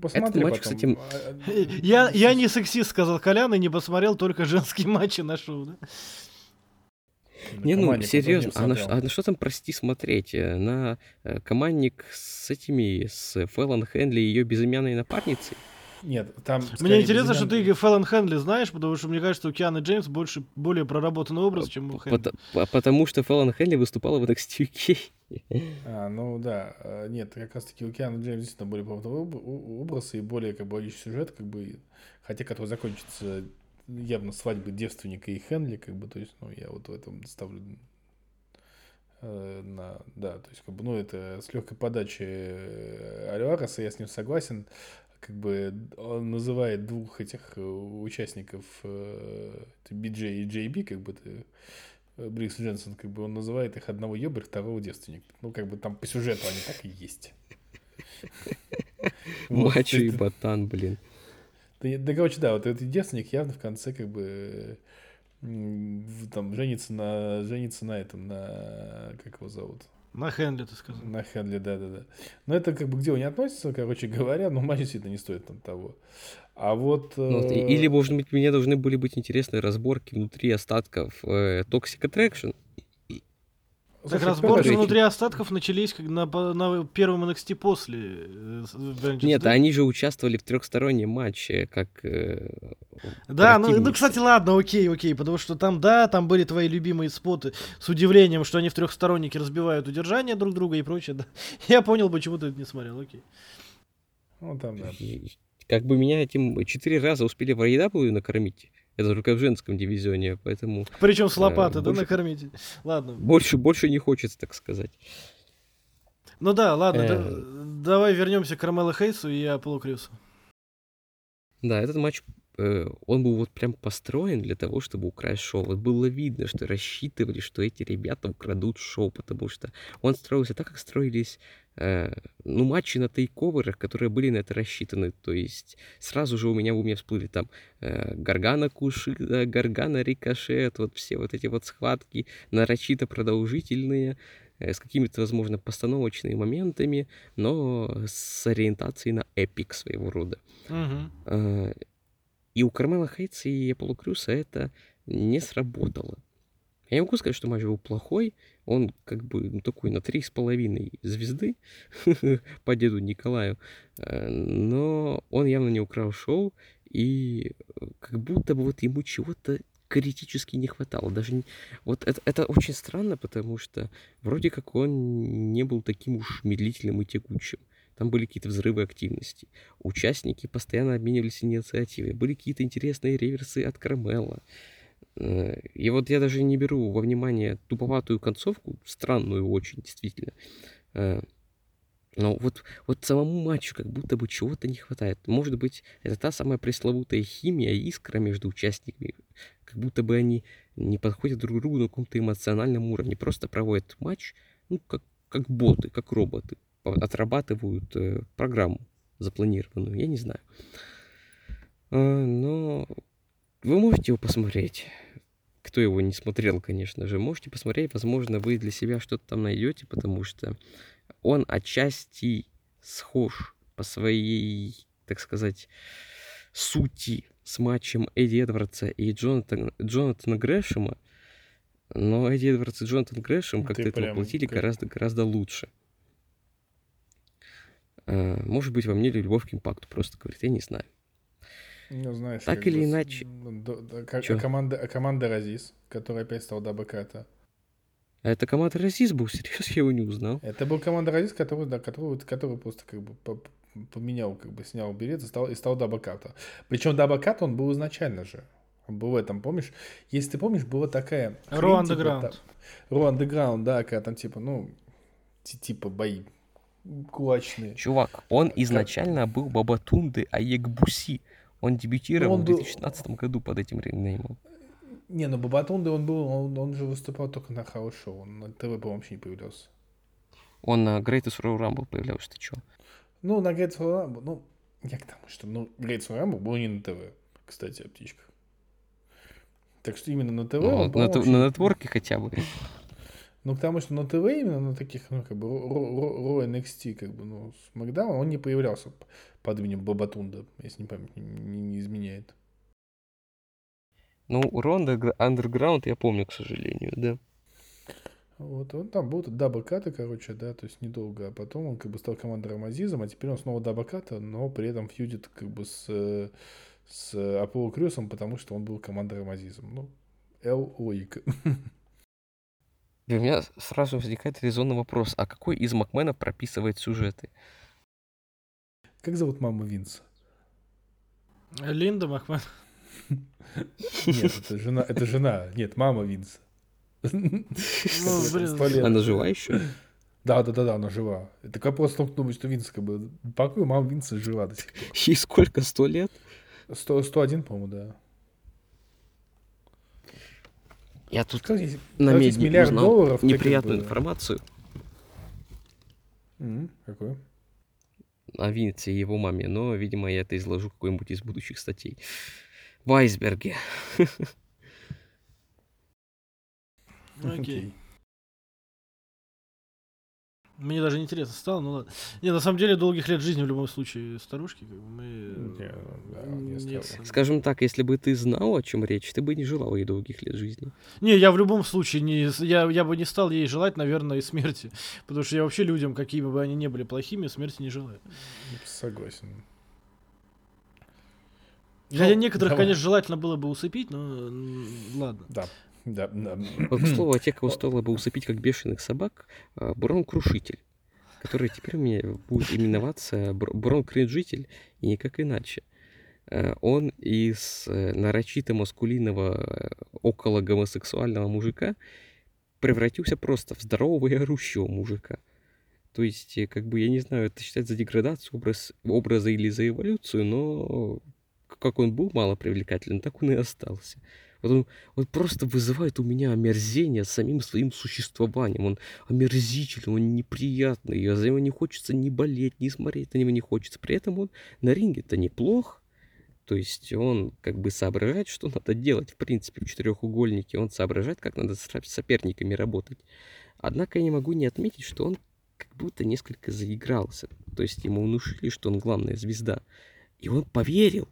Speaker 3: Посмотри
Speaker 4: матч,
Speaker 3: потом.
Speaker 4: кстати,
Speaker 1: Я, я не сексист, сказал Колян, и не посмотрел только женские матчи на шоу, да?
Speaker 3: на
Speaker 4: Не, ну,
Speaker 3: потом не
Speaker 4: серьезно, а на, а на что там, прости, смотреть? Э, На э, командник с этими, с Фэллон Хенли и ее безымянной напарницей?
Speaker 3: Нет, там...
Speaker 1: Мне интересно, что ты Фэллон Хенли знаешь, потому что мне кажется, у Кианы Джеймс больше, более проработанный образ, чем у Хенли.
Speaker 4: Пото- по- потому что Фэллон Хенли выступала в NXT UK.
Speaker 3: А, ну да, а, нет, как раз таки у Киану Джеймс действительно более о- образ и более как бы сюжет, как бы, хотя который закончится явно свадьбой девственника и Хенли, как бы, то есть, ну, я вот в этом ставлю э, на, да, то есть, как бы, ну, это с легкой подачи э, Альвареса, я с ним согласен, как бы он называет двух этих э, участников э, BJ и JB, как бы, ты, э, Брикс Дженсон, как бы он называет их одного ебарь, второго девственника. Ну, как бы там по сюжету они так и есть.
Speaker 4: Мачо и ботан, блин.
Speaker 3: Да, короче, да, вот этот девственник явно в конце как бы там женится на женится на этом, на как его зовут?
Speaker 1: На Хенли, ты сказал.
Speaker 3: На Хенли, да, да, да. Но это как бы где он не относится, короче говоря, но матч действительно не стоит там того. А вот...
Speaker 4: Ну, вот, и-
Speaker 3: э,
Speaker 4: Или, может быть, мне должны были быть интересные разборки внутри остатков э, Toxic Attraction.
Speaker 1: Так
Speaker 3: слушай,
Speaker 1: разборки
Speaker 4: Третий.
Speaker 1: внутри остатков начались как на, на первом NXT после. э,
Speaker 4: Нет, они же участвовали в трехстороннем матче, как э,
Speaker 1: Да, ну, ну, кстати, ладно, окей, окей, потому что там, да, там были твои любимые споты с удивлением, что они в трехстороннике разбивают удержание друг друга и прочее, да. Я понял, почему ты это не смотрел, окей.
Speaker 3: Ну, там, да.
Speaker 4: И Как бы меня этим четыре раза успели в AEW накормить. Это только в женском дивизионе, поэтому
Speaker 1: Причем с лопаты, да,
Speaker 4: больше-
Speaker 1: накормите. Ладно.
Speaker 4: больше, больше не хочется, так сказать.
Speaker 1: Ну да, ладно,
Speaker 4: Э.
Speaker 1: да- давай вернемся к Ромело Хейсу и Аполло Крюсу.
Speaker 4: Да, этот матч, э, он был вот прям построен для того, чтобы украсть шоу. Вот было видно, что рассчитывали, что эти ребята украдут шоу, потому что он строился так, как строились, э, ну, матчи на тейковерах, которые были на это рассчитаны. То есть сразу же у меня в уме всплыли там э, Гаргана Кушида, Гаргана Рикошет, вот все вот эти вот схватки нарочито продолжительные, э, с какими-то, возможно, постановочными моментами, но с ориентацией на эпик своего рода.
Speaker 1: Мгм.
Speaker 4: Э, И у Кармела Хейтса и Аполло Крюса это не сработало. Я не могу сказать, что матч был плохой. Он как бы ну, такой на три с половиной звезды по деду Николаю. Э, Но он явно не украл шоу. И э, как будто бы вот ему чего-то критически не хватало. Даже не- вот это, это очень странно, потому что вроде как он не был таким уж медлительным и текучим. Там были какие-то взрывы активности. Участники постоянно обменивались инициативой. Были какие-то интересные реверсы от Кармела. И вот я даже не беру во внимание туповатую концовку, странную очень, действительно. Э, Но вот, вот самому матчу как будто бы чего-то не хватает. Может быть, это та самая пресловутая химия, искра между участниками. Как будто бы они не подходят друг другу на каком-то эмоциональном уровне. Просто проводят матч, ну, как, как боты, как роботы. Отрабатывают э, программу запланированную. Я не знаю. А, но вы можете его посмотреть. Кто его не смотрел, конечно же, можете посмотреть. Возможно, вы для себя что-то там найдете, потому что он отчасти схож по своей, так сказать, сути с матчем Эдди Эдвардса и Джонатана, Джонатана Грэшема. Но Эдди Эдвардс и Джонатан Грэшем как-то это воплотили
Speaker 3: как-
Speaker 4: гораздо-гораздо лучше. А, Может быть, во мне любовь к импакту просто говорит, я не знаю.
Speaker 3: Ну, знаешь,
Speaker 4: Так
Speaker 3: как
Speaker 4: или
Speaker 3: бы
Speaker 4: иначе.
Speaker 3: м, до- до- ка-
Speaker 4: Чё?
Speaker 3: команда, команда Разис, которая опять стала Дабаката.
Speaker 4: А это команда России был, серьезно, я его не узнал.
Speaker 3: Это был команда Разис, который, да, который, который просто как бы по- поменял, как бы снял билет и стал, и стал Дабаката. Причем Дабаката он был изначально же. Он был в этом, помнишь? Если ты помнишь, была такая... Хрень, типа,
Speaker 1: Underground.
Speaker 3: Raw Underground, да, когда там типа, ну, ти- типа бои кулачные.
Speaker 4: Чувак, он изначально был Бабатунды Аегбуси. Он дебютировал
Speaker 3: он
Speaker 4: в
Speaker 3: был-
Speaker 4: 2016 году под этим ring name ом.
Speaker 3: Не, ну Бабатунды он был, он, он же выступал только на house show. Он на ТВ, по-моему, вообще не появлялся.
Speaker 4: Он на Greatest Royal Rumble появлялся, ты чё?
Speaker 3: Ну, на Great Royal Rumble, ну, я к тому, что, ну, Great Royal Rumble был не на ТВ, кстати, о птичках. Так что именно на ТВ
Speaker 4: Ну,
Speaker 3: он,
Speaker 4: на,
Speaker 3: вообще-
Speaker 4: на нетворке хотя бы.
Speaker 3: Ну, потому что на ТВ именно на таких, ну, как бы, Ро NXT, как бы, ну, с Макдаун, он не появлялся под именем Бабатунда, если не память не, не- изменяет.
Speaker 4: Ну, Ронда Underground я помню, к сожалению, да.
Speaker 3: Вот, он там был Дабаката, короче, да, то есть недолго, а потом он как бы стал командой Рамазизом, а теперь он снова Дабаката, но при этом фьюдит как бы с, с Аполло Крюсом, потому что он был командой Рамазизом. Ну, Л логика.
Speaker 4: У меня сразу возникает резонный вопрос, а какой из Макменов прописывает сюжеты?
Speaker 3: Как зовут маму Винса?
Speaker 1: Линда Макмен.
Speaker 3: Нет, это жена, это жена, нет, мама Винса.
Speaker 1: Ну,
Speaker 3: Сто.
Speaker 4: Она жива еще?
Speaker 3: Да, да, да, да, она жива. Это как просто думать, что Винс как бы покой, мама Винса жива до сих пор.
Speaker 4: Ей сколько, сто лет?
Speaker 3: 100, 101, по-моему, да.
Speaker 4: Я тут
Speaker 3: Как здесь-
Speaker 4: на медне
Speaker 3: миллиард
Speaker 4: узнал
Speaker 3: долларов,
Speaker 4: неприятную информацию
Speaker 3: М, Какой?
Speaker 4: О Винце и его маме, но, видимо, я это изложу какой-нибудь из будущих статей. В айсберге.
Speaker 1: Окей. Мне даже интересно стало, ну ладно. Не, на самом деле, долгих лет жизни в любом случае старушки, как бы мы...
Speaker 3: Не, да, не
Speaker 1: не
Speaker 3: стало.
Speaker 1: особо.
Speaker 4: Скажем так, если бы ты знал, о чем речь, ты бы не желал ей долгих лет жизни.
Speaker 1: Не, я в любом случае не, я, я бы не стал ей желать, наверное, и смерти. Потому что я вообще людям, какими бы они ни были плохими, смерти не желаю.
Speaker 3: Согласен.
Speaker 1: Хотя
Speaker 3: Ну,
Speaker 1: некоторых,
Speaker 3: давай.
Speaker 1: конечно, желательно было бы усыпить, но ладно.
Speaker 3: Да, да, да.
Speaker 4: Вот, к слову, о тех, кого стоило бы усыпить как бешеных собак, а, Бурон Крушитель, который теперь у меня будет именоваться Бр- Бурон Кринжитель, и никак иначе. Э, Он из э, нарочито маскулинного, э, около гомосексуального мужика превратился просто в здорового и орущего мужика. То есть, э, как бы, я не знаю, это считать за деградацию образ, образа или за эволюцию, но как он был мало привлекателен, так он и остался. Он, он просто вызывает у меня омерзение самим своим существованием. Он омерзительный, он неприятный, и за него не хочется ни болеть, ни смотреть на него не хочется. При этом он на ринге-то неплох. То есть он как бы соображает, что надо делать, в принципе, в четырехугольнике. Он соображает, как надо с соперниками работать. Однако я не могу не отметить, что он как будто несколько заигрался. То есть ему внушили, что он главная звезда. И он поверил.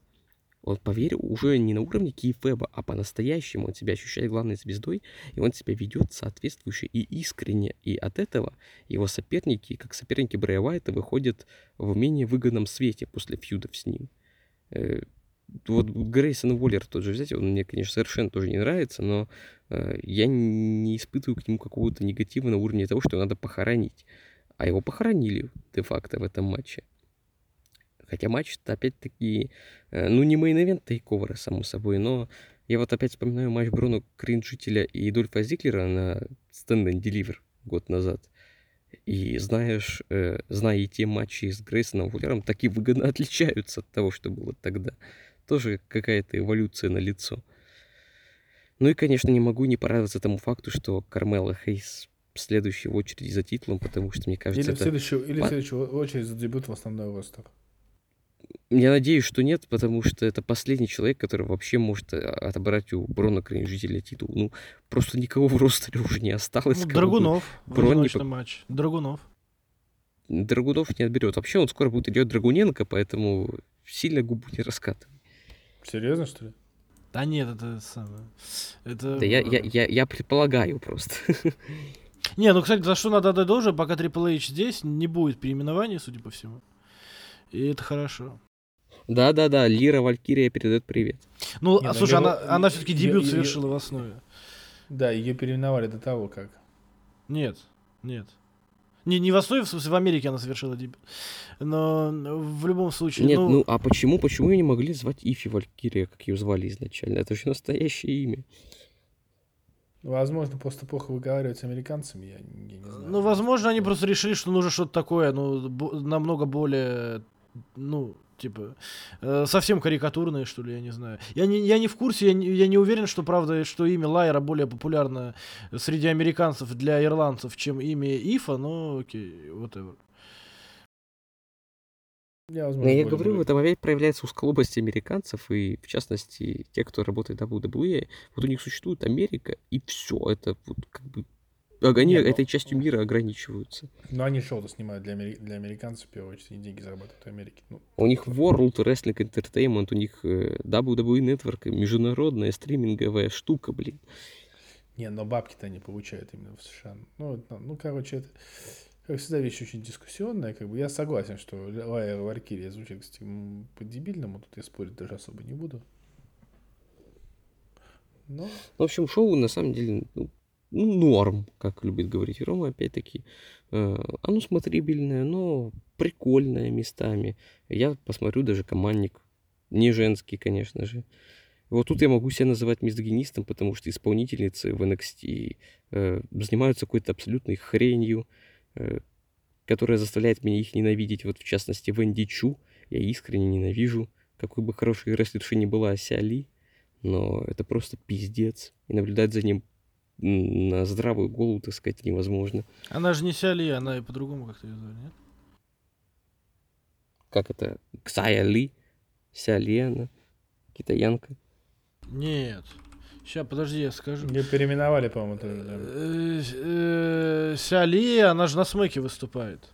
Speaker 4: Он поверил уже не на уровне Киефеба, а по-настоящему он себя ощущает главной звездой, и он себя ведет соответствующе и искренне. И от этого его соперники, как соперники Брэя Уайта, выходят в менее выгодном свете после фьюдов с ним. Э, Вот Грейсон Уоллер тот же взять, он мне, конечно, совершенно тоже не нравится, но э, я не испытываю к нему какого-то негатива на уровне того, что надо похоронить. А его похоронили де-факто в этом матче. Хотя матч-то опять-таки, э, ну не main event TakeOver а, само собой, но я вот опять вспоминаю матч Бруно Кринжителя и Дольфа Зиглера на Stand and Deliver год назад. И знаешь, э, зная и те матчи с Грейсоном Уоллером, так и выгодно отличаются от того, что было тогда. Тоже какая-то эволюция на лицо. Ну и, конечно, не могу не порадоваться тому факту, что Кармело Хейс следующий в очереди за титулом, потому что, мне кажется,
Speaker 3: Или в,
Speaker 4: это...
Speaker 3: следующую, или в следующую очередь за дебют в основной ростер.
Speaker 4: Я надеюсь, что нет, потому что это последний человек, который вообще может э, отобрать у Брона жителя титул. Ну, просто никого в ростере уже не осталось.
Speaker 1: Ну, Драгунов
Speaker 4: Брон не
Speaker 1: матче. Драгунов.
Speaker 4: Драгунов не отберет. Вообще он скоро будет идет Драгуненко, поэтому сильно губу не раскатывай.
Speaker 3: Серьезно, что ли?
Speaker 1: Да нет, это самое. Это...
Speaker 4: Да я, я, я, я предполагаю просто.
Speaker 1: Не, ну, кстати, за что надо отдать должное, пока Triple H здесь, не будет переименования, судя по всему. И это хорошо.
Speaker 4: Да-да-да, Лира Валькирия передает привет.
Speaker 1: Ну,
Speaker 3: Не,
Speaker 1: а
Speaker 3: ну,
Speaker 1: слушай,
Speaker 3: Леро-
Speaker 1: она, она все-таки дебют
Speaker 3: Ле-
Speaker 1: совершила в основе.
Speaker 3: Да, ее переименовали до того, как.
Speaker 1: Нет, нет. Не, не в основе, в смысле, в Америке она совершила дебют. Но в любом случае,
Speaker 4: Нет,
Speaker 1: ну,
Speaker 4: ну а почему, почему ее не могли звать Ифи Валькирия, как ее звали изначально? Это же настоящее имя.
Speaker 3: Возможно, просто плохо выговаривать с американцами, я, не- я не знаю.
Speaker 1: ну, возможно, они просто решили, что нужно что-то такое, ну, бо- намного более, ну, типа, э, совсем карикатурное, что ли, я не знаю. Я не, я не в курсе, я не, я не уверен, что, правда, что имя Лайера более популярно среди американцев для ирландцев, чем имя Ифа, но окей, whatever.
Speaker 3: Я,
Speaker 4: Но
Speaker 3: возможно,
Speaker 4: я
Speaker 3: более-
Speaker 4: говорю, в этом опять проявляется узколобость американцев, и в частности, те, кто работает в WWE, вот у них существует Америка, и все, это вот как бы... Они
Speaker 3: Не, ну-
Speaker 4: этой частью мира ограничиваются.
Speaker 3: Но они шоу-то снимают для, амери- для американцев, в первую очередь, и деньги зарабатывают в Америке. Ну,
Speaker 4: У них World Wrestling Entertainment, у них э, WWE Network, международная стриминговая штука, блин.
Speaker 3: не, но бабки-то они получают именно в США. Ну, ну, короче, это, как всегда, вещь очень дискуссионная. Как бы я согласен, что Лайер Валькирия звучит, кстати, по-дебильному. Тут я спорить даже особо не буду. Но
Speaker 4: В общем, шоу на самом деле ну, ну, норм, как любит говорить Рома, опять-таки. Э, Оно смотрибельное, но прикольное местами. Я посмотрю даже командник. Не женский, конечно же. Вот тут я могу себя называть мизогинистом, потому что исполнительницы в NXT э, занимаются какой-то абсолютной хренью, э, которая заставляет меня их ненавидеть. Вот в частности, Венди Чу я искренне ненавижу. Какой бы хорошей рестлершей ни была Сиали, но это просто пиздец. И наблюдать за ним на здравую голову, так сказать, невозможно.
Speaker 1: Она же не Сиали, она и по-другому как-то ее звали, нет?
Speaker 4: Как это? Ксая Ли, Сиалена, китаянка.
Speaker 1: Нет. Сейчас, подожди, я скажу.
Speaker 3: ее переименовали, по-моему, да.
Speaker 1: Э, э, Сиали, она же на смеке выступает.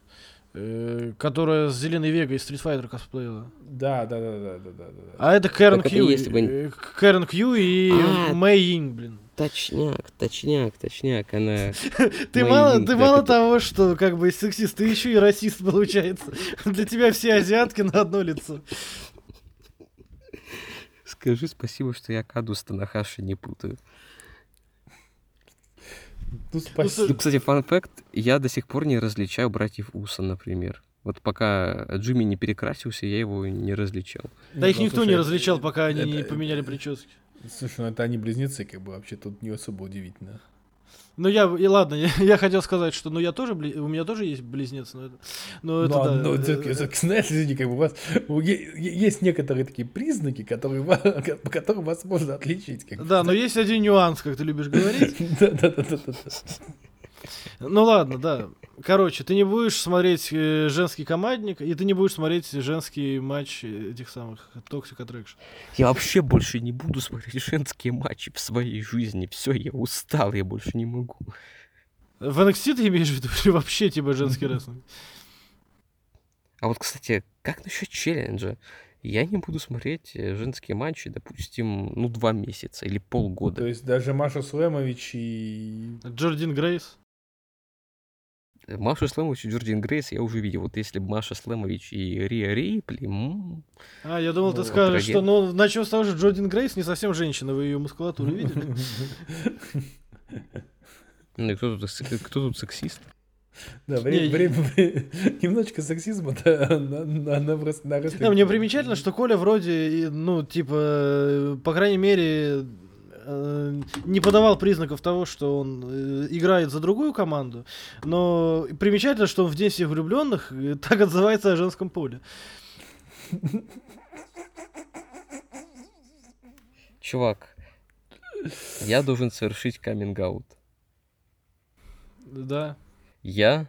Speaker 1: Э, Которая с Зеленой Вегой из Street Fighter косплеила.
Speaker 3: Да, да, да, да, да, да, да.
Speaker 1: А это
Speaker 4: это
Speaker 1: Кью. Кэрон Кью и
Speaker 4: А.
Speaker 1: Мэй Йинг, блин.
Speaker 4: Точняк, точняк, точняк. Она...
Speaker 1: Ты мало, ты мало того, что как бы сексист, ты еще и расист получается. Для тебя все азиатки на одно лицо.
Speaker 4: Скажи спасибо, что я Каду с Танахаши не путаю.
Speaker 3: Ну, спасибо.
Speaker 4: Ну, кстати, фан факт, я до сих пор не различаю братьев Уса, например. Вот пока Джимми не перекрасился, я его не различал.
Speaker 1: Да их
Speaker 3: ну,
Speaker 1: никто
Speaker 3: слушай,
Speaker 1: не различал, пока они
Speaker 3: это-
Speaker 1: не поменяли прически.
Speaker 3: Слушай, ну это они близнецы, как бы вообще тут не особо удивительно.
Speaker 1: Ну я, и ладно, я, я хотел сказать, что ну я тоже, у меня тоже есть близнец, но это, но это
Speaker 3: Ну, а,
Speaker 1: да.
Speaker 3: ну,
Speaker 1: э,
Speaker 3: так,
Speaker 1: э,
Speaker 3: так, знаешь, извини, как бы у вас есть некоторые такие признаки, которые, по которым вас можно отличить. Как.
Speaker 1: Да, но есть один нюанс, как ты любишь говорить.
Speaker 3: Да, да, да, да, да.
Speaker 1: Ну ладно, да. Короче, ты не будешь смотреть э, женский командник, и ты не будешь смотреть женский матч этих самых Toxic Attraction.
Speaker 4: Я вообще больше не буду смотреть женские матчи в своей жизни. Все, я устал, я больше не могу.
Speaker 1: В NXT ты имеешь в виду или вообще типа женский рестлинг?
Speaker 4: А вот, кстати, как насчет челленджа? Я не буду смотреть э, женские матчи, допустим, ну, два месяца или
Speaker 3: То
Speaker 4: полгода.
Speaker 3: есть даже Маша Слэмович и...
Speaker 1: Джордин Грейс.
Speaker 4: Машу Слэмович и Джордин Грейс я уже видел. Вот если бы Маша Слэмович и Риа Рейпли, м,
Speaker 1: А, я думал,
Speaker 3: Ну,
Speaker 1: ты
Speaker 3: вот
Speaker 1: скажешь,
Speaker 4: трагедия.
Speaker 1: что ну начнем с того, что Джордин Грейс не совсем женщина, вы ее мускулатуру видели?
Speaker 4: ну и кто тут, кто тут сексист?
Speaker 3: Да, время,
Speaker 1: Не,
Speaker 3: время, время- немножечко сексизма да, на, на, на, рес- на
Speaker 1: Да, мне примечательно, что Коля вроде, ну, типа, по крайней мере, э, не подавал признаков того, что он э, играет за другую команду, но примечательно, что он в День всех влюбленных э, так отзывается о женском поле.
Speaker 4: Чувак, я должен совершить каминг-аут.
Speaker 1: Да.
Speaker 4: Я